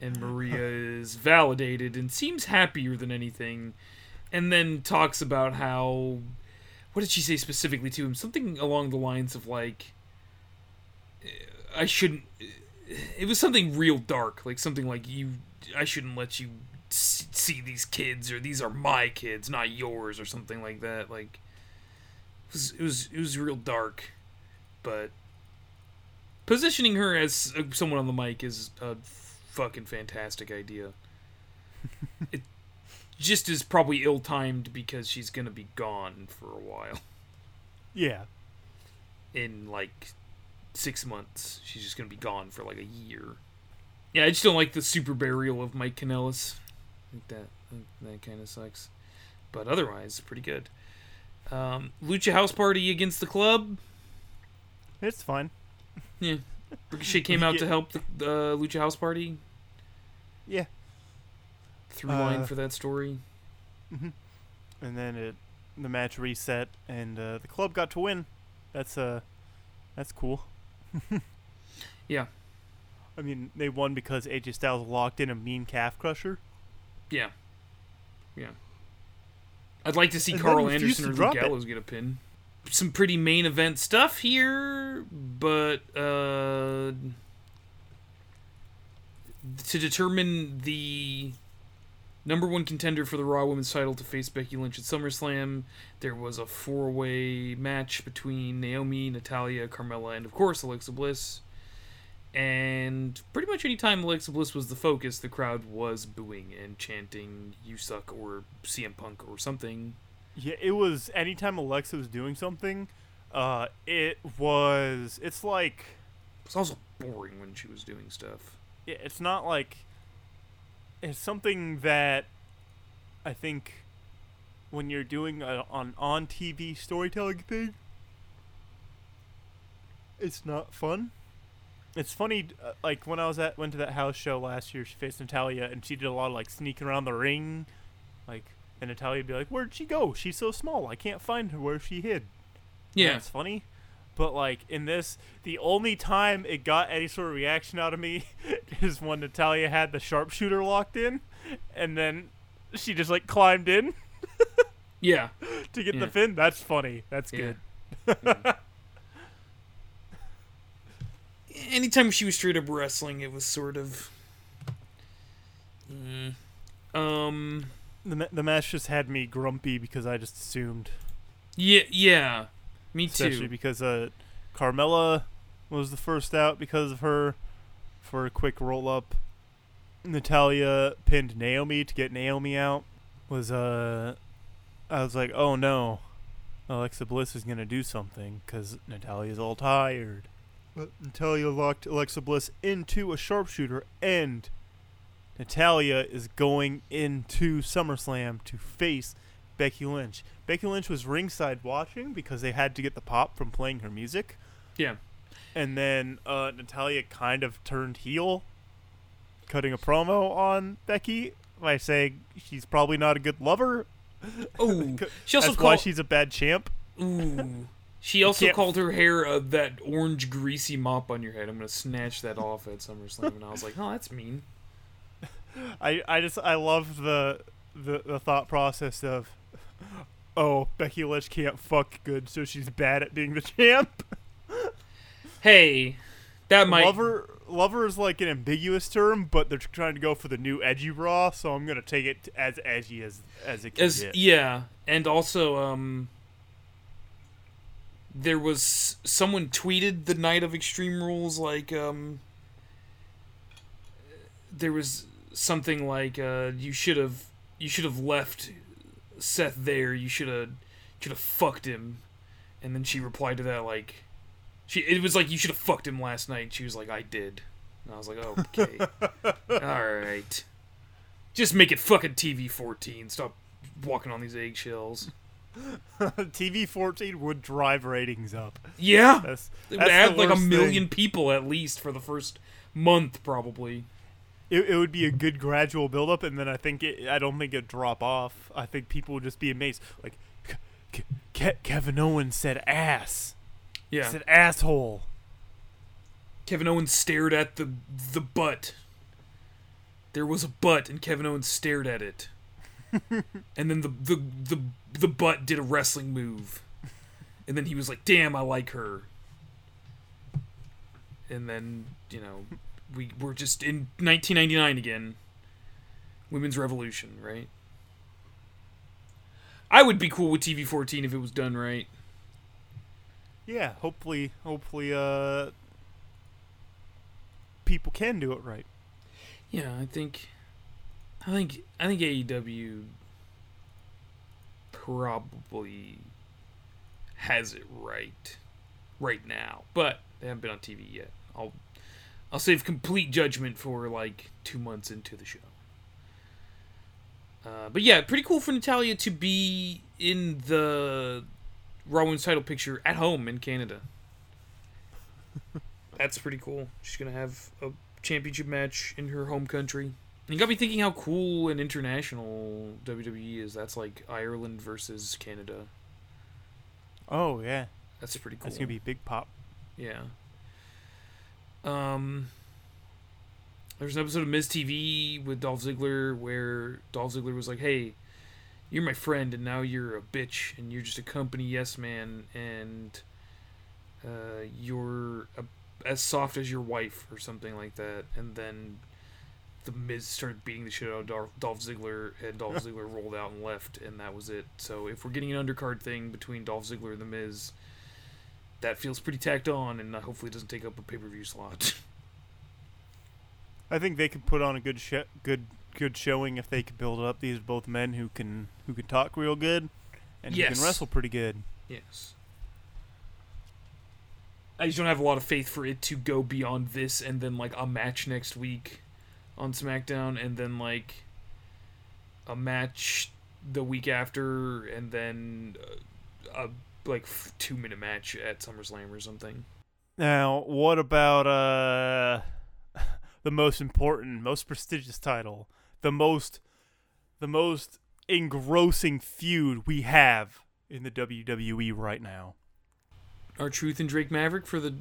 And Maria [LAUGHS] is validated and seems happier than anything. And then talks about how what did she say specifically to him? Something along the lines of like I shouldn't it was something real dark, like something like you. I shouldn't let you see these kids, or these are my kids, not yours, or something like that. Like it was, it was, it was real dark, but positioning her as someone on the mic is a fucking fantastic idea. [LAUGHS] it just is probably ill-timed because she's gonna be gone for a while. Yeah. in like six months. She's just gonna be gone for like a year. Yeah, I just don't like the super burial of Mike Kanellis. I think that I think that kind of sucks. But otherwise, pretty good. Um, Lucha House Party against the club. It's fine. Yeah, [LAUGHS] Ricochet came out to help the, the Lucha House Party. Yeah. Through line Uh, for that story. And then it the match reset and uh, the club got to win. That's uh that's cool. [LAUGHS] Yeah. I mean, they won because AJ Styles locked in a mean calf crusher. Yeah, yeah. I'd like to see And Karl Anderson or Luke drop it. Get a pin. Some pretty main event stuff here, but uh, to determine the number one contender for the Raw Women's title to face Becky Lynch at SummerSlam, there was a four-way match between Naomi, Natalya, Carmella, and of course Alexa Bliss. And pretty much any time Alexa Bliss was the focus, the crowd was booing and chanting "You suck" or CM Punk or something. Yeah, it was anytime Alexa was doing something, uh it was it's like It's also boring when she was doing stuff. yeah, it's not like it's something that I think when you're doing a, an on TV storytelling thing, it's not fun. It's funny, uh, like when I was at went to that house show last year, she faced Natalya, and she did a lot of like sneaking around the ring, like, and Natalya would be like, "Where'd she go? She's so small, I can't find her. Where she hid." Yeah, it's funny. But like in this, the only time it got any sort of reaction out of me [LAUGHS] is when Natalya had the sharpshooter locked in, and then she just like climbed in [LAUGHS] yeah, to get Yeah. the fin. That's funny. That's Yeah. good. [LAUGHS] anytime she was straight up wrestling, it was sort of. Mm. Um. The ma- the match just had me grumpy because I just assumed, Yeah. Yeah. Me especially too. because uh, Carmella was the first out because of her for a quick roll up. Natalya pinned Naomi to get Naomi out. Was uh, I was like, oh no, Alexa Bliss is gonna do something because Natalya's all tired. But Natalya locked Alexa Bliss into a sharpshooter, and Natalya is going into SummerSlam to face Becky Lynch. Becky Lynch was ringside watching because they had to get the pop from playing her music. Yeah. And then uh, Natalya kind of turned heel, cutting a promo on Becky by saying she's probably not a good lover. Oh, [LAUGHS] she also That's why called. she's a bad champ. Ooh. [LAUGHS] She also called her hair uh, that orange greasy mop on your head. I'm gonna snatch that off at SummerSlam, and I was like, oh, that's mean. [LAUGHS] I, I just I love the, the the thought process of, oh Becky Lynch can't fuck good, so she's bad at being the champ. Hey, that might. Lover lover is like an ambiguous term, but they're trying to go for the new edgy bra, so I'm gonna take it as edgy as as it can as get. yeah and also um there was someone tweeted the night of extreme rules like um there was something like uh you should have you should have left Seth there you should have should have fucked him and then she replied to that like she it was like you should have fucked him last night she was like I did and I was like okay [LAUGHS] all right just make it fucking TV 14 stop walking on these eggshells. [LAUGHS] TV 14 would drive ratings up. Yeah, That's, it would add like a million thing. people at least for the first month, probably. It, it would be a good gradual buildup, and then I think it. I don't think it'd drop off. I think people would just be amazed. Like, Ke- Ke- Kevin Owens said ass. Yeah, Said asshole. Kevin Owens stared at the the butt. There was a butt, and Kevin Owens stared at it. [LAUGHS] and then the, the the the butt did a wrestling move, and then he was like, "Damn, I like her." And then you know, we we're just in 1999 again. Women's Revolution, right? I would be cool with TV 14 if it was done right. Yeah, hopefully, hopefully, uh, people can do it right. Yeah, I think, I think, I think AEW probably has it right right now, but they haven't been on TV yet. I'll I'll save complete judgment for like two months into the show. Uh, but yeah, pretty cool for Natalya to be in the Raw Women's title picture at home in Canada. [LAUGHS] That's pretty cool. She's gonna have a championship match in her home country. And you got me thinking how cool and international WWE is. That's like Ireland versus Canada. Oh yeah, That's pretty cool. that's gonna be big pop. Yeah. Um. There's an episode of Miz TV with Dolph Ziggler where Dolph Ziggler was like, "Hey, you're my friend, and now you're a bitch, and you're just a company yes man, and uh, you're a, as soft as your wife, or something like that." And then the Miz started beating the shit out of Dolph, Dolph Ziggler, and Dolph [LAUGHS] Ziggler rolled out and left, and that was it. So if we're getting an undercard thing between Dolph Ziggler and the Miz, that feels pretty tacked on, and uh, hopefully doesn't take up a pay per view slot. [LAUGHS] I think they could put on a good sh- good good showing if they could build up these both men who can who can talk real good and who can wrestle pretty good. yes. I just don't have a lot of faith for it to go beyond this and then like a match next week on SmackDown and then like a match the week after and then uh, a like two minute match at SummerSlam or something. Now, what about uh [LAUGHS] the most important, most prestigious title, the most the most engrossing feud we have in the WWE right now? R-Truth and Drake Maverick for the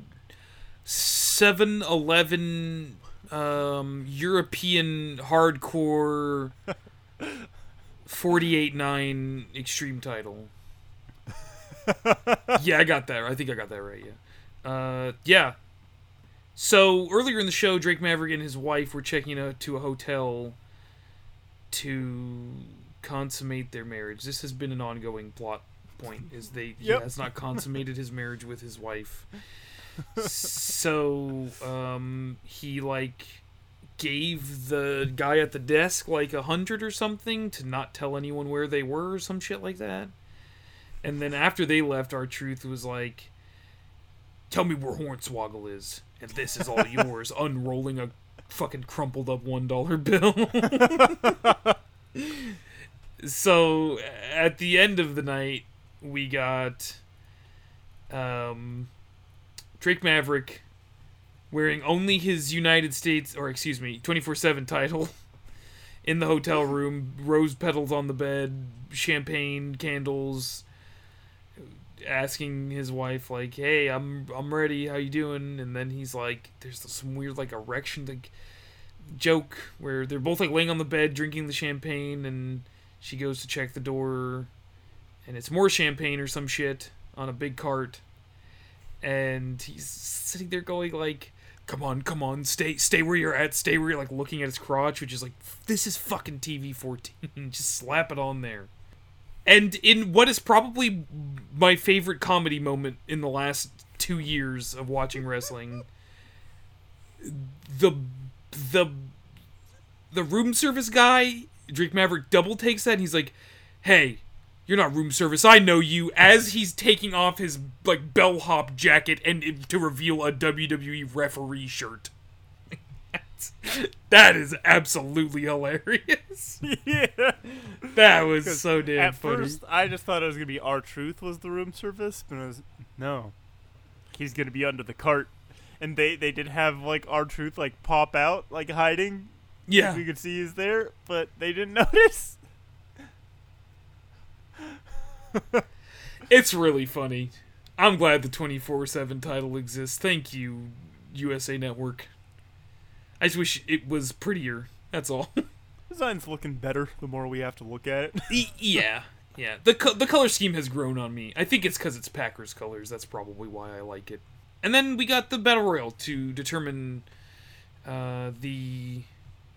7 Eleven um, European hardcore [LAUGHS] 48 9 extreme title. [LAUGHS] yeah, I got that. I think I got that right. Yeah. Uh, yeah. So earlier in the show, Drake Maverick and his wife were checking out to a hotel to consummate their marriage. This has been an ongoing plot point. Is they he Yep. has not consummated his marriage with his wife. [LAUGHS] so um, he like gave the guy at the desk like a hundred or something to not tell anyone where they were or some shit like that. And then after they left, R-Truth was like, "Tell me where Hornswoggle is, and this is all yours." [LAUGHS] Unrolling a fucking crumpled up one dollar bill. [LAUGHS] so at the end of the night, we got um, Drake Maverick wearing only his United States, or excuse me, 24 7 title in the hotel room, rose petals on the bed, champagne, candles, asking his wife, like, hey, I'm, I'm ready, how you doing? And then he's like, there's some weird, like, erection, like, joke where they're both, like, laying on the bed drinking the champagne, and she goes to check the door, and it's more champagne or some shit on a big cart. And he's sitting there going like come on come on stay stay where you're at stay where you're like looking at his crotch which is like this is fucking tv 14 [LAUGHS] just slap it on there and in what is probably my favorite comedy moment in the last two years of watching wrestling the the the room service guy drake maverick double takes that and he's like hey you're not room service. I know you. As he's taking off his like bellhop jacket and to reveal a WWE referee shirt. [LAUGHS] that is absolutely hilarious. [LAUGHS] yeah. That was so damn At funny. first, I just thought it was gonna be R-Truth was the room service, but it was no. He's gonna be under the cart, and they they did have like R-Truth like pop out like hiding. yeah, we could see he's there, but they didn't [LAUGHS] notice. it's really funny. I'm glad the 24/7 title exists. Thank you, USA Network. I just wish it was prettier. That's all. [LAUGHS] Design's looking better the more we have to look at it. E- yeah, yeah. The co- the color scheme has grown on me. I think it's because it's Packers colors. That's probably why I like it. And then we got the battle royal to determine uh, the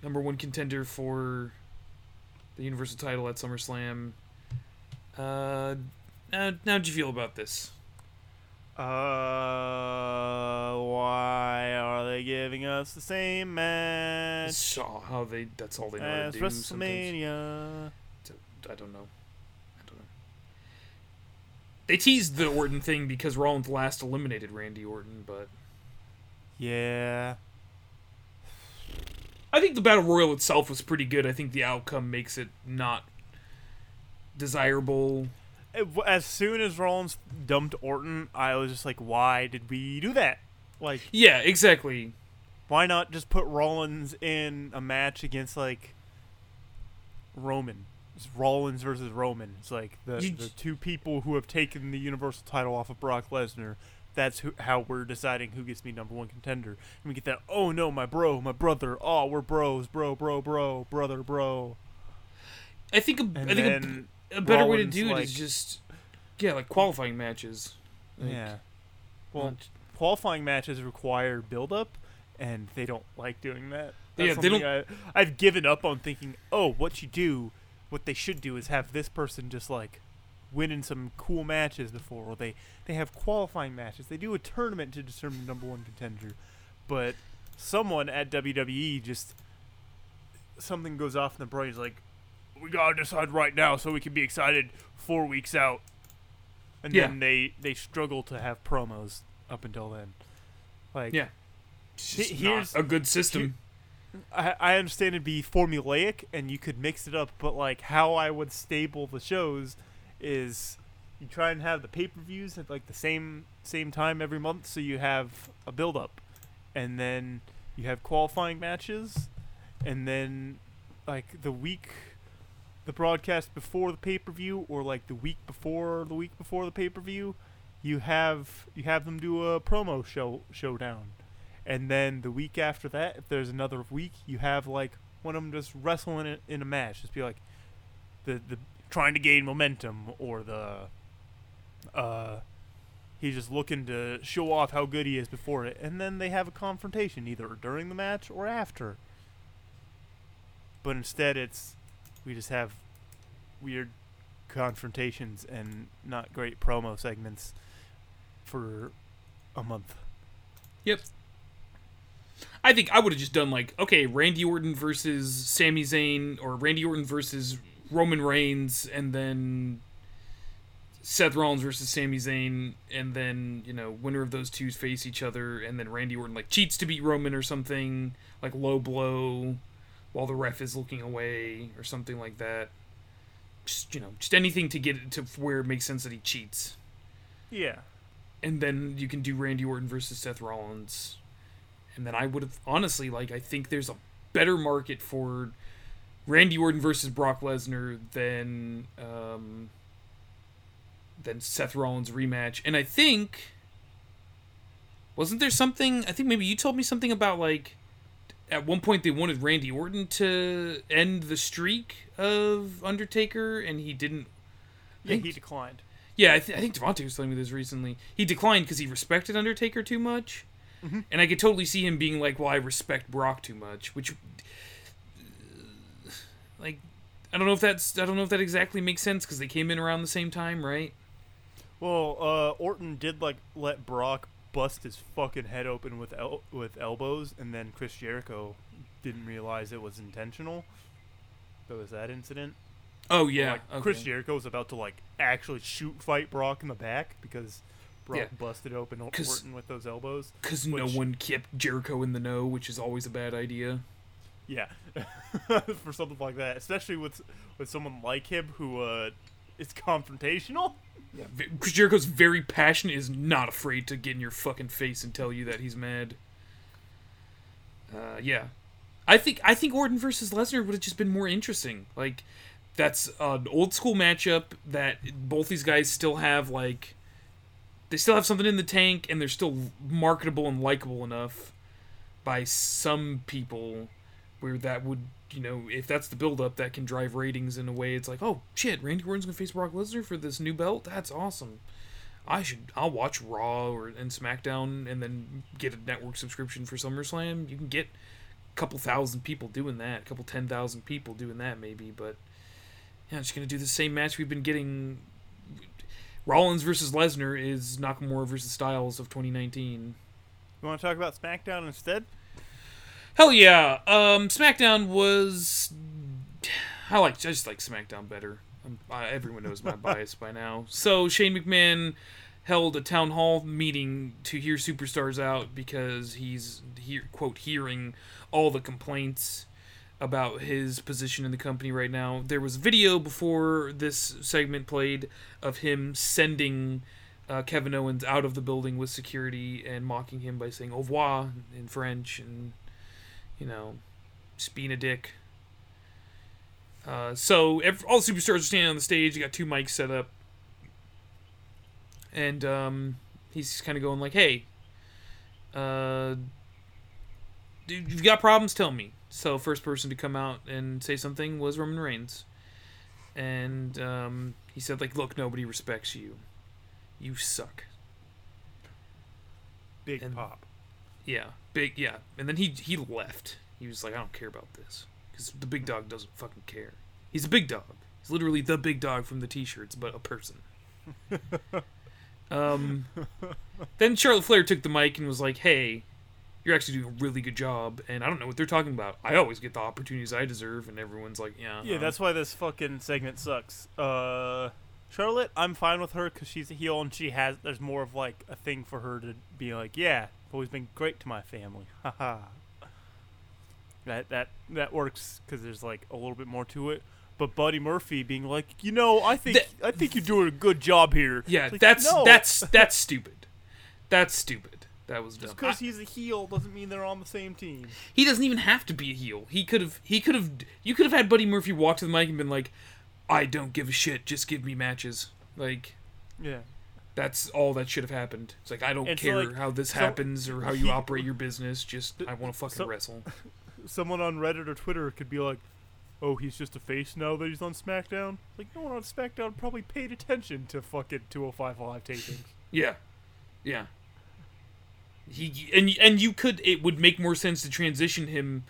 number one contender for the Universal title at SummerSlam. Uh, now, how'd you feel about this? Uh, why are they giving us the same match Saw how they. That's all they know as to do. WrestleMania? I don't know. I don't know. They teased the Orton thing because Rollins last eliminated Randy Orton, but Yeah. I think the battle royal itself was pretty good. I think the outcome makes it not desirable. As soon as Rollins dumped Orton, I was just like, why did we do that? Like, Yeah, exactly. why not just put Rollins in a match against like Roman? It's Rollins versus Roman. It's like the You- the two people who have taken the Universal title off of Brock Lesnar. That's who, how we're deciding who gets to be number one contender. And we get that. Oh no, my bro, my brother. Oh, we're bros, bro, bro, bro, brother, bro. I think a, I think then a, better way to do it like- is just yeah, like qualifying matches. Like, yeah. Well, not- qualifying matches require build up, and they don't like doing that. Yeah, That's they something I, I've given up on thinking. Oh, what you do, what they should do is have this person just like win in some cool matches before, or they they have qualifying matches. They do a tournament to determine the number one contender, but someone at WWE just something goes off in the brain. Is like, we gotta decide right now so we can be excited four weeks out, and Yeah. then they they struggle to have promos up until then. Like, Yeah. It's just He- not here's- a good system. I, I understand it'd be formulaic and you could mix it up, but like how I would staple the shows is you try and have the pay per views at like the same same time every month, so you have a build up, and then you have qualifying matches, and then like the week, the broadcast before the pay per view, or like the week before the week before the pay per view, you have you have them do a promo show showdown. And then the week after that, if there's another week, you have like one of them just wrestling in, in a match, just be like the the trying to gain momentum, or the uh he's just looking to show off how good he is before it, and then they have a confrontation either during the match or after. But instead, it's we just have weird confrontations and not great promo segments for a month. Yep. I think I would have just done like, okay, Randy Orton versus Sami Zayn, or Randy Orton versus Roman Reigns, and then Seth Rollins versus Sami Zayn, and then you know winner of those two face each other, and then Randy Orton like cheats to beat Roman or something, like low blow, while the ref is looking away or something like that. Just you know, just anything to get it to where it makes sense that he cheats Yeah. and then you can do Randy Orton versus Seth Rollins. And then I would have honestly like I think there's a better market for Randy Orton versus Brock Lesnar than um, than Seth Rollins rematch. And I think wasn't there something I think maybe you told me something about like at one point they wanted Randy Orton to end the streak of Undertaker and he didn't Yeah, think- he declined. yeah, I, th- I think Devontae was telling me this recently. He declined because he respected Undertaker too much, Mhm. and I could totally see him being like, "Well, I respect Brock too much," which, like, I don't know if that's I don't know if that exactly makes sense because they came in around the same time, right? Well, uh, Orton did like let Brock bust his fucking head open with el- with elbows, and then Chris Jericho didn't realize it was intentional. There was that incident. Oh yeah, like, okay. Chris Jericho was about to like actually shoot fight Brock in the back because Brock Yeah. busted open Orton with those elbows. because no one kept Jericho in the know, which is always a bad idea. Yeah, [LAUGHS] for something like that, especially with with someone like him who uh, is confrontational. Yeah, Chris Jericho's very passionate, is not afraid to get in your fucking face and tell you that he's mad. Uh, yeah, I think I think Orton versus Lesnar would have just been more interesting. Like, that's an old school matchup that both these guys still have. Like, they still have something in the tank, and they're still marketable and likable enough by some people, where that would. You know, if that's the build-up, that can drive ratings in a way. It's like, oh shit, Randy Orton's gonna face Brock Lesnar for this new belt. That's awesome. I should. I'll watch Raw or and SmackDown, and then get a network subscription for SummerSlam. You can get a couple thousand people doing that, a couple ten thousand people doing that, maybe. But yeah, just gonna do the same match we've been getting. Rollins versus Lesnar is Nakamura versus Styles of 2019. You want to talk about SmackDown instead? Hell yeah. Um, SmackDown was. I like. I just like SmackDown better. I'm, everyone knows my [LAUGHS] bias by now. So Shane McMahon held a town hall meeting to hear superstars out because he's hear, quote hearing all the complaints about his position in the company right now. There was video before this segment played of him sending uh, Kevin Owens out of the building with security and mocking him by saying au revoir in French and you know just being a dick. Uh, so ev all the superstars are standing on the stage. You got two mics set up, and um, he's kind of going like, "Hey, uh, dude, you've got problems. Tell me." So first person to come out and say something was Roman Reigns, and um, he said like, "Look, nobody respects you. You suck." Big And- pop. Yeah, big yeah, and then he he left. He was like, "I don't care about this." Because the big dog doesn't fucking care. He's a big dog. He's literally the big dog from the t-shirts, but a person. [LAUGHS] um, then Charlotte Flair took the mic and was like, "Hey, you're actually doing a really good job, and I don't know what they're talking about. I always get the opportunities I deserve." And everyone's like, "Yeah, Yeah, uh-huh." that's why this fucking segment sucks. Uh, Charlotte, I'm fine with her because she's a heel and she has. There's more of like a thing for her to be like, yeah, always been great to my family. [LAUGHS] Haha. that that that works because there's like a little bit more to it. But Buddy Murphy being like, you know, I think That- I think you're doing a good job here. yeah, like, that's no, that's [LAUGHS] that's stupid. That's stupid. That was dumb. just because he's a heel doesn't mean they're on the same team. he doesn't even have to be a heel. He could have he could have you could have had Buddy Murphy walk to the mic and been like, "I don't give a shit. Just give me matches." Like Yeah. That's all that should have happened. It's like I don't It's care like- how this so happens or how you [LAUGHS] operate your business. Just I want to fucking so- wrestle. [LAUGHS] someone on Reddit or Twitter could be like, "Oh, he's just a face now that he's on SmackDown." Like, no one on SmackDown probably paid attention to fucking 205 Live tapings. [LAUGHS] Yeah, yeah. He and and you could it would make more sense to transition him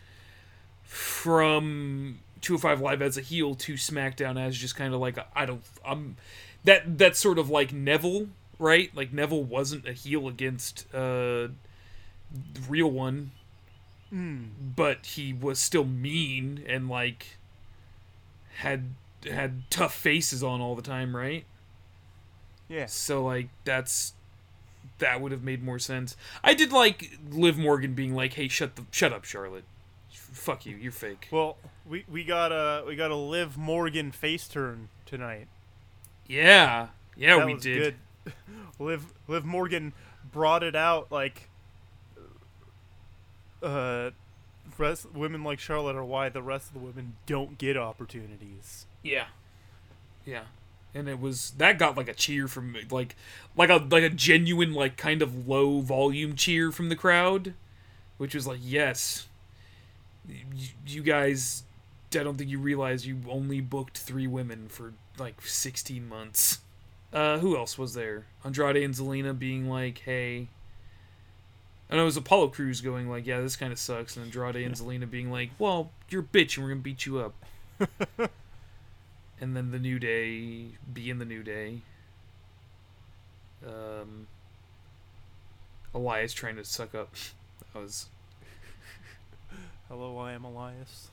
from 205 Live as a heel to SmackDown as just kind of like I don't I'm that that's sort of like Neville, right? Like Neville wasn't a heel against uh the real one, Hmm. but he was still mean and like had had tough faces on all the time, right? Yeah. So like that's that would have made more sense. I did like Liv Morgan being like, "Hey, shut the shut up, Charlotte. Fuck you. You're fake." Well, we we got a we got a Liv Morgan face turn tonight. Yeah, yeah, that we was did. good. [LAUGHS] Liv Liv Morgan brought it out like uh rest, women like Charlotte are why the rest of the women don't get opportunities. Yeah, yeah, and it was that got like a cheer from like like a like a genuine like kind of low volume cheer from the crowd, which was like, yes, you, you guys. I don't think you realize you only booked three women for like 16 months. Uh, who else was there? Andrade and Zelina being like, "Hey." I know it was Apollo Crews going like, "Yeah, this kind of sucks," and Andrade and Zelina being like, "Well, you're a bitch, and we're gonna beat you up." [LAUGHS] and then the New Day being the New Day. Um, Elias trying to suck up. [LAUGHS] That was Hello, I am Elias.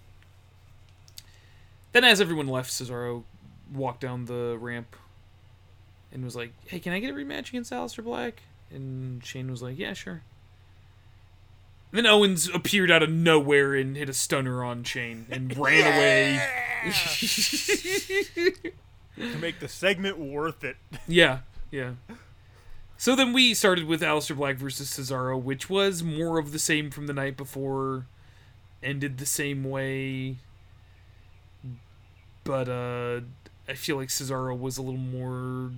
Then, as everyone left, Cesaro walked down the ramp and was like, "Hey, can I get a rematch against Aleister Black?" And Shane was like, "Yeah, sure." Then Owens appeared out of nowhere and hit a stunner on Shane and [LAUGHS] ran away. to make the segment worth it. [LAUGHS] yeah, yeah. So then we started with Aleister Black versus Cesaro, which was more of the same from the night before, ended the same way. But uh I feel like Cesaro was a little more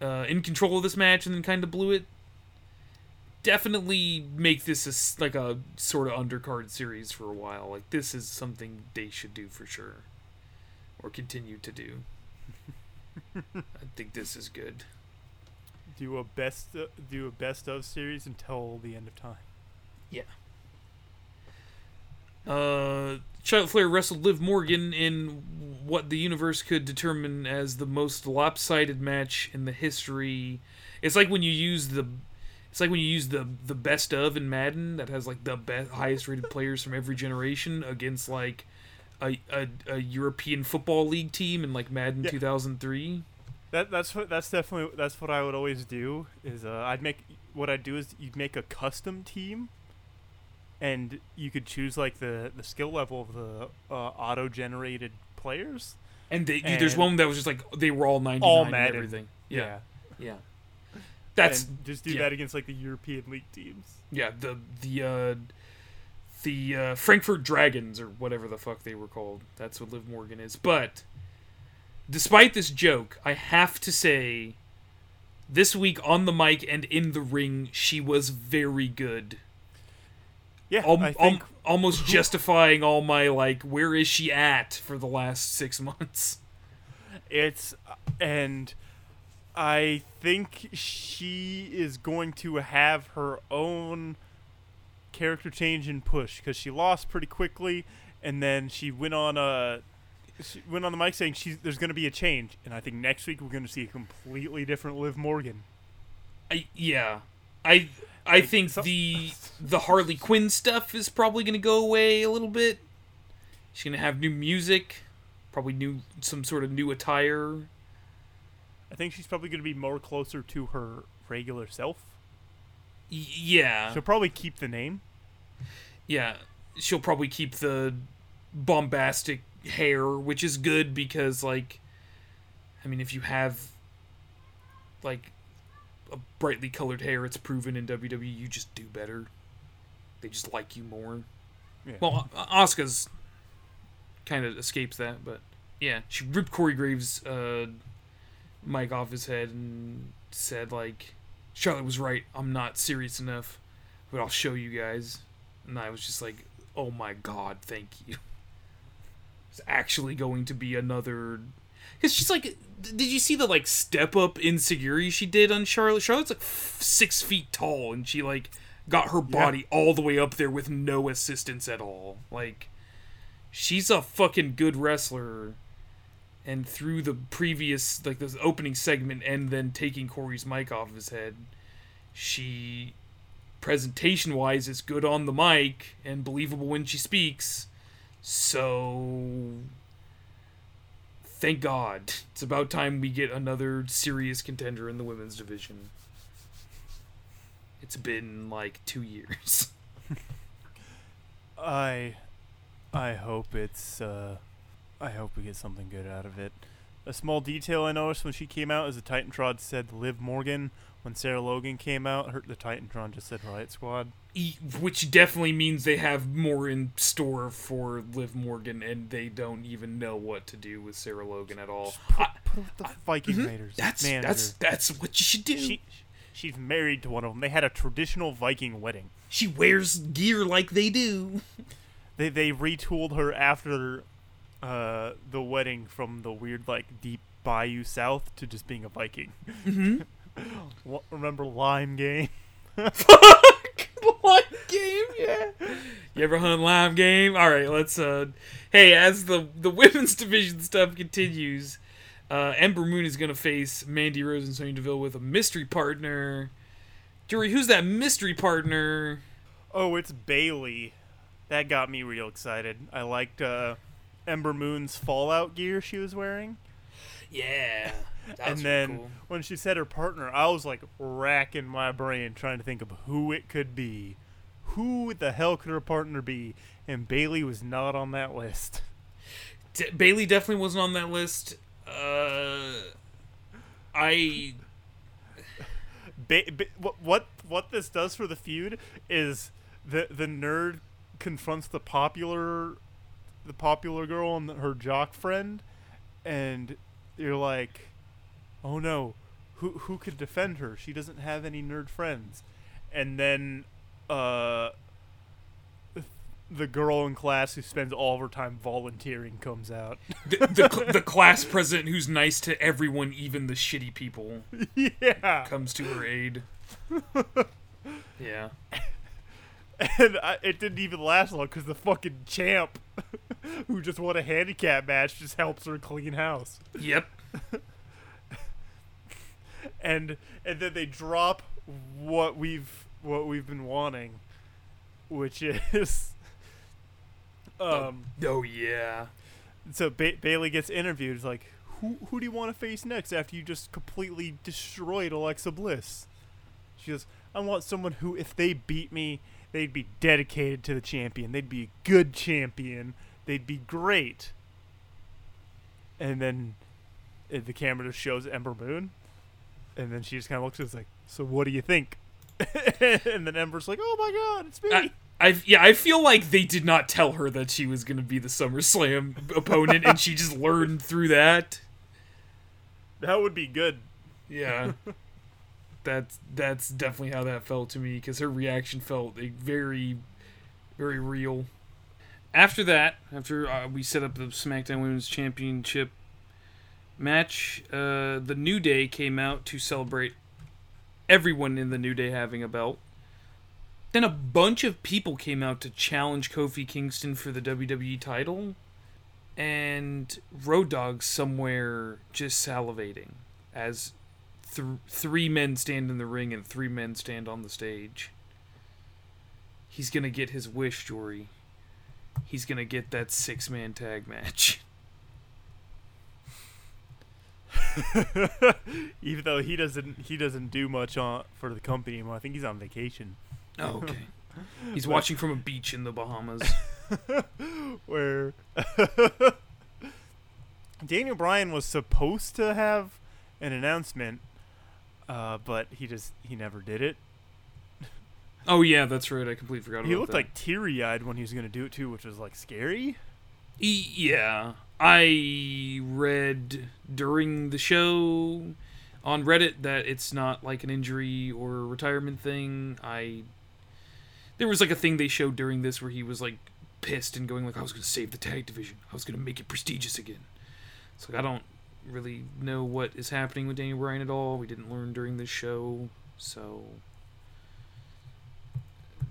uh, in control of this match and then kind of blew it. Definitely make this a like a sort of undercard series for a while. Like this is something they should do for sure, or continue to do. [LAUGHS] I think this is good. Do a best uh, do a best of series until the end of time. Yeah. Uh, Charlotte Flair wrestled Liv Morgan in what the universe could determine as the most lopsided match in the history. It's like when you use the, it's like when you use the the best of in Madden that has like the best highest rated players from every generation against like a, a, a European Football League team in like Madden Yeah. 2003. That that's what that's definitely that's what I would always do. Is uh, I'd make what I'd do is you'd make a custom team, and you could choose like the the skill level of the uh, auto generated players. And, they, there's one that was just like they were all 99 All and everything. Yeah, yeah. yeah. That's and just do yeah. that against like the European League teams. yeah the the uh, the uh, Frankfurt Dragons or whatever the fuck they were called. That's what Liv Morgan is. But despite this joke, I have to say, this week on the mic and in the ring, she was very good. Yeah, Al- I al- think almost [LAUGHS] justifying all my like, where is she at for the last six months? it's and I think she is going to have her own character change and push because she lost pretty quickly, and then she went on a she went on the mic saying she's there's going to be a change, and I think next week we're going to see a completely different Liv Morgan. I yeah, I I think so- the the Harley Quinn stuff is probably gonna go away a little bit. She's gonna have new music, probably new some sort of new attire. I think she's probably going to be more closer to her regular self. Y- yeah, She'll probably keep the name. yeah. She'll probably keep the bombastic hair, which is good because like, I mean, if you have like brightly colored hair, it's proven in WWE you just do better. They just like you more. Yeah. Well, Asuka's kind of escapes that, but yeah, she ripped Corey Graves' uh, mic off his head and said like, "Charlotte was right. I'm not serious enough, but I'll show you guys." And I was just like, "Oh my god, thank you." It's actually going to be another. Because she's like, did you see the like step up insecurity she did on Charlotte? Charlotte's like f- six feet tall, and she like got her body all the way up there with no assistance at all. Like, she's a fucking good wrestler. And through the previous, like this opening segment, and then taking Corey's mic off of his head, she, presentation wise, is good on the mic and believable when she speaks. So, thank God. It's about time we get another serious contender in the women's division. It's been like two years. [LAUGHS] I I hope it's uh I hope we get something good out of it. A small detail I noticed when she came out is the Titantron said Liv Morgan. When Sarah Logan came out, her the Titantron just said Riot Squad. E- Which definitely means they have more in store for Liv Morgan, and they don't even know what to do with Sarah Logan at all. I- Put her with the Viking Raiders. Mm-hmm. that's manager. that's that's what you should do. she she's married to one of them. They had a traditional Viking wedding. she wears gear like they do. They they retooled her after uh the wedding from the weird like deep bayou south to just being a Viking. Mm-hmm. [LAUGHS] [LAUGHS] Remember Lime Game? Fuck! [LAUGHS] [LAUGHS] Lime game, yeah. You ever hunt lime game? All right, let's. uh Hey, as the the women's division stuff continues, uh Ember Moon is gonna face Mandy Rose and Sonya Deville with a mystery partner. Jory, who's that mystery partner? Oh, it's Bayley. That got me real excited. I liked uh, Ember Moon's Fallout gear she was wearing. Yeah, [LAUGHS] and then when she said her partner, I was like racking my brain trying to think of who it could be. Who the hell could her partner be? And Bayley was not on that list. [LAUGHS] D- Bayley definitely wasn't on that list. Uh, I [LAUGHS] Ba- ba- what what what this does for the feud is the the nerd confronts the popular the popular girl and her jock friend and you're like oh no who who could defend her she doesn't have any nerd friends and then uh the girl in class who spends all of her time volunteering comes out [LAUGHS] the, the the class president who's nice to everyone, even the shitty people, [LAUGHS] yeah comes to her aid. [LAUGHS] Yeah. And I, it didn't even last long because the fucking champ, [LAUGHS] who just won a handicap match, just helps her clean house. Yep. [LAUGHS] And and then they drop what we've what we've been wanting, which is [LAUGHS] Um, Oh yeah. so ba- Bayley gets interviewed. It's like, who who do you want to face next after you just completely destroyed Alexa Bliss? She goes, I want someone who, if they beat me, they'd be dedicated to the champion. They'd be a good champion. They'd be great. And then uh, the camera just shows Ember Moon, and then she just kind of looks at us like, so what do you think? [LAUGHS] and then Ember's like, oh my god, it's me. I, I yeah, I feel like they did not tell her that she was gonna be the SummerSlam [LAUGHS] opponent, and she just learned through that. that would be good. Yeah. [LAUGHS] that's that's definitely how that felt to me because her reaction felt like, very, very real. After that, after uh, we set up the SmackDown Women's Championship match, uh, the New Day came out to celebrate everyone in the New Day having a belt. Then a bunch of people came out to challenge Kofi Kingston for the WWE title, and Road Dogg somewhere just salivating as th- three men stand in the ring and three men stand on the stage. He's gonna get his wish, Jory. He's gonna get that six man tag match. [LAUGHS] [LAUGHS] Even though he doesn't, he doesn't do much on for the company anymore. I think he's on vacation. Oh, okay. [LAUGHS] He's watching from a beach in the Bahamas. Where Daniel Bryan was supposed to have an announcement, uh, but he just he never did it. Oh yeah, that's right. I completely forgot about He looked that. like teary eyed when he was gonna do it too, which was like scary. E- yeah, I read during the show on Reddit that it's not like an injury or a retirement thing. I there was like a thing they showed during this where he was like pissed and going like I was going to save the tag division. I was going to make it prestigious again. So like, I don't really know what is happening with Daniel Bryan at all. We didn't learn during this show, so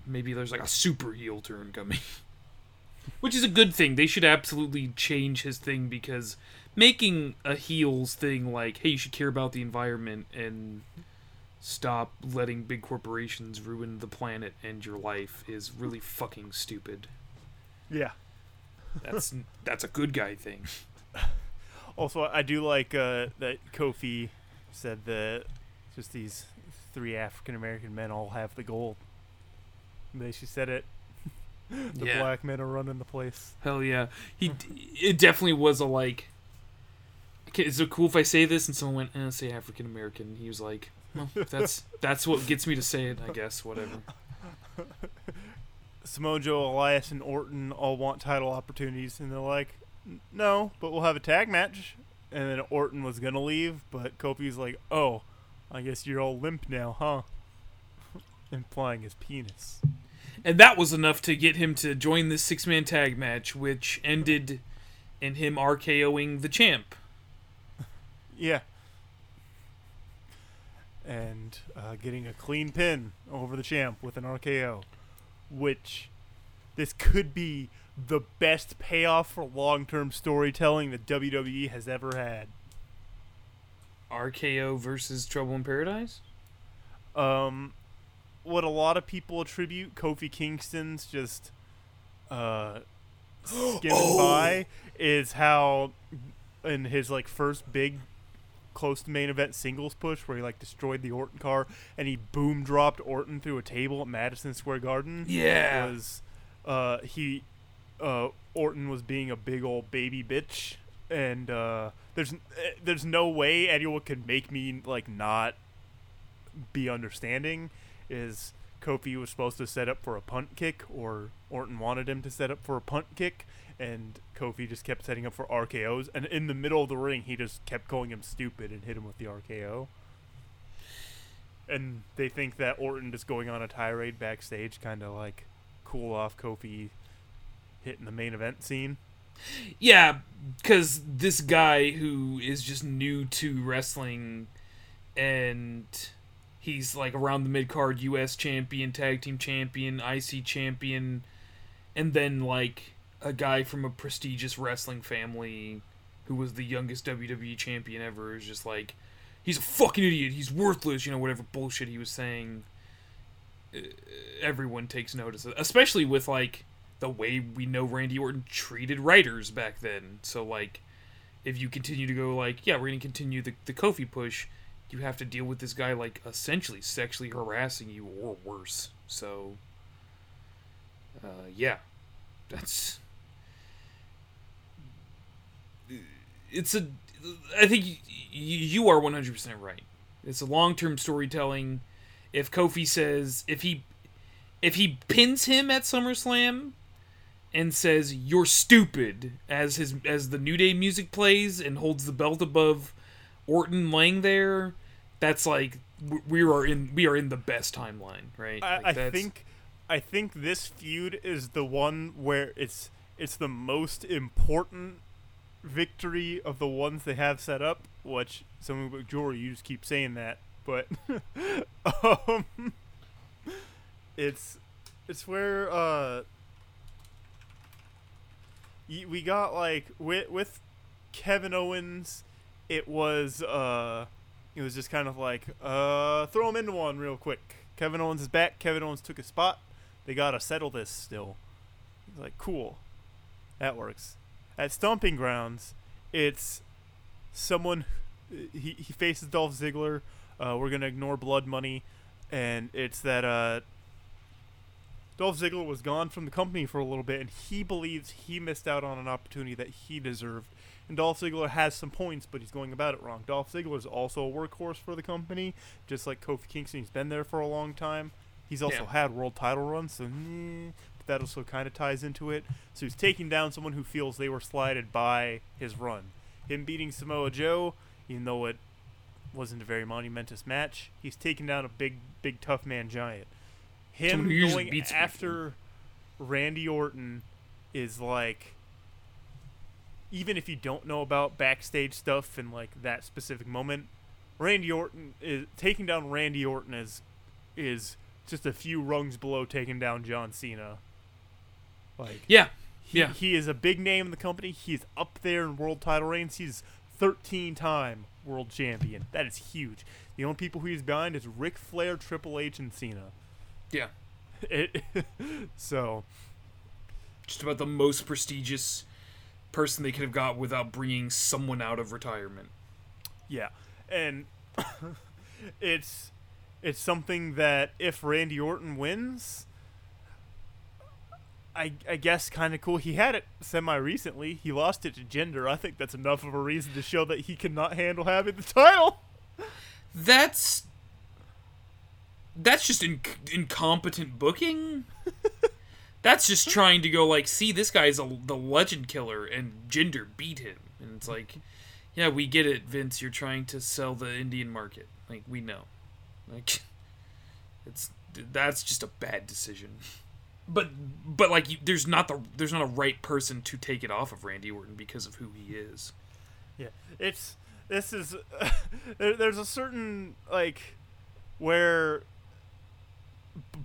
maybe there's like a super heel turn coming. [LAUGHS] Which is a good thing. They should absolutely change his thing because making a heels thing like, hey, you should care about the environment and stop letting big corporations ruin the planet and your life is really fucking stupid. Yeah. That's that's a good guy thing. [LAUGHS] Also, I do like uh, that Kofi said that just these three African American men all have the gold. They she said it. [LAUGHS] the Yeah. black men are running the place. Hell yeah. He it definitely was a like okay, is it cool if I say this and someone went, eh, say African American? He was like, well, [LAUGHS] that's that's what gets me to say it, I guess, whatever. [LAUGHS] Samoa Joe, Elias, and Orton all want title opportunities, and they're like, "N- "No, but we'll have a tag match." And then Orton was gonna leave, but Kofi's like, "Oh, I guess you're all limp now, huh?" [LAUGHS] Implying his penis. And that was enough to get him to join this six man tag match, which ended in him RKOing the champ. [LAUGHS] Yeah. And uh, getting a clean pin over the champ with an RKO, which this could be the best payoff for long-term storytelling that WWE has ever had. RKO versus Trouble in Paradise? Um, what a lot of people attribute Kofi Kingston's just uh, [GASPS] skimming by is how in his like first big close to main event singles push where he like destroyed the Orton car and he boom dropped Orton through a table at Madison Square Garden Yeah. was uh he uh Orton was being a big old baby bitch and uh there's eh, there's no way anyone could make me like not be understanding is Kofi was supposed to set up for a punt kick or Orton wanted him to set up for a punt kick and Kofi just kept setting up for RKOs and in the middle of the ring he just kept calling him stupid and hit him with the RKO. And they think that Orton just going on a tirade backstage kind of like cool off Kofi hitting the main event scene. Yeah, because this guy who is just new to wrestling and he's like around the mid card US champion, tag team champion, IC champion, and then like a guy from a prestigious wrestling family who was the youngest WWE champion ever is just like he's a fucking idiot, he's worthless, you know, whatever bullshit he was saying. Uh, Everyone takes notice, especially with like the way we know Randy Orton treated writers back then. So like, if you continue to go like, yeah, we're gonna continue the the Kofi push, you have to deal with this guy like essentially sexually harassing you or worse. So, uh, yeah, that's it's a. I think you, are one hundred percent right. It's a long term storytelling. If Kofi says if he if he pins him at SummerSlam and says you're stupid as his as the New Day music plays and holds the belt above Orton laying there, that's like we are in we are in the best timeline, right? I, Like, I think I think this feud is the one where it's it's the most important victory of the ones they have set up. Which some of Jory, you just keep saying that, but [LAUGHS] um, it's it's where uh we got like with with Kevin Owens, it was uh it was just kind of like uh throw him into one real quick. Kevin Owens is back. Kevin Owens took a spot. They gotta settle this still. It's like cool, that works. At Stomping Grounds, it's someone he he faces Dolph Ziggler. Uh, we're gonna ignore blood money, and it's that uh, Dolph Ziggler was gone from the company for a little bit, and he believes he missed out on an opportunity that he deserved. And Dolph Ziggler has some points, but he's going about it wrong. Dolph Ziggler is also a workhorse for the company, just like Kofi Kingston. He's been there for a long time. He's also Yeah. had world title runs, so meh, but that also kind of ties into it. So he's taking down someone who feels they were slighted by his run. Him beating Samoa Joe, even though it wasn't a very monumentous match, he's taking down a big, big tough man giant. Him Someone who usually going after Randy Orton is like even if you don't know about backstage stuff and like that specific moment, Randy Orton is taking down Randy Orton is is just a few rungs below taking down John Cena. Like yeah, he, yeah. he is a big name in the company. He's up there in world title reigns. He's 13 time world champion. That is huge. The only people who he's behind is Ric Flair, Triple H, and Cena. Yeah. It, [LAUGHS] so Just about the most prestigious person they could have got without bringing someone out of retirement. Yeah, and [COUGHS] it's it's something that if Randy Orton wins, I I guess kind of cool. He had it semi recently. He lost it to Jinder. I think that's enough of a reason to show that he cannot handle having the title. That's that's just in- incompetent booking. that's just trying to go like, see, this guy's a, the legend killer, and Jinder beat him, and it's like, yeah, we get it, Vince. You're trying to sell the Indian market, like we know, like [LAUGHS] it's that's just a bad decision. But but like, you, there's not the there's not a right person to take it off of Randy Orton because of who he is. Yeah, it's this is [LAUGHS] there, there's a certain like where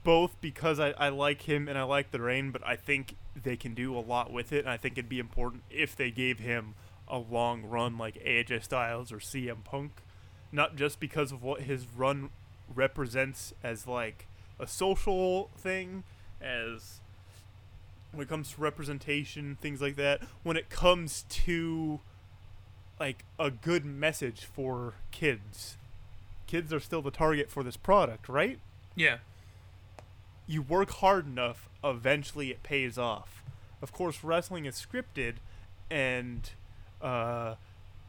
both because I, I like him and I like the reign, but I think they can do a lot with it, and I think it'd be important if they gave him a long run like AJ Styles or CM Punk, not just because of what his run represents as like a social thing, as when it comes to representation, things like that. When it comes to like a good message for kids. Kids are still the target for this product, right? Yeah. You work hard enough, eventually it pays off. Of course, wrestling is scripted, and uh,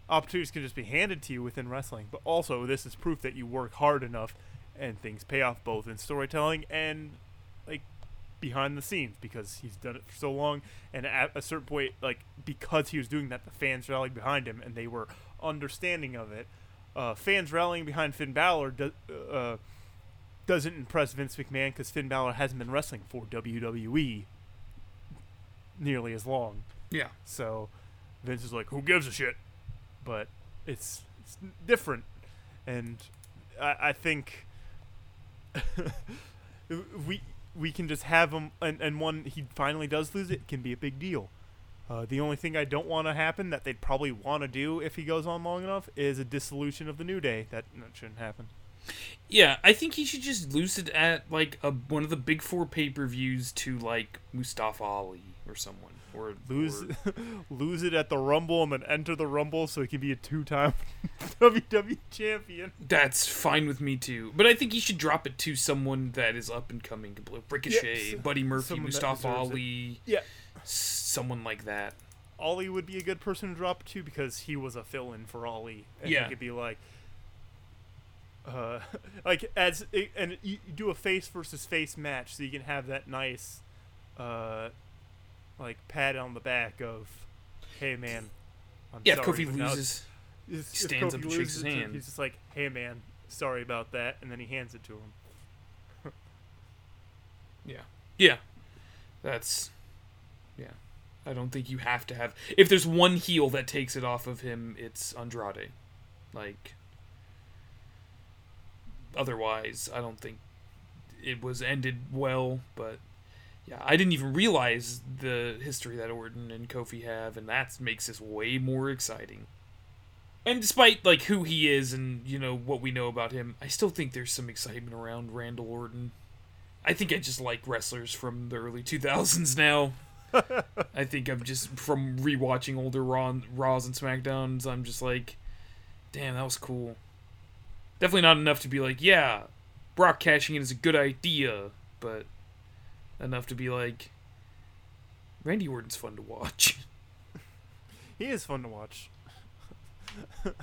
opportunities can just be handed to you within wrestling. But also, this is proof that you work hard enough, and things pay off both in storytelling and like behind the scenes because he's done it for so long. And at a certain point, like because he was doing that, the fans rallied behind him, and they were understanding of it. Uh, fans rallying behind Finn Balor do, uh, doesn't impress Vince McMahon because Finn Balor hasn't been wrestling for WWE nearly as long. Yeah. So Vince is like, "Who gives a shit?" But it's it's different, and I, I think [LAUGHS] we we can just have him, and and when he finally does lose it, can be a big deal. Uh, the only thing I don't want to happen that they'd probably want to do if he goes on long enough is a dissolution of the New Day. That that shouldn't happen. Yeah, I think he should just lose it at like a, one of the big four pay per views to like Mustafa Ali or someone, or Lose or- [LAUGHS] lose it at the Rumble and then enter the Rumble so he can be a two-time [LAUGHS] WWE champion. That's fine with me too. But I think he should drop it to someone that is up and coming. Ricochet, Buddy Murphy, someone Mustafa deserves it. Ali, Yeah. someone like that. Ali would be a good person to drop to because he was a fill-in for Ali, and Yeah. he could be like, uh, [LAUGHS] like as and you do a face versus face match, so you can have that nice, uh, like pat on the back of, hey man, I'm Yeah, if sorry, Kofi loses. if- if stands up Kofi and shakes his hand. He's just like, hey man, sorry about that, and then he hands it to him. [LAUGHS] Yeah. Yeah. That's yeah. I don't think you have to have if there's one heel that takes it off of him, it's Andrade. Like otherwise, I don't think it was ended well, but yeah, I didn't even realize the history that Orton and Kofi have, and that makes this way more exciting. And despite like who he is and you know what we know about him, I still think there's some excitement around Randall Orton. I think I just like wrestlers from the early 2000s now. [LAUGHS] I think I'm just from rewatching older Raw, Raws and Smackdowns. I'm just like, damn, that was cool. Definitely not enough to be like, yeah, Brock cashing in is a good idea, but enough to be like, Randy Orton's fun to watch. He is fun to watch. [LAUGHS]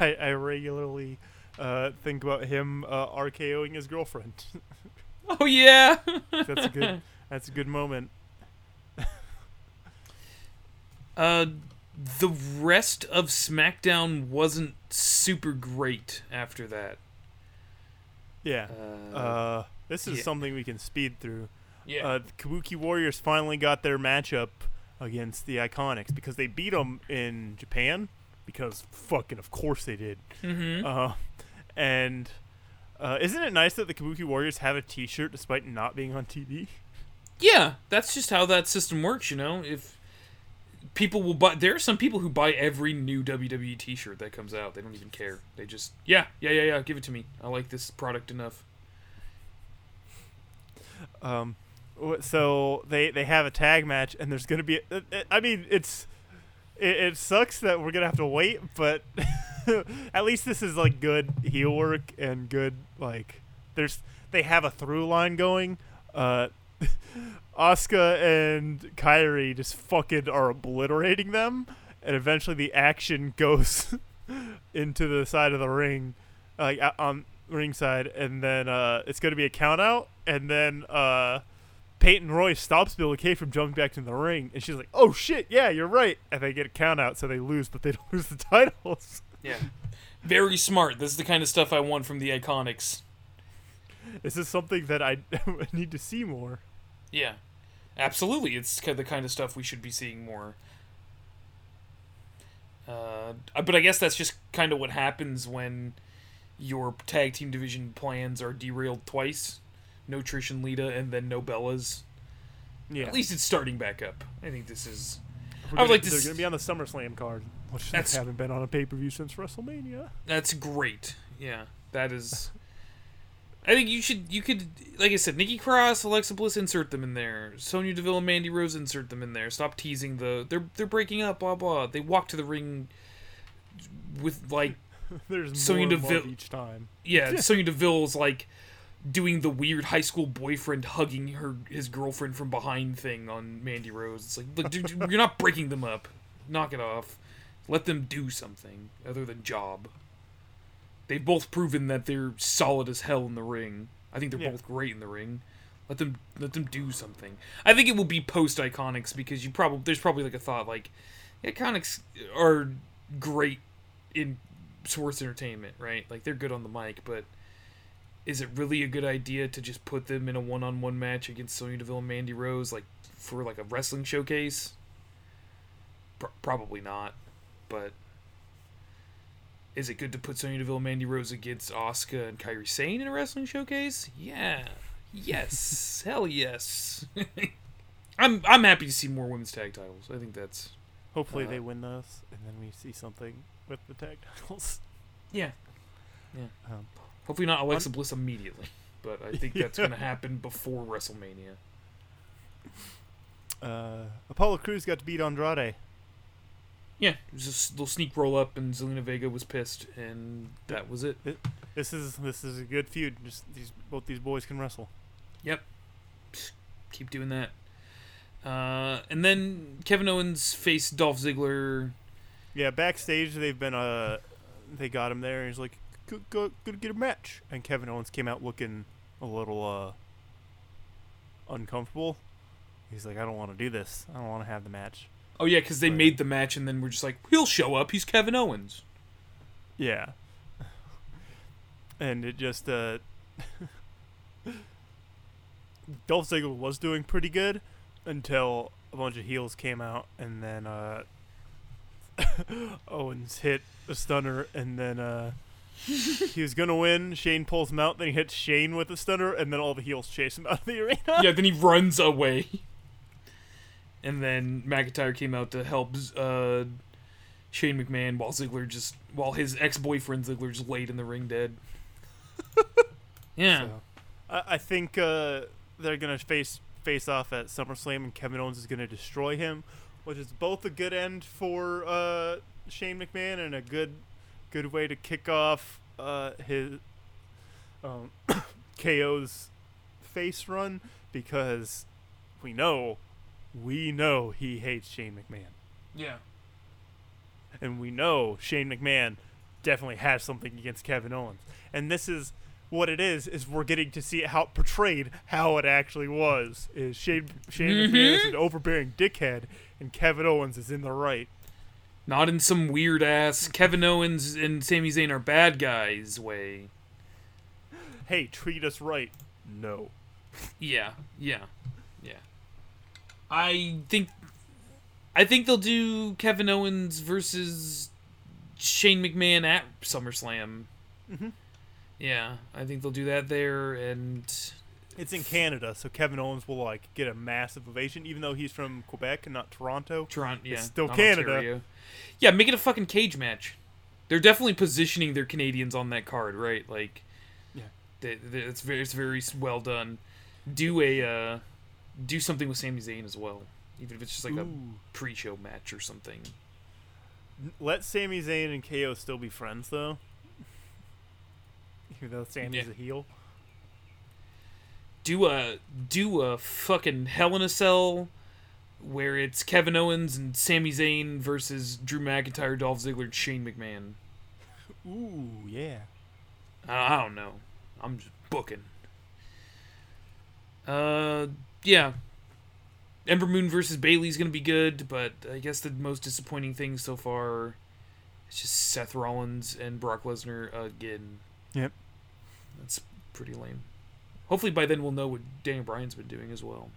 I, I regularly uh, think about him uh, RKOing his girlfriend. [LAUGHS] Oh yeah, that's a good. [LAUGHS] That's a good moment. Uh, the rest of SmackDown wasn't super great after that. Yeah. Uh, Uh, this is yeah. something we can speed through. yeah. Uh, the Kabuki Warriors finally got their matchup against the Iconics because they beat them in Japan. Because fucking, of course they did. mm-hmm. Uh, and uh, isn't it nice that the Kabuki Warriors have a T-shirt despite not being on TV? Yeah, that's just how that system works, you know. If people will buy, there are some people who buy every new WWE T-shirt that comes out. They don't even care. They just, yeah, yeah, yeah, yeah. Give it to me. I like this product enough. Um, so they they have a tag match, and there's gonna be. uh, uh, I mean, it's it, it sucks that we're gonna have to wait, but [LAUGHS] at least this is like good heel work and good like there's they have a through line going. Uh, Asuka and Kairi just fucking are obliterating them, and eventually the action [LAUGHS] goes into the side of the ring, like uh, on ringside, and then uh, it's going to be a count out, and then uh, Peyton Royce stops Billie Kay from jumping back in the ring, and she's like, "Oh shit, yeah, you're right," and they get a count out, so they lose, but they [LAUGHS] don't lose the titles. Yeah, very smart. This is the kind of stuff I want from the Iconics. this is something that I [LAUGHS] need to see more. Yeah, absolutely. It's the kind of stuff we should be seeing more. Uh, but I guess that's just kind of what happens when your tag team division plans are derailed twice. No Trish and Lita, and then no Bellas. Yeah, At least it's starting back up. I think this is. We're I would gonna- like to They're s- going to be on the SummerSlam card, which haven't been on a pay per view since WrestleMania. That's great. Yeah, that is. I think you should. You could, like I said, Nikki Cross, Alexa Bliss, insert them in there. Sonya Deville and Mandy Rose, insert them in there. Stop teasing the. They're they're breaking up. Blah blah. They walk to the ring with like [LAUGHS] There's Sonya Deville- each time. yeah. [LAUGHS] Sonya Deville's like doing the weird high school boyfriend hugging her his girlfriend from behind thing on Mandy Rose. It's like, look, dude, [LAUGHS] you're not breaking them up. Knock it off. Let them do something other than job. They've both proven that they're solid as hell in the ring. I think they're Yeah. both great in the ring. Let them let them do something. I think it will be post iconics because you probably there's probably like a thought like iconics are great in sports entertainment, right? Like they're good on the mic, but is it really a good idea to just put them in a one-on-one match against Sonya Deville and Mandy Rose, like for like a wrestling showcase? Pro- probably not. But is it good to put Sonya Deville and Mandy Rose against Asuka and Kairi Sane in a wrestling showcase? Yeah. Yes. [LAUGHS] Hell yes. [LAUGHS] I'm I'm happy to see more women's tag titles. I think that's Hopefully Uh, they win those, and then we see something with the tag titles. [LAUGHS] yeah. Um, Hopefully not Alexa Bliss immediately, but I think that's Yeah. going to happen before WrestleMania. Uh, Apollo Crews got to beat Andrade. Yeah, it was just a little sneak roll up, and Zelina Vega was pissed, and that was it. This is this is a good feud. Just these both these boys can wrestle. Yep. Keep doing that. Uh, and then Kevin Owens faced Dolph Ziggler. Yeah, backstage they've been uh they got him there and he's like go go go get a match and Kevin Owens came out looking a little uh uncomfortable. He's like I don't want to do this. I don't want to have the match. Oh yeah, because they Right. made the match, and then we're just like, he'll show up. He's Kevin Owens. Yeah. And it just uh [LAUGHS] Dolph Ziggler was doing pretty good until a bunch of heels came out and then uh [LAUGHS] Owens hit a stunner and then uh [LAUGHS] he was gonna win. Shane pulls him out, then he hits Shane with a stunner, and then all the heels chase him out of the arena. yeah, then he runs away. And then McIntyre came out to help uh, Shane McMahon while Ziggler just while his ex boyfriend Ziggler just laid in the ring dead. [LAUGHS] yeah. So, I, I think uh, they're gonna face face off at SummerSlam, and Kevin Owens is gonna destroy him, which is both a good end for uh, Shane McMahon and a good good way to kick off uh, his um, [COUGHS] KO's face run because we know we know he hates Shane McMahon, Yeah. and we know Shane McMahon definitely has something against Kevin Owens, and this is what it is is we're getting to see how portrayed how it actually was is Shane Shane mm-hmm. McMahon is an overbearing dickhead and Kevin Owens is in the right. Not in some weird ass Kevin Owens and Sami Zayn are bad guys way. Hey, treat us right. No. Yeah, yeah, yeah. I think, I think they'll do Kevin Owens versus Shane McMahon at SummerSlam. Mhm. Yeah, I think they'll do that there, and It's in Canada, so Kevin Owens will like get a massive ovation even though he's from Quebec and not Toronto. Toronto. Yeah, still Canada. Ontario. Yeah, make it a fucking cage match. They're definitely positioning their Canadians on that card, right? Like, Yeah. they, they, it's very, it's very well done. Do a, uh, do something with Sami Zayn as well, even if it's just like a pre-show match or something. Let Sami Zayn and KO still be friends though. Even though Sami's Yeah. a heel. Do a do a fucking Hell in a Cell where it's Kevin Owens and Sami Zayn versus Drew McIntyre, Dolph Ziggler, Shane McMahon. [LAUGHS] Ooh, yeah. I I don't know. I'm just booking. Uh, yeah. Ember Moon versus Bayley's gonna be good, but I guess the most disappointing thing so far is just Seth Rollins and Brock Lesnar again. Yep. That's pretty lame. Hopefully by then we'll know what Daniel Bryan's been doing as well.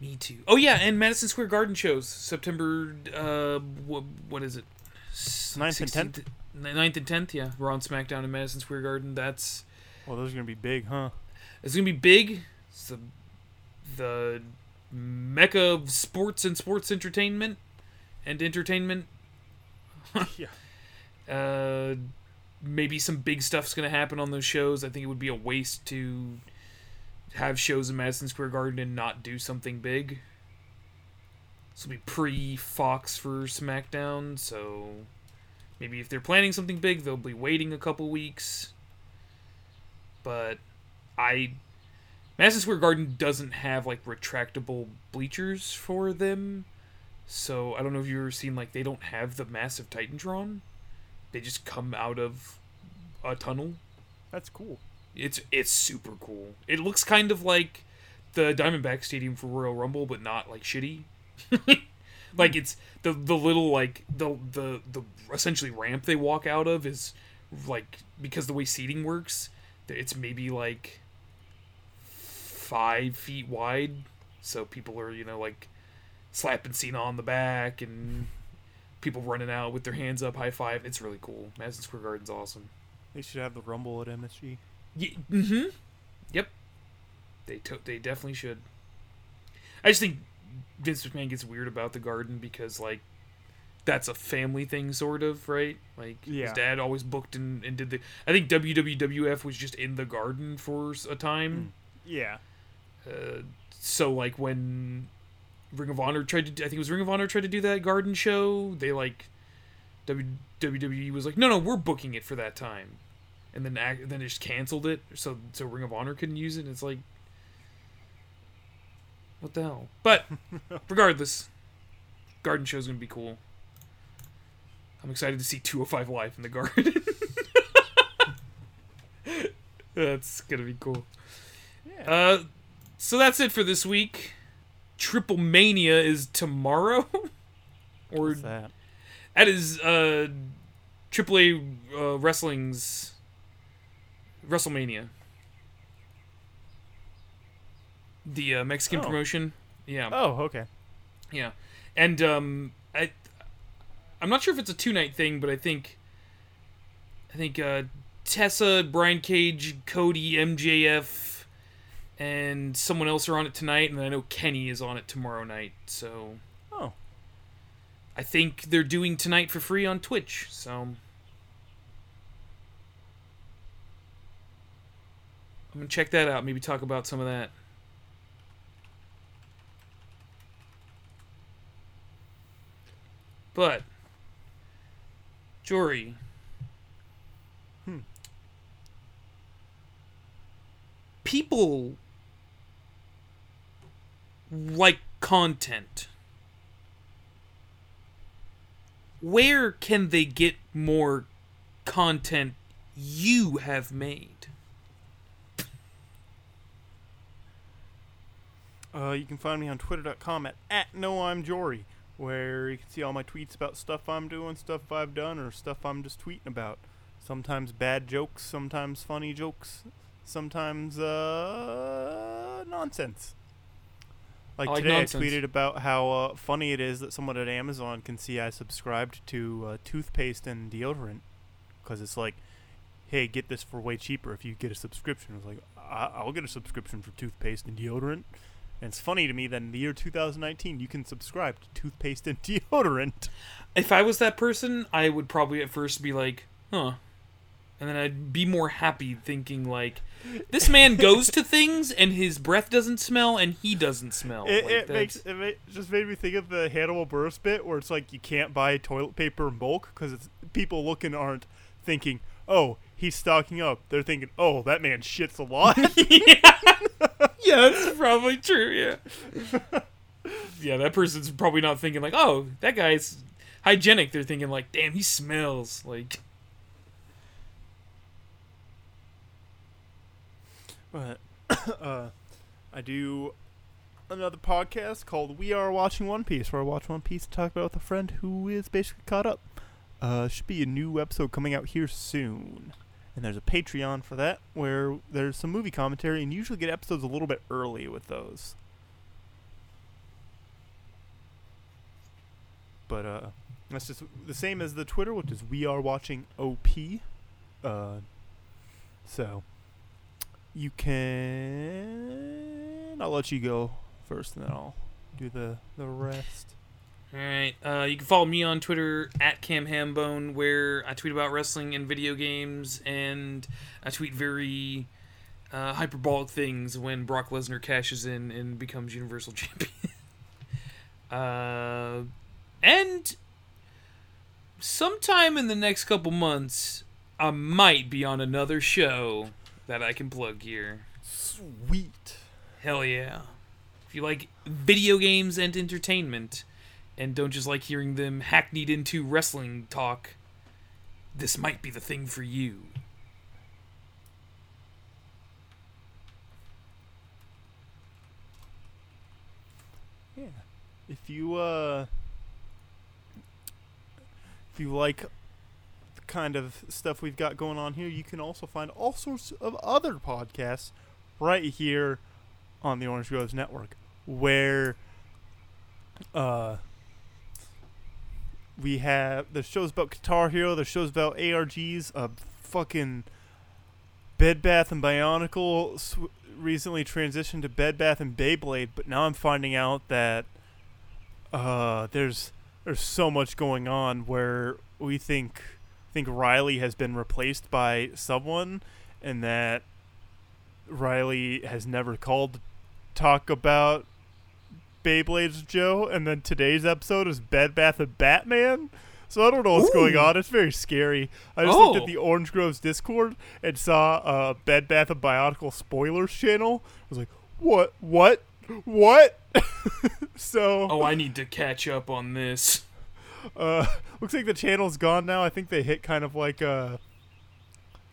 Me too. Oh yeah, and Madison Square Garden shows September. Uh, what what is it? S- 9th and 10th? 16th 9th and tenth. Yeah, Raw and SmackDown in Madison Square Garden. That's Well, those are gonna be big, huh? it's gonna be big. It's the the mecca of sports and sports entertainment and entertainment. [LAUGHS] yeah. Uh, maybe some big stuff's gonna happen on those shows. I think it would be a waste to have shows in Madison Square Garden and not do something big. This will be pre Fox for SmackDown, so maybe if they're planning something big, they'll be waiting a couple weeks. But I Madison Square Garden doesn't have like retractable bleachers for them. So I don't know if you've ever seen like they don't have the massive Titantron. They just come out of a tunnel. That's cool. It's it's super cool. It looks kind of like the Diamondback Stadium for Royal Rumble, but not like shitty. [LAUGHS] like it's the the little like the the the essentially ramp they walk out of is like because the way seating works, it's maybe like five feet wide. So people are you know like slapping Cena on the back and people running out with their hands up, high five. It's really cool. Madison Square Garden's awesome. They should have the Rumble at MSG. Yeah, mm-hmm. Yep. They to- they definitely should. I just think Vince McMahon gets weird about the garden because like that's a family thing, sort of, right? Like his dad always booked and, and did the. I think WWWF was just in the garden for a time. Yeah. Uh, so like when Ring of Honor tried to, do- I think it was Ring of Honor tried to do that garden show. They like WWE was like, no, no, we're booking it for that time, and then then they just canceled it. So so Ring of Honor couldn't use it. And it's like, what the hell? But [LAUGHS] regardless, garden show's gonna be cool. I'm excited to see 205 live in the garden. [LAUGHS] [LAUGHS] That's gonna be cool. Yeah. Uh, so that's it for this week. Triple Mania is tomorrow, [LAUGHS] or What's that? that is uh, AAA uh, Wrestling's WrestleMania, the uh, Mexican Oh. promotion. Yeah, Oh, okay. yeah, and um, I, I'm not sure if it's a two night thing, but I think, I think uh, Tessa, Brian Cage, Cody, MJF, and someone else are on it tonight, and I know Kenny is on it tomorrow night. So Oh. I think they're doing tonight for free on Twitch. So I'm gonna check that out. Maybe talk about some of that. But Jory. Hmm. People like content. Where can they get more content you have made? Uh, you can find me on twitter.com at, at no I'm Jory, where you can see all my tweets about stuff I'm doing, stuff I've done, or stuff I'm just tweeting about. Sometimes bad jokes, sometimes funny jokes, sometimes uh, nonsense. Like, like today, nonsense. I tweeted about how uh, funny it is that someone at Amazon can see I subscribed to uh, toothpaste and deodorant, because it's like, hey, get this for way cheaper if you get a subscription. I was like, I- I'll get a subscription for toothpaste and deodorant. And it's funny to me that in the year 2019, you can subscribe to toothpaste and [LAUGHS] deodorant. If I was that person, I would probably at first be like, huh. And then I'd be more happy thinking like this man goes to things and his breath doesn't smell and he doesn't smell. It, Like, it makes it ma- just made me think of the Hannibal Buress bit where it's like you can't buy toilet paper in bulk because it's people looking aren't thinking, oh, he's stocking up. They're thinking, oh, that man shits a lot. [LAUGHS] yeah. yeah, that's probably true. Yeah. yeah, that person's probably not thinking like, oh, that guy's hygienic. They're thinking like, damn, he smells like. But [COUGHS] uh, I do another podcast called We Are Watching One Piece, where I watch One Piece and talk about it with a friend who is basically caught up. Uh, should be a new episode coming out here soon. And there's a Patreon for that, where there's some movie commentary, and you usually get episodes a little bit early with those. But uh, that's just the same as the Twitter, which is We Are Watching OP. Uh, so you can. I'll let you go first, and then I'll do the the rest. All right. Uh, you can follow me on Twitter at Cam Hambone, where I tweet about wrestling and video games, and I tweet very uh, hyperbolic things when Brock Lesnar cashes in and becomes Universal [LAUGHS] Champion. uh, and sometime in the next couple months, I might be on another show that I can plug here. Sweet. Hell yeah. If you like video games and entertainment and don't just like hearing them hackneyed into wrestling talk, this might be the thing for you. Yeah. If you uh, if you like kind of stuff we've got going on here, you can also find all sorts of other podcasts right here on the Orange Groves Network, where uh. We have the shows about Guitar Hero, the shows about ARGs, uh, fucking Bed Bath and Bionicle sw- recently transitioned to Bed Bath and Beyblade, but now I'm finding out that uh, there's there's so much going on where we think think Riley has been replaced by someone, and that Riley has never called to talk about Beyblades Joe, and then today's episode is Bed Bath and Batman. So I don't know what's going on. It's very scary. I just looked Oh. at the Orange Groves Discord and saw uh, Bed Bath and Bionicle spoilers channel. I was like, what? What? What? [LAUGHS] so Oh, I need to catch up on this. Uh, [LAUGHS] looks like the channel's gone now. I think they hit kind of like uh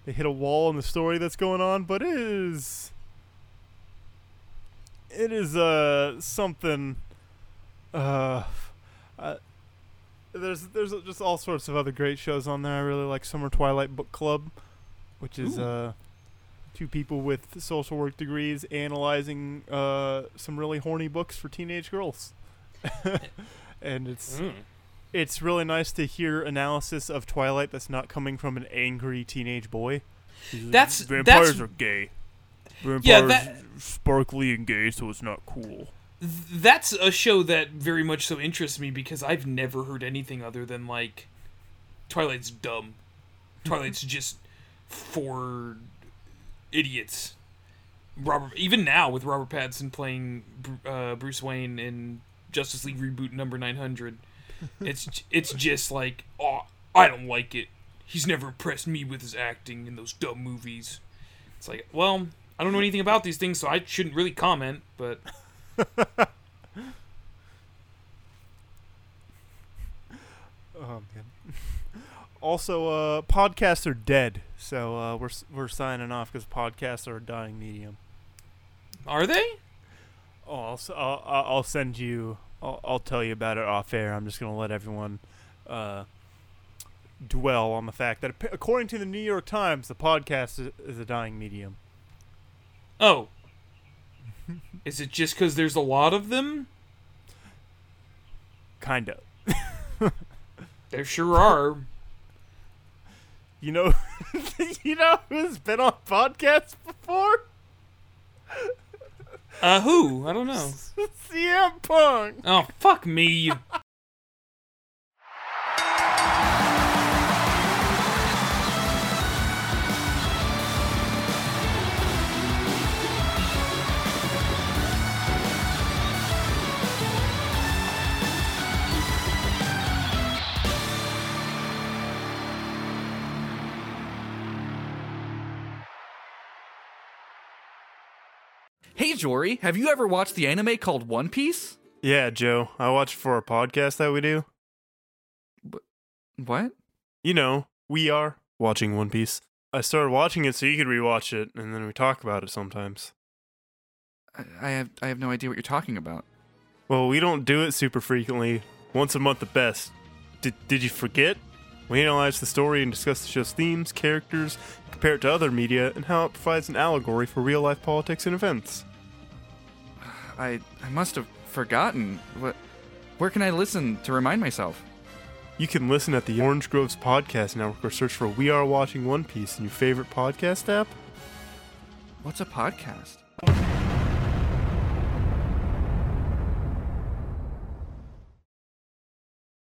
they hit a wall in the story that's going on, but it is it is uh something uh, uh there's there's just all sorts of other great shows on there. I really like Summer Twilight Book Club, which is Ooh. uh two people with social work degrees analyzing uh some really horny books for teenage girls. [LAUGHS] and it's Mm. It's really nice to hear analysis of Twilight that's not coming from an angry teenage boy. That's- vampires that's- are gay. Vampires Yeah, that- sparkly and gay, so it's not cool. That's a show that very much so interests me because I've never heard anything other than like Twilight's dumb. Twilight's just for idiots. Robert, even now with Robert Pattinson playing uh, Bruce Wayne in Justice League reboot number nine hundred, it's it's just like, oh, I don't like it. He's never impressed me with his acting in those dumb movies. It's like, well, I don't know anything about these things, so I shouldn't really comment. But [LAUGHS] Oh man. also, uh, podcasts are dead, so uh, we're we're signing off because podcasts are a dying medium. are they? Oh, I'll I'll I'll send you. I'll, I'll tell you about it off air. I'm just gonna let everyone uh, dwell on the fact that, according to the New York Times, the podcast is, is a dying medium. Oh. [LAUGHS] Is it just because there's a lot of them? Kind of. [LAUGHS] There sure are. You know, [LAUGHS] you know who's been on podcasts before? Uh, who? I don't know. [LAUGHS] CM Punk. Oh, fuck me. Hey Jory, have you ever watched the anime called One Piece? Yeah, Joe. I watch for a podcast that we do. What? You know, we are watching One Piece. I started watching it so you could rewatch it, and then we talk about it sometimes. I, I have I have no idea what you're talking about. Well, we don't do it super frequently. Once a month at best. Did Did you forget? We analyze the story and discuss the show's themes, characters, compare it to other media, and how it provides an allegory for real life politics and events. I I must have forgotten. What? Where can I listen to remind myself? You can listen at the Orange Groves Podcast Network or search for We Are Watching One Piece in your favorite podcast app. What's a podcast?